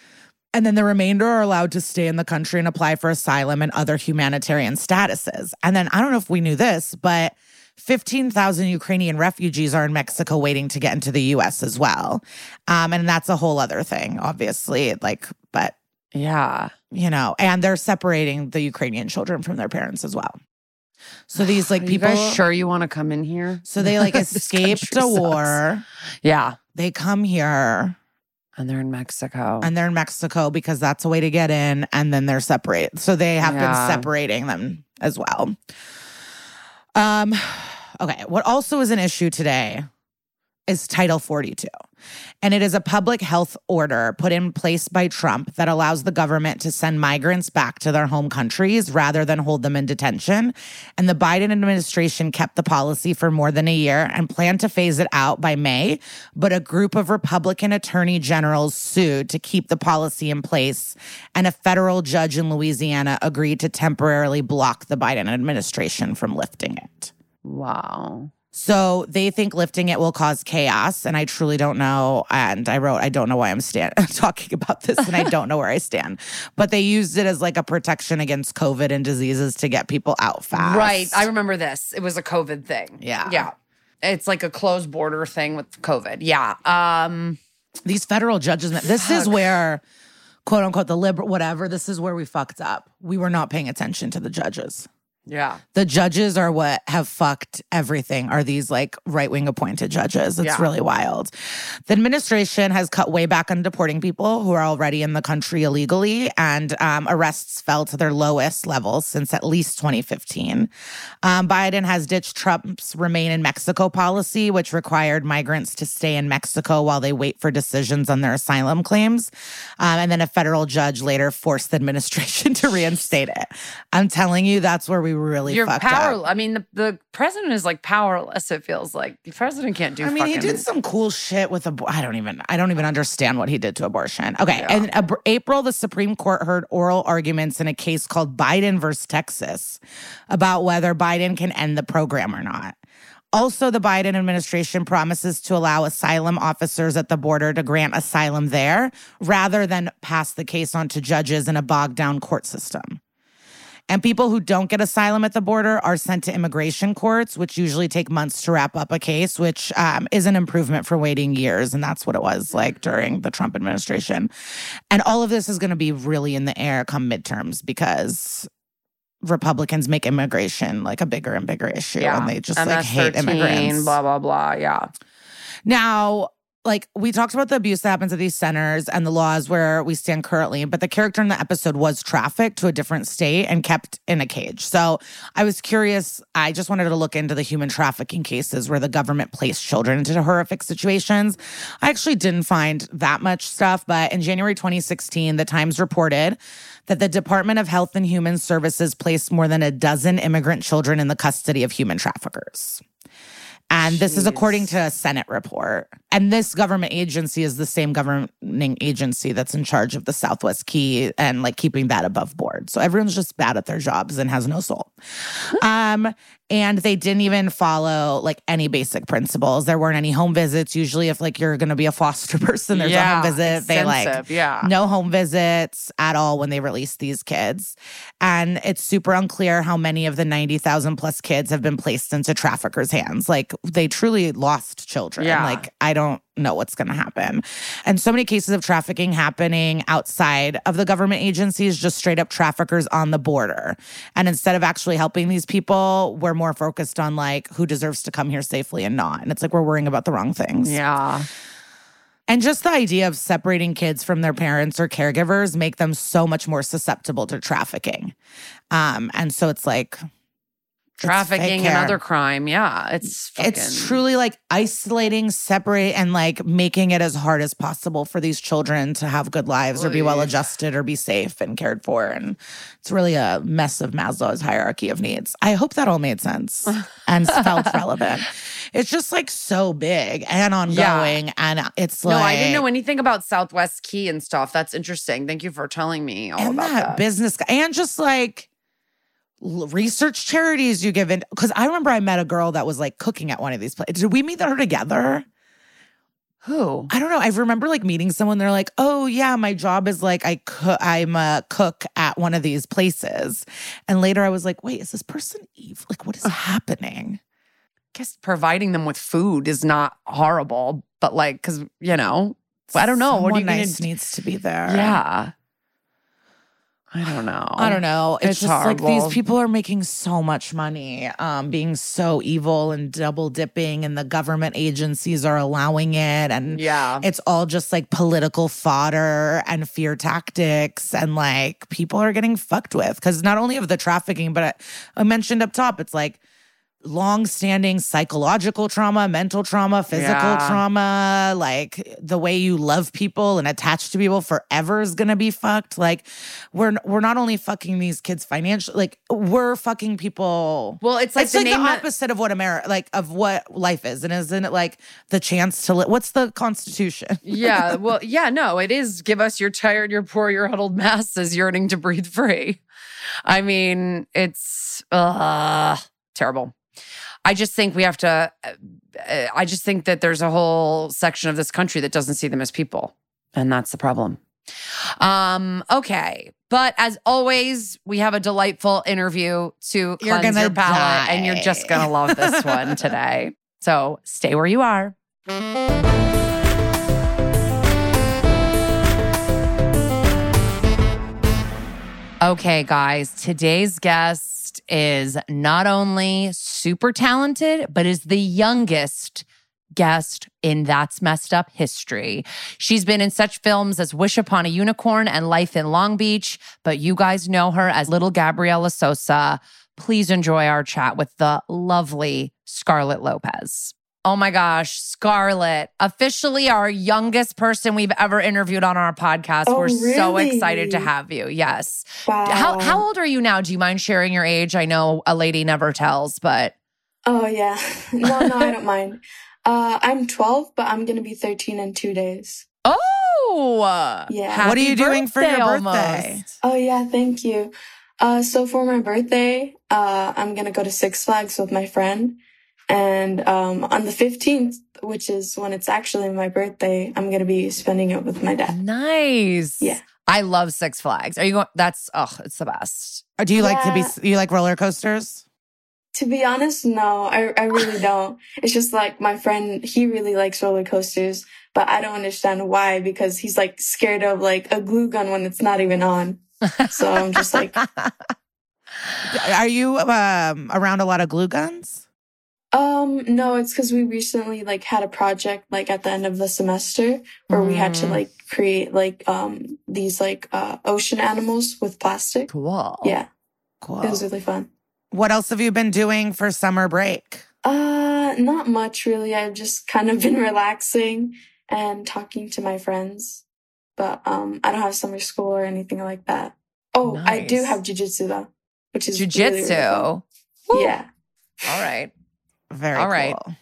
And then the remainder are allowed to stay in the country and apply for asylum and other humanitarian statuses. And then I don't know if we knew this, but 15,000 Ukrainian refugees are in Mexico waiting to get into the US as well. Um, and that's a whole other thing, obviously. Like, but, Yeah. you know, and they're separating the Ukrainian children from their parents as well. So these like Are people, you guys sure you want to come in here? so they like escaped a sucks. war. Yeah. They come here And they're in Mexico. and they're in Mexico because that's a way to get in, and then they're separated. So they have Yeah. been separating them as well. Um, okay. What also is an issue today is Title 42. And it is a public health order put in place by Trump that allows the government to send migrants back to their home countries rather than hold them in detention. And the Biden administration kept the policy for more than a year and planned to phase it out by May. But a group of Republican attorney generals sued to keep the policy in place. And a federal judge in Louisiana agreed to temporarily block the Biden administration from lifting it. wow. So they think lifting it will cause chaos, and I truly don't know. And I wrote, I don't know why I'm stand- talking about this, and I don't know where I stand. But they used it as like a protection against COVID and diseases to get people out fast. Right. I remember this. It was a COVID thing. Yeah. Yeah. It's like a closed border thing with COVID. Yeah. Um, These federal judges. This is where, quote unquote, the liberal whatever. This is where we fucked up. We were not paying attention to the judges. Yeah. The judges are what have fucked everything, are these like right wing appointed judges. It's Yeah. really wild. The administration has cut way back on deporting people who are already in the country illegally, and um, arrests fell to their lowest levels since at least 2015. Um, Biden has ditched Trump's remain in Mexico policy, which required migrants to stay in Mexico while they wait for decisions on their asylum claims. Um, and then a federal judge later forced the administration to reinstate it. I'm telling you, that's where we really You're fucked powerless. up. I mean, the, the president is like powerless, it feels like. The president can't do I mean, he did some cool shit with abor- I don't even. I don't even understand what he did to abortion. Okay, And Ab- April, the Supreme Court heard oral arguments in a case called Biden versus Texas about whether Biden can end the program or not. Also, the Biden administration promises to allow asylum officers at the border to grant asylum there rather than pass the case on to judges in a bogged down court system. And people who don't get asylum at the border are sent to immigration courts, which usually take months to wrap up a case, which um, is an improvement for waiting years. And that's what it was like during the Trump administration. And all of this is going to be really in the air come midterms because Republicans make immigration like a bigger and bigger issue. And they just like hate MS-13, immigrants. Blah, blah, blah. Yeah. Now, like we talked about the abuse that happens at these centers and the laws where we stand currently, but the character in the episode was trafficked to a different state and kept in a cage. So I was curious. I just wanted to look into the human trafficking cases where the government placed children into horrific situations. I actually didn't find that much stuff, but in January 2016, the Times reported that the Department of Health and Human Services placed more than a dozen immigrant children in the custody of human traffickers. And this is according to a Senate report. And this government agency is the same governing agency that's in charge of the Southwest Key and like keeping that above board. So everyone's just bad at their jobs and has no soul. um, and they didn't even follow like any basic principles. There weren't any home visits. Usually, if like you're gonna be a foster person, there's a home visit. They like yeah. no home visits at all when they release these kids. And it's super unclear how many of the 90,000 plus kids have been placed into traffickers' hands. Like they truly lost children. Yeah. Like I don't know what's going to happen. And so many cases of trafficking happening outside of the government agencies, just straight up traffickers on the border. And instead of actually helping these people, we're more focused on like who deserves to come here safely and not. And it's like we're worrying about the wrong things. Yeah. And just the idea of separating kids from their parents or caregivers make them so much more susceptible to trafficking. Um, and so it's like Trafficking and other crime. Yeah. It's it's truly like isolating, separate, and like making it as hard as possible for these children to have good lives or be well adjusted or be safe and cared for. And it's really a mess of Maslow's hierarchy of needs. I hope that all made sense and felt relevant. It's just like so big and ongoing. And it's like no, I didn't know anything about Southwest Key and stuff. That's interesting. Thank you for telling me all about that, that. business and just like research charities you give in. Because I remember I met a girl that was like cooking at one of these places. Did we meet her together? Who? I don't know. I remember like meeting someone. They're like, "Oh yeah, my job is like I cook. I'm a cook at one of these places." And later, I was like, "Wait, is this person Eve? Like, what is happening?" guess providing them with food is not horrible, but like, cause you know, I don't know. what are you Someone gonna nice do? needs to be there. Yeah. I don't know. I don't know. It's, It's just like these people are making so much money, um, being so evil and double dipping, and the government agencies are allowing it. And Yeah. it's all just like political fodder and fear tactics. And like people are getting fucked with because not only of the trafficking, but I, I mentioned up top, it's like long-standing psychological trauma, mental trauma, physical Yeah. trauma, like the way you love people and attach to people forever is going to be fucked. Like we're we're not only fucking these kids financially, like we're fucking people Well, it's like it's the like the name that- opposite of what America, like of what life is, and isn't it like the chance to live? What's the Constitution? yeah. Well, yeah, no, it is give us your tired, your poor, your huddled masses yearning to breathe free. I mean, it's uh, terrible. I just think we have to, uh, I just think that there's a whole section of this country that doesn't see them as people. And that's the problem. Um, okay. But as always, we have a delightful interview to You're cleanse your palate, and you're just gonna love this one today. So stay where you are. Okay, guys, today's guest is not only super talented, but is the youngest guest in That's Messed Up history. She's been in such films as Wish Upon a Unicorn and Life in Long Beach, but you guys know her as Little Gabriela Sosa. Please enjoy our chat with the lovely Scarlett Lopez. Oh my gosh, Scarlett, officially our youngest person we've ever interviewed on our podcast. Oh, We're so excited to have you. Yes. Wow. How how old are you now? Do you mind sharing your age? I know a lady never tells, but Oh yeah. No, no, I don't mind. Uh, I'm 12, but I'm gonna be 13 in two days. oh, Yeah. What are you doing for your birthday? almost. Oh yeah, thank you. Uh, so for my birthday, uh, I'm gonna go to Six Flags with my friend, and um, on the 15th, which is when it's actually my birthday, I'm gonna be spending it with my dad. Nice. Yeah. I love Six Flags. Are you going? That's oh, it's the best. Or do you like to be? You like roller coasters? To be honest, no, I, I really don't. It's just like my friend, he really likes roller coasters, but I don't understand why because he's like scared of like a glue gun when it's not even on. So I'm just like, Are you um, around a lot of glue guns? Um, no, it's because we recently like had a project like at the end of the semester where we had to Mm. like create like um these like uh ocean animals with plastic. Cool. Yeah, Cool. it was really fun. What else have you been doing for summer break? Uh, not much really. I've just kind of been relaxing and talking to my friends. But um, I don't have summer school or anything like that. Oh, I do Nice. have jujitsu though, which is really, really Jujitsu. yeah. All right. Very All right. cool.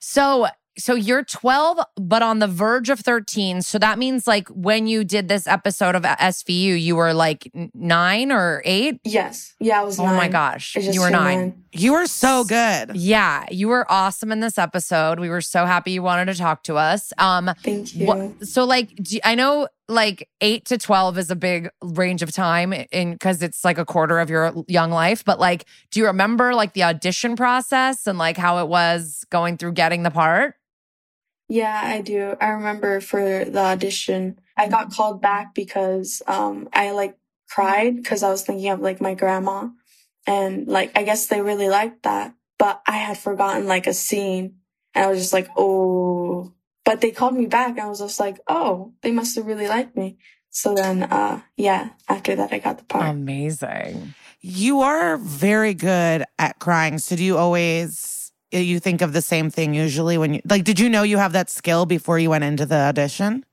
So so you're 12 but on the verge of 13. So that means like when you did this episode of SVU you were like 9 or 8? Yes. Yeah, I was Oh my gosh. You were turned 9. You were so good. Yeah, you were awesome in this episode. We were so happy you wanted to talk to us. Um Thank you. what, so like do, I know like 8 to 12 is a big range of time in cuz it's like a quarter of your young life, but like do you remember like the audition process and like how it was going through getting the part? Yeah, I do. I remember for the audition, I got called back because um I like cried because I was thinking of like my grandma. And like I guess they really liked that. But I had forgotten like a scene and I was just like, oh but they called me back and I was just like, oh, they must have really liked me. So then uh yeah, after that I got the part. Amazing. You are very good at crying. So do you always you think of the same thing usually when you like did you know you have that skill before you went into the audition?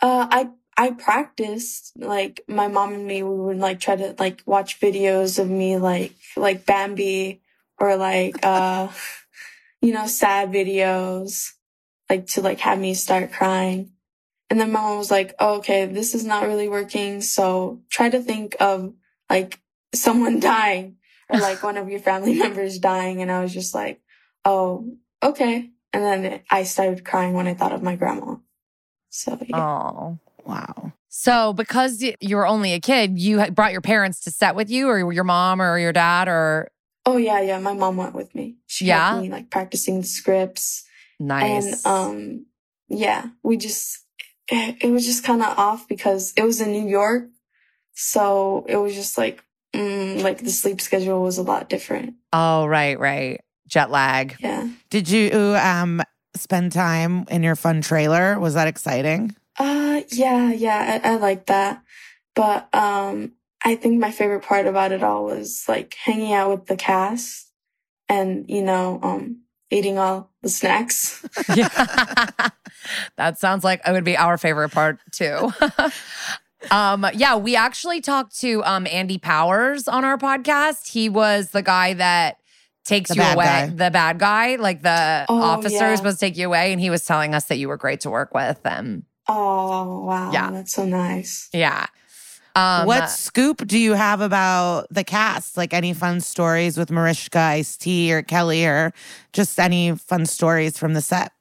Uh I I practiced like my mom and me we would like try to like watch videos of me like like Bambi or like uh you know sad videos like to like have me start crying. And then my mom was like, oh, okay, this is not really working. So try to think of like someone dying or like one of your family members dying. And I was just like, oh, okay. And then I started crying when I thought of my grandma. So yeah. Oh. Wow. So, because you were only a kid, you brought your parents to set with you, or your mom, or your dad, or Oh yeah, yeah. My mom went with me. She Yeah? me like practicing the scripts. Nice. And um yeah, we just it, it was just kind of off because it was in New York. So it was just like mm, like the sleep schedule was a lot different. oh, right, right. Jet lag. Yeah. Did you um spend time in your fun trailer? Was that exciting? Uh yeah, yeah, I, I like that. But um I think my favorite part about it all was like hanging out with the cast and, you know, um eating all the snacks. Yeah. that sounds like it would be our favorite part too. um, yeah, we actually talked to um Andy Powers on our podcast. He was the guy that takes The you away, guy. the bad guy, like the Oh, officer yeah. is supposed to take you away, and he was telling us that you were great to work with. And Oh, wow. Yeah. That's so nice. yeah. Um, what scoop do you have about the cast? Like any fun stories with Mariska, Ice T, or Kelli, or just any fun stories from the set?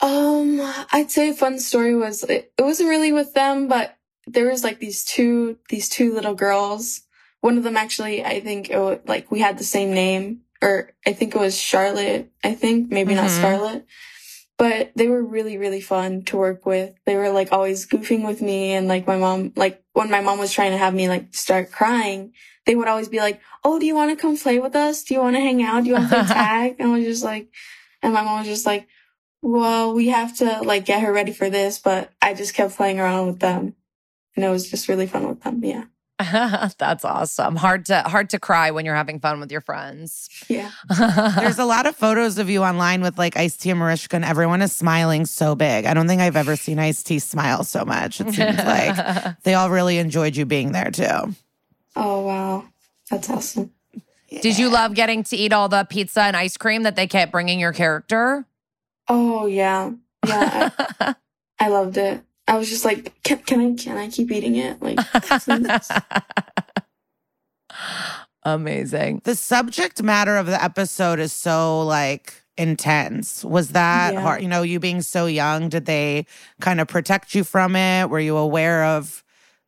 Um, I'd say a fun story was it, it wasn't really with them, but there was like these two these two little girls. One of them actually, I think it was, like we had the same name, or I think it was Charlotte. I think maybe not Mhm. But they were really really fun to work with. They were like always goofing with me, and like my mom, like when my mom was trying to have me like start crying, they would always be like, "Oh, do you want to come play with us? Do you want to hang out? Do you want to play tag?" And I was just like, and my mom was just like well, we have to like get her ready for this, but I just kept playing around with them. And it was just really fun with them. Yeah. That's awesome. Hard to hard to cry when you're having fun with your friends. Yeah. There's a lot of photos of you online with like Ice T and Mariska, and everyone is smiling so big. I don't think I've ever seen Ice T smile so much. It seems like they all really enjoyed you being there too. Oh, wow. That's awesome. Did you love getting to eat all the pizza and ice cream that they kept bringing your character? Oh, yeah. Yeah. I, I loved it. I was just like, can, can I, can I keep eating it? Like. Amazing. The subject matter of the episode is so like intense. Was that Yeah. hard? You know, you being so young, did they kind of protect you from it? Were you aware of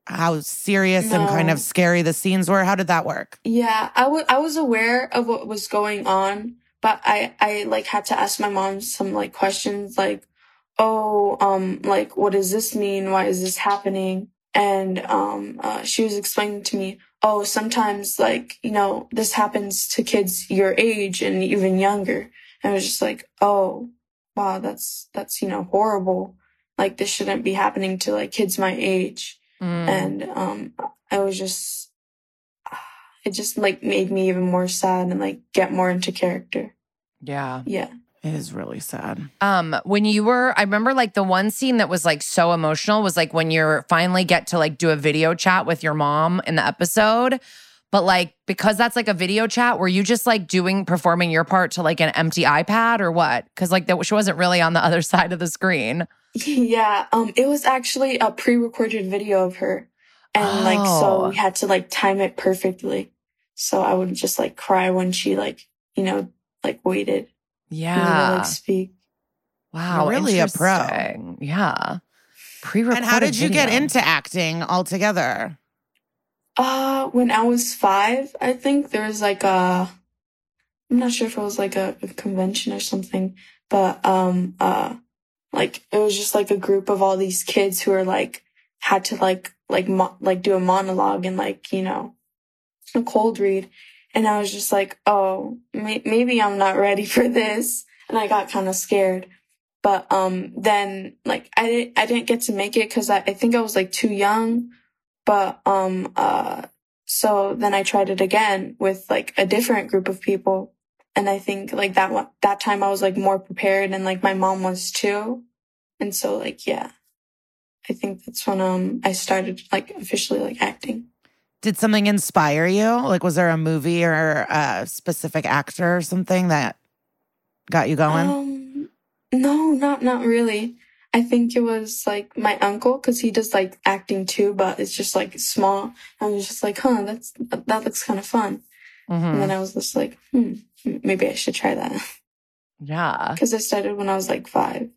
how serious and kind of scary the scenes were? How did that work? Yeah, I wa- I was aware of what was going on, but I, I like had to ask my mom some like questions like, oh, um, like, what does this mean? Why is this happening? And, um, uh, she was explaining to me, oh, sometimes like, you know, this happens to kids your age and even younger. And I was just like, oh, wow, that's, that's, you know, horrible. Like this shouldn't be happening to like kids my age Mm. and um i was just it just like made me even more sad and like get more into character yeah. yeah It is really sad. Um, when you were, I remember like the one scene that was like so emotional was like when you're finally get to like do a video chat with your mom in the episode. But like because that's like a video chat, were you just like doing performing your part to like an empty iPad or what? Because like that she wasn't really on the other side of the screen. yeah um it was actually a pre-recorded video of her and like Oh. so we had to like time it perfectly so i would just like cry when she like you know like waited for me to Yeah. like speak wow. really a pro. Yeah. Pre-recorded. And how did you get into acting altogether? Uh, when I was five, I think there was like a, I'm not sure if it was like a, a convention or something, but um, uh, like it was just like a group of all these kids who are like had to like like mo- like do a monologue and like you know a cold read and i was just like oh may- maybe i'm not ready for this. And i got kind of scared. But um then like i didn't i didn't get to make it because I, I think i was like too young. But um uh so then i tried it again with like a different group of people. And i think like that one that time i was like more prepared and like my mom was too. And so like yeah. I think that's when um i started like officially like acting Did something inspire you? Like, was there a movie or a specific actor or something that got you going? Um, no, not not really. I think it was like my uncle because he does like acting too, but it's just like small. I was just like, huh, that's that looks kind of fun. And Mhm. then I was just like, hmm, maybe I should try that Yeah. because I started when I was like five.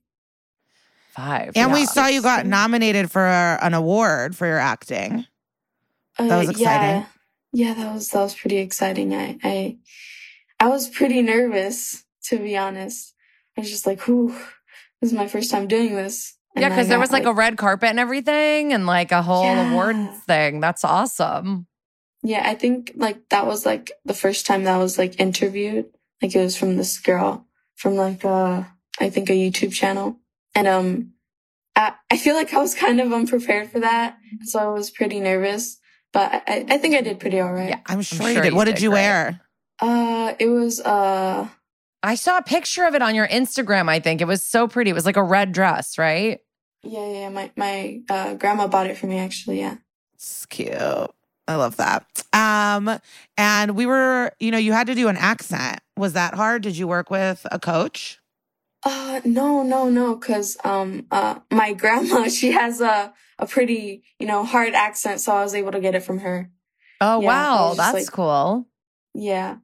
Five. and we saw you got nominated for an award for your acting. That was Uh, exciting. Yeah, yeah, that was that was pretty exciting. I I I was pretty nervous to be honest. I was just like, whew, this is my first time doing this. Yeah, And I because there got, was like, a red carpet and everything and like a whole Yeah. award thing. That's awesome. Yeah, I think like that was like the first time that I was like interviewed. Like it was from this girl from like uh I think a YouTube channel. And um I, I feel like I was kind of unprepared for that. So I was pretty nervous. But I, I think I did pretty all right. Yeah. I'm sure, sure you did. you What did did you great. wear? Uh it was uh I saw a picture of it on your Instagram, I think. It was so pretty. It was like a red dress, right? yeah, yeah, my my uh grandma bought it for me actually, yeah. It's cute. I love that. Um, and we were, you know, you had to do an accent. Was that hard? Did you work with a coach? Uh no, no, no, cuz um uh my grandma, she has a a pretty, you know, hard accent, so I was able to get it from her. Oh, Yeah, wow. That's like- cool. Yeah.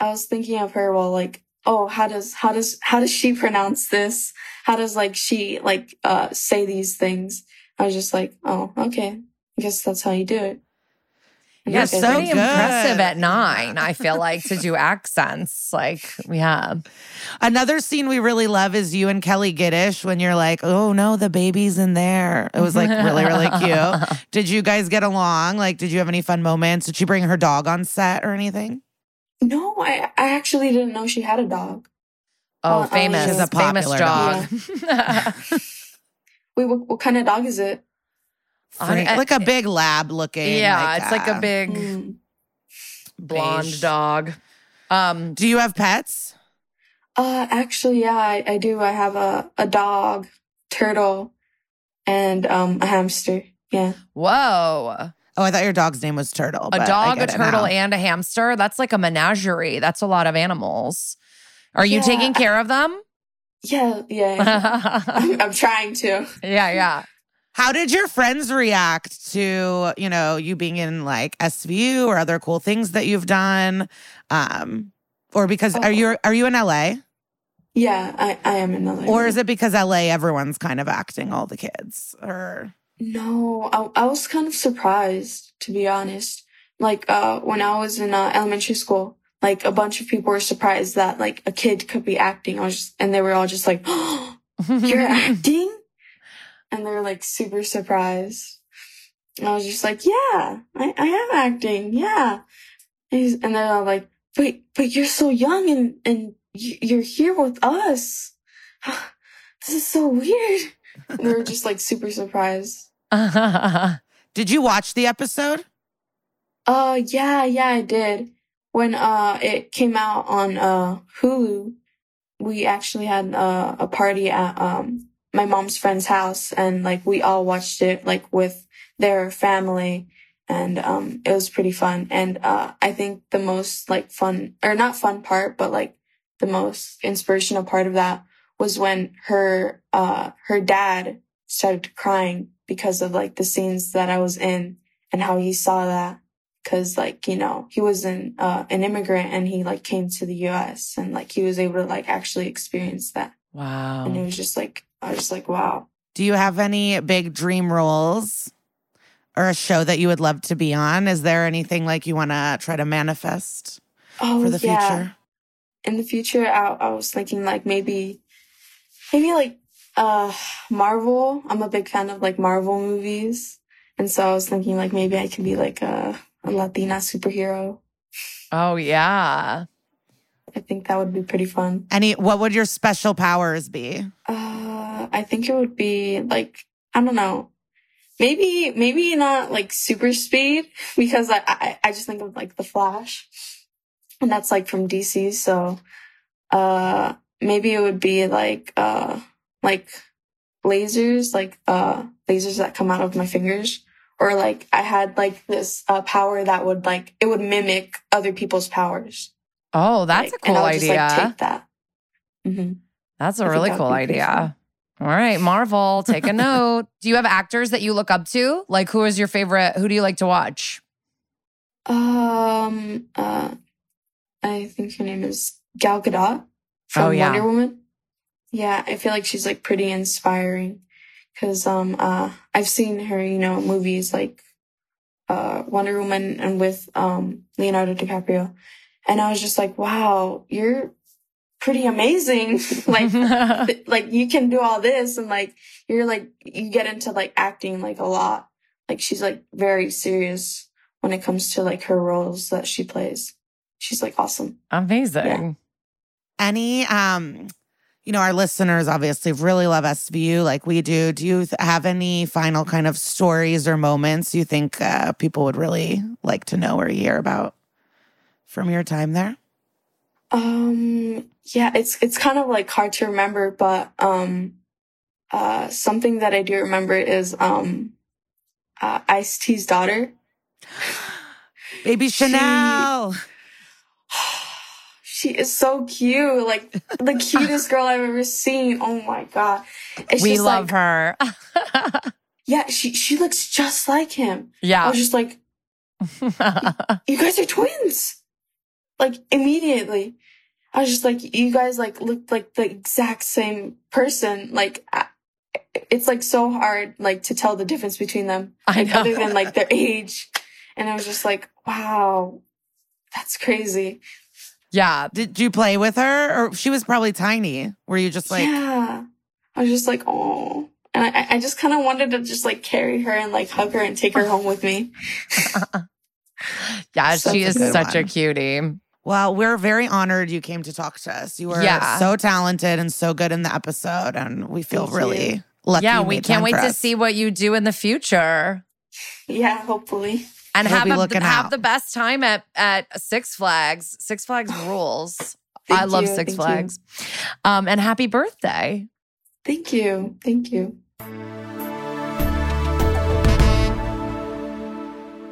I was thinking of her while like, oh, how does how does how does she pronounce this? How does like she like uh say these things? I was just like, oh, okay. I guess that's how you do it. And Yeah, like, I so think- impressive at nine. I feel like to do accents. Like, yeah. Another scene we really love is you and Kelli Giddish when you're like, oh no, the baby's in there. It was like really, really cute. Did you guys get along? Like, did you have any fun moments? Did she bring her dog on set or anything? No, I I actually didn't know she had a dog. Oh, Uh, famous, she's a famous popular dog. Wait, what, what kind of dog is it? Frank- I- like a big lab looking. yeah, it's like a uh, big Mm. blonde beige. dog. Um, Do you have pets? Uh, actually, yeah, I, I do. I have a a dog, turtle, and um a hamster. Yeah. whoa. Oh, I thought your dog's name was Turtle. A dog, a turtle, and a hamster. That's like a menagerie. That's a lot of animals. Are you Yeah, taking I- care of them? Yeah, yeah. yeah, I'm, I'm trying to. Yeah, yeah. How did your friends react to, you know, you being in like SVU or other cool things that you've done? Um, or because Oh. are you are you in LA? Yeah, I, I am in LA. Or is it because LA everyone's kind of acting all the kids? Or No, I, I was kind of surprised, to be honest. Like, uh, when I was in uh, elementary school, like a bunch of people were surprised that like a kid could be acting. I was just, and they were all just like, oh, you're acting? And they're like super surprised. And I was just like, yeah, I, I am acting. Yeah. And, and they're all like, but, but you're so young and, and you- you're here with us. This is so weird. And they were just like super surprised. did you watch the episode? Uh, yeah, yeah, I did. When, uh, it came out on, uh, Hulu, we actually had, uh, a party at, um, my mom's friend's house and like we all watched it like with their family and, um, it was pretty fun. And, uh, I think the most like fun or not fun part, but like the most inspirational part of that was when her, uh, her dad started crying because of like the scenes that I was in and how he saw that because like you know he was an uh, an immigrant and he like came to the U.S. and like he was able to like actually experience that wow. and it was just like I was just like wow Do you have any big dream roles or a show that you would love to be on? Is there anything like you want to try to manifest oh for the yeah future? in the future I, I was thinking like maybe maybe like Uh, Marvel. I'm a big fan of like Marvel movies. And so I was thinking like maybe I could be like a, a Latina superhero. Oh yeah. I think that would be pretty fun. Any what would your special powers be? Uh, I think it would be like, I don't know. Maybe, maybe not like super speed because I, I, I just think of like the Flash and that's like from DC. So, uh, maybe it would be like, uh, like lasers, like, uh, lasers that come out of my fingers. Or like I had like this, uh, power that would like, it would mimic other people's powers. Oh, that's Like, a cool and I would just, idea. like, take that. hmm That's a I really cool idea. All right, Marvel, take a note. Do you have actors that you look up to? Like, who is your favorite? Who do you like to watch? Um, uh, I think her name is Gal Gadot from Oh, yeah. Wonder Woman. Yeah, I feel like she's like pretty inspiring because um uh I've seen her, you know, movies like uh Wonder Woman and with um Leonardo DiCaprio, and I was just like, wow, you're pretty amazing. like th- like you can do all this and like you're like you get into like acting like a lot. Like she's like very serious when it comes to like her roles that she plays. She's like awesome. Amazing. Any um you know, our listeners obviously really love SVU like we do. Do you th- have any final kind of stories or moments you think uh, people would really like to know or hear about from your time there? Um yeah, it's it's kind of like hard to remember, but um uh something that I do remember is um uh Ice T's daughter. Baby Chanel. She is so cute, like the cutest girl I've ever seen. Oh my god. It's we love like, her. Yeah, she she looks just like him. Yeah. I was just like, you guys are twins. Like immediately. I was just like, you guys like looked like the exact same person. Like I- it's like so hard like to tell the difference between them. I Like, know. other than like their age. And I was just like, wow, that's crazy. yeah. Did you play with her or she was probably tiny? Were you just like yeah. I was just like, oh. And I, I just kind of wanted to just like carry her and like hug her and take her home with me. Yeah, she is such a cutie. Well, we're very honored you came to talk to us. You were Yeah. so talented and so good in the episode, and we feel Thank really you. lucky. yeah, we can't wait to see what you do in the future. Yeah, hopefully. And We'll have be a, looking have out. the best time at at Six Flags. Six Flags rules. Thank I love you, Six thank. Flags. Um, and happy birthday. Thank you. Thank you.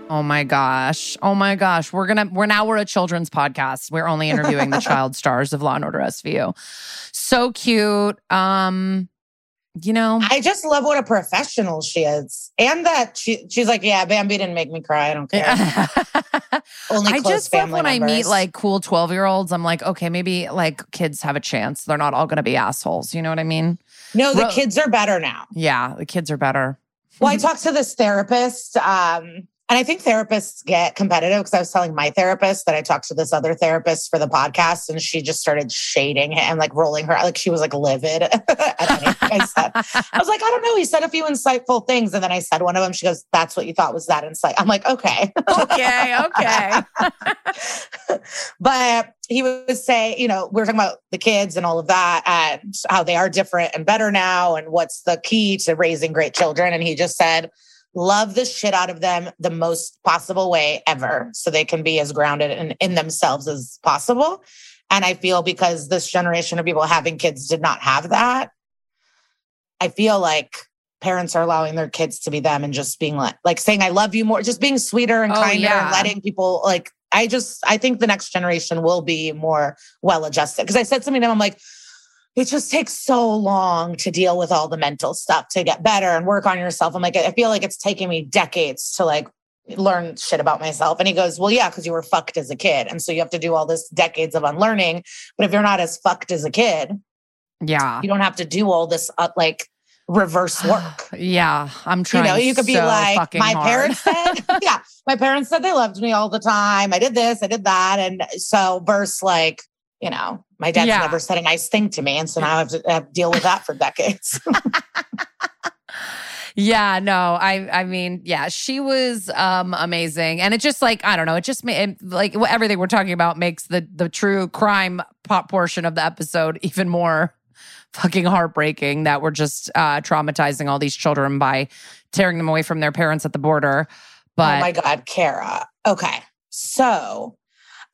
Oh my gosh. Oh my gosh. We're gonna we're now we're a children's podcast. We're only interviewing the child stars of Law and Order SVU. So cute. Um, you know, I just love what a professional she is. And that she she's like, yeah, Bambi didn't make me cry. I don't care. Only I just love when I meet like cool 12 year olds. I'm like, okay, maybe like kids have a chance. They're not all gonna be assholes. You know what I mean? No, the Ro- kids are better now. Yeah, the kids are better. Well, I talked to this therapist, um, and I think therapists get competitive because I was telling my therapist that I talked to this other therapist for the podcast, and she just started shading him and like rolling her, like she was like livid I said. I was like, I don't know. He said a few insightful things, and then I said one of them. She goes, "That's what you thought was that insight." I'm like, okay. okay, okay. but he would say, you know, we're talking about the kids and all of that and how they are different and better now and what's the key to raising great children. And he just said, love the shit out of them the most possible way ever so they can be as grounded in, in themselves as possible. And I feel because this generation of people having kids did not have that, I feel like parents are allowing their kids to be them and just being like, like saying, I love you more, just being sweeter and Oh, kinder yeah. and letting people like, I just, I think the next generation will be more well adjusted. Cause I said something to him, I'm like, it just takes so long to deal with all the mental stuff to get better and work on yourself. I'm like, I feel like it's taking me decades to like learn shit about myself. And he goes, Well, yeah, because you were fucked as a kid. And so you have to do all this decades of unlearning. But if you're not as fucked as a kid, Yeah. you don't have to do all this uh, like reverse work. Yeah. I'm You trying. know, you could be like, my hard. parents said, yeah, my parents said they loved me all the time. I did this, I did that. And so, verse like, you know, my dad's Yeah. never said a nice thing to me. And so now I have to, have to deal with that for decades. Yeah, no, I I mean, yeah, she was um amazing. And it just like, I don't know, it just made like everything we're talking about makes the the true crime pop portion of the episode even more fucking heartbreaking that we're just uh traumatizing all these children by tearing them away from their parents at the border. But oh my God, Kara. Okay. So,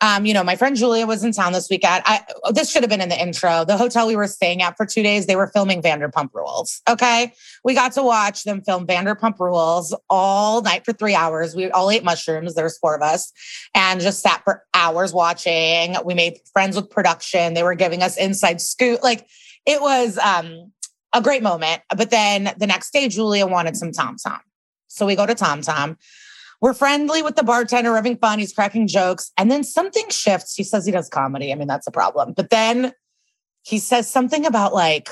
um, you know, my friend Julia was in town this weekend. I this should have been in the intro. The hotel we were staying at for two days, they were filming Vanderpump Rules. Okay. We got to watch them film Vanderpump Rules all night for three hours. We all ate mushrooms. There's four of us and just sat for hours watching. We made friends with production. They were giving us inside scoop. Like it was um a great moment. But then the next day, Julia wanted some Tom Tom. So we go to Tom Tom. We're friendly with the bartender, having fun. He's cracking jokes. And then something shifts. He says he does comedy. I mean, that's a problem. But then he says something about like,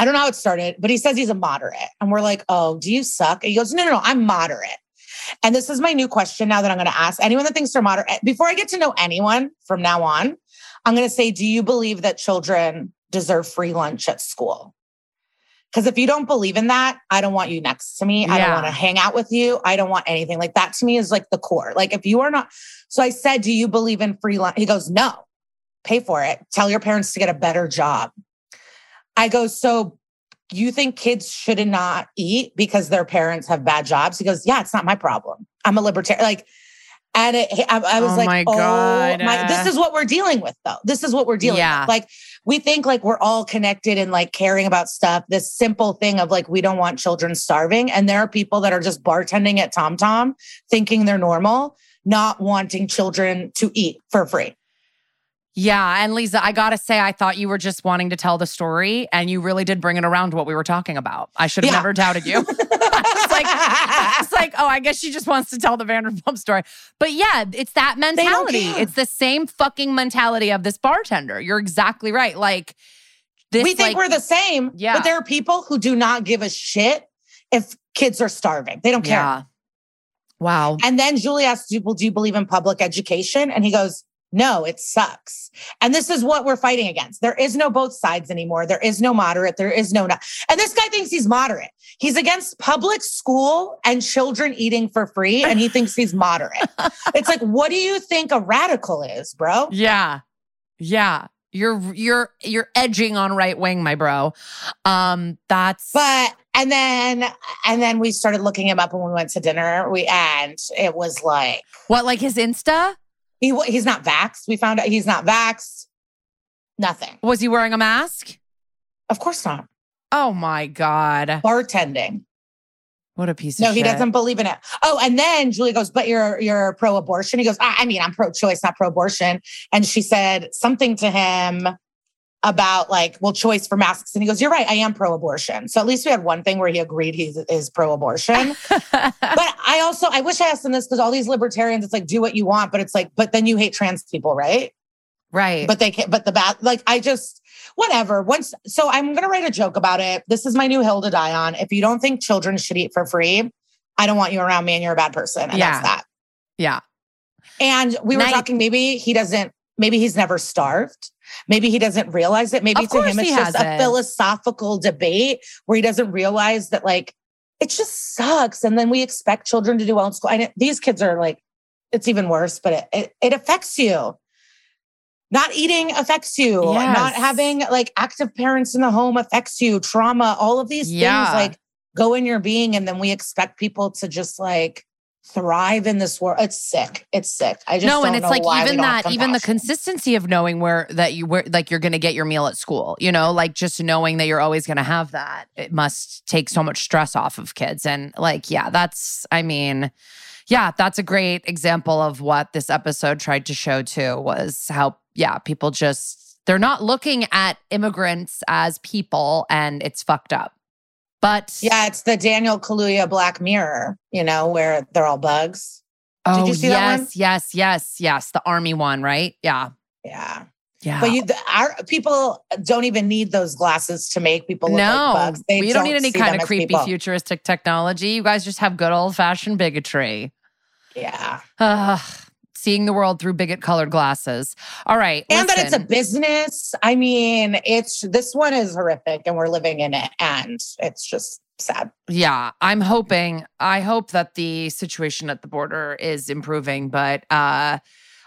I don't know how it started, but he says he's a moderate. And we're like, oh, do you suck? And he goes, no, no, no, I'm moderate. And this is my new question now that I'm going to ask anyone that thinks they're moderate. Eh, before I get to know anyone from now on, I'm going to say, do you believe that children deserve free lunch at school? Because if you don't believe in that, I don't want you next to me. I don't want to hang out with you. I don't want anything like that. To me, is like the core. Like if you are not, so I said, "Do you believe in free lunch?" He goes, "No, pay for it. Tell your parents to get a better job." I go, "So you think kids should not eat because their parents have bad jobs?" He goes, "Yeah, it's not my problem. I'm a libertarian." Like, and it, I, I was Oh like, my "Oh God. my!" This is what we're dealing with, though. This is what we're dealing Yeah. with. Like we think like we're all connected and like caring about stuff. This simple thing of like we don't want children starving, and there are people that are just bartending at Tom Tom, thinking they're normal, not wanting children to eat for free. Yeah, and Liza, I gotta say, I thought you were just wanting to tell the story, and you really did bring it around to what we were talking about. I should have Yeah. never doubted you. It's like it's like, oh, I guess she just wants to tell the Vanderpump story. But yeah, it's that mentality. It's the same fucking mentality of this bartender. You're exactly right. Like this, we think like, we're the same, Yeah. but there are people who do not give a shit if kids are starving. They don't care. yeah. Wow. And then Julie asks, "Do- "Well, do you believe in public education?" And he goes, "No, it sucks." And this is what we're fighting against. There is no both sides anymore. There is no moderate. There is no not. And this guy thinks he's moderate. He's against public school and children eating for free, and he thinks he's moderate. it's like, what do you think a radical is, bro? Yeah. Yeah. You're you're you're edging on right wing, my bro. Um, that's But and then and then we started looking him up when we went to dinner. We and it was like what like his Insta? He he's not vaxxed. We found out he's not vaxxed. Nothing. Was he wearing a mask? Of course not. Oh my God. Bartending. What a piece of. No, he shit. doesn't believe in it. Oh, and then Julie goes, "But you're you're pro-abortion." He goes, "I, I mean, I'm pro-choice, not pro-abortion." And she said something to him about like, "Well, choice for masks." And he goes, "You're right. I am pro-abortion." So at least we had one thing where he agreed he is pro-abortion. but I also I wish I asked him this because all these libertarians, it's like do what you want, but it's like, but then you hate trans people, right? right. But they can't. But the bad, like I just whatever. Once, so I'm gonna write a joke about it. This is my new hill to die on. If you don't think children should eat for free, I don't want you around me, and you're a bad person. And Yeah. that's that. yeah. And we were Night. talking. Maybe he doesn't. Maybe he's never starved. Maybe he doesn't realize it. Maybe to him it's just a philosophical debate where he doesn't realize that like it just sucks. And then we expect children to do well in school. And these kids are like, it's even worse, but it, it, it affects you. Not eating affects you. Not having like active parents in the home affects you. Trauma, all of these Yeah. things like go in your being. And then we expect people to just like thrive in this world. It's sick. It's sick. I just no, and it's like even that, even the consistency of knowing where that you were like you're gonna get your meal at school, you know, like just knowing that you're always gonna have that. It must take so much stress off of kids. And like, yeah, that's I mean, yeah, that's a great example of what this episode tried to show too, was how, yeah, people just they're not looking at immigrants as people and it's fucked up. But Yeah, it's the Daniel Kaluuya Black Mirror, you know, where they're all bugs. oh, you see yes, that one? yes, yes, yes. The army one, right? Yeah. Yeah. Yeah. But you, the, our people don't even need those glasses to make people look no, like bugs. They we don't need any kind of creepy people. futuristic technology. You guys just have good old fashioned bigotry. Yeah. Ugh. Seeing the world through bigot colored glasses. All right. and that it's a business. I mean, it's this one is horrific and we're living in it and it's just sad. Yeah, I'm hoping. I hope that the situation at the border is improving, but uh,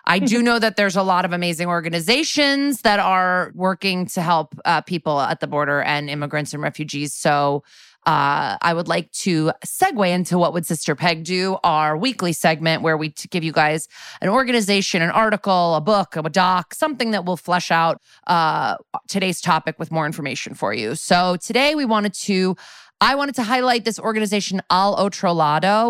I do know that there's a lot of amazing organizations that are working to help uh, people at the border and immigrants and refugees. So. Uh, I would like to segue into what would Sister Peg do, our weekly segment where we t- give you guys an organization, an article, a book, a doc, something that will flesh out uh, today's topic with more information for you. So today we wanted to I wanted to highlight this organization, Al Otro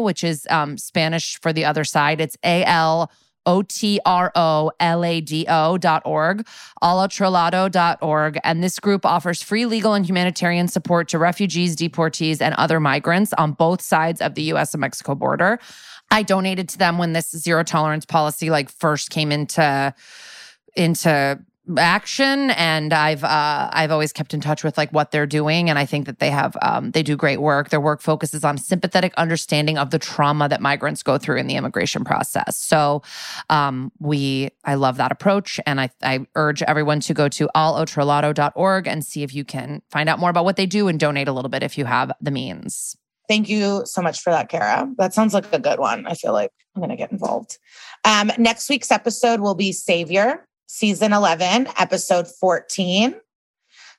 which is um, Spanish for the other side. It's A L O T R O L A D O dot org, dot org. And this group offers free legal and humanitarian support to refugees, deportees, and other migrants on both sides of the US and Mexico border. I donated to them when this zero tolerance policy like first came into into action and i've uh i've always kept in touch with like what they're doing and i think that they have um they do great work their work focuses on sympathetic understanding of the trauma that migrants go through in the immigration process so um we i love that approach and i i urge everyone to go to alotrolado.org and see if you can find out more about what they do and donate a little bit if you have the means Thank you so much for that, Kara. That sounds like a good one. I feel like I'm going to get involved. Um, next week's episode will be Savior, season 11, episode 14.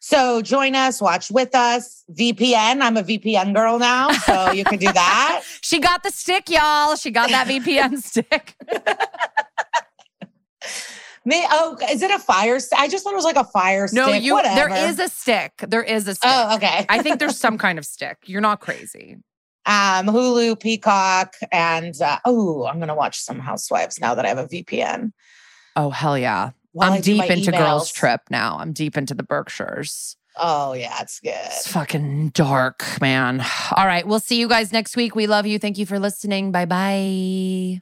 So join us, watch with us. VPN. I'm a VPN girl now, so you can do that. she got the stick y'all she got that vpn stick May, oh, is it a fire stick? I just thought it was like a fire stick. no stick. you Whatever. there is a stick there is a stick Oh, okay. I think there's some kind of stick. You're not crazy. um, Hulu, Peacock, and uh, oh, I'm gonna watch some Housewives now that I have a VPN. Oh hell yeah! While I I'm do deep my into Girls. Trip now. I'm deep into the Berkshires. Oh yeah, it's good. It's fucking dark, man. All right, we'll see you guys next week. We love you. Thank you for listening. Bye bye.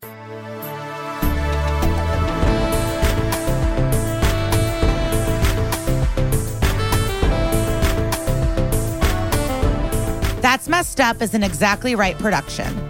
That's Messed Up is an exactly right production.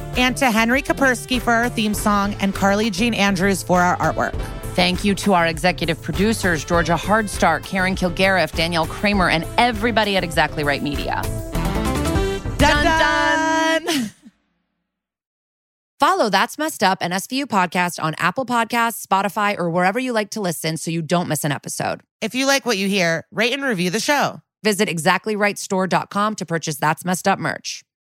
And to Henry Kapersky for our theme song and Carly Jean Andrews for our artwork. Thank you to our executive producers, Georgia Hardstark, Karen Kilgariff, Danielle Kramer, and everybody at Exactly Right Media. Dun dun! Follow That's Messed Up and SVU podcast on Apple Podcasts, Spotify, or wherever you like to listen so you don't miss an episode. If you like what you hear, rate and review the show. Visit exactlyrightstore.com to purchase That's Messed Up merch.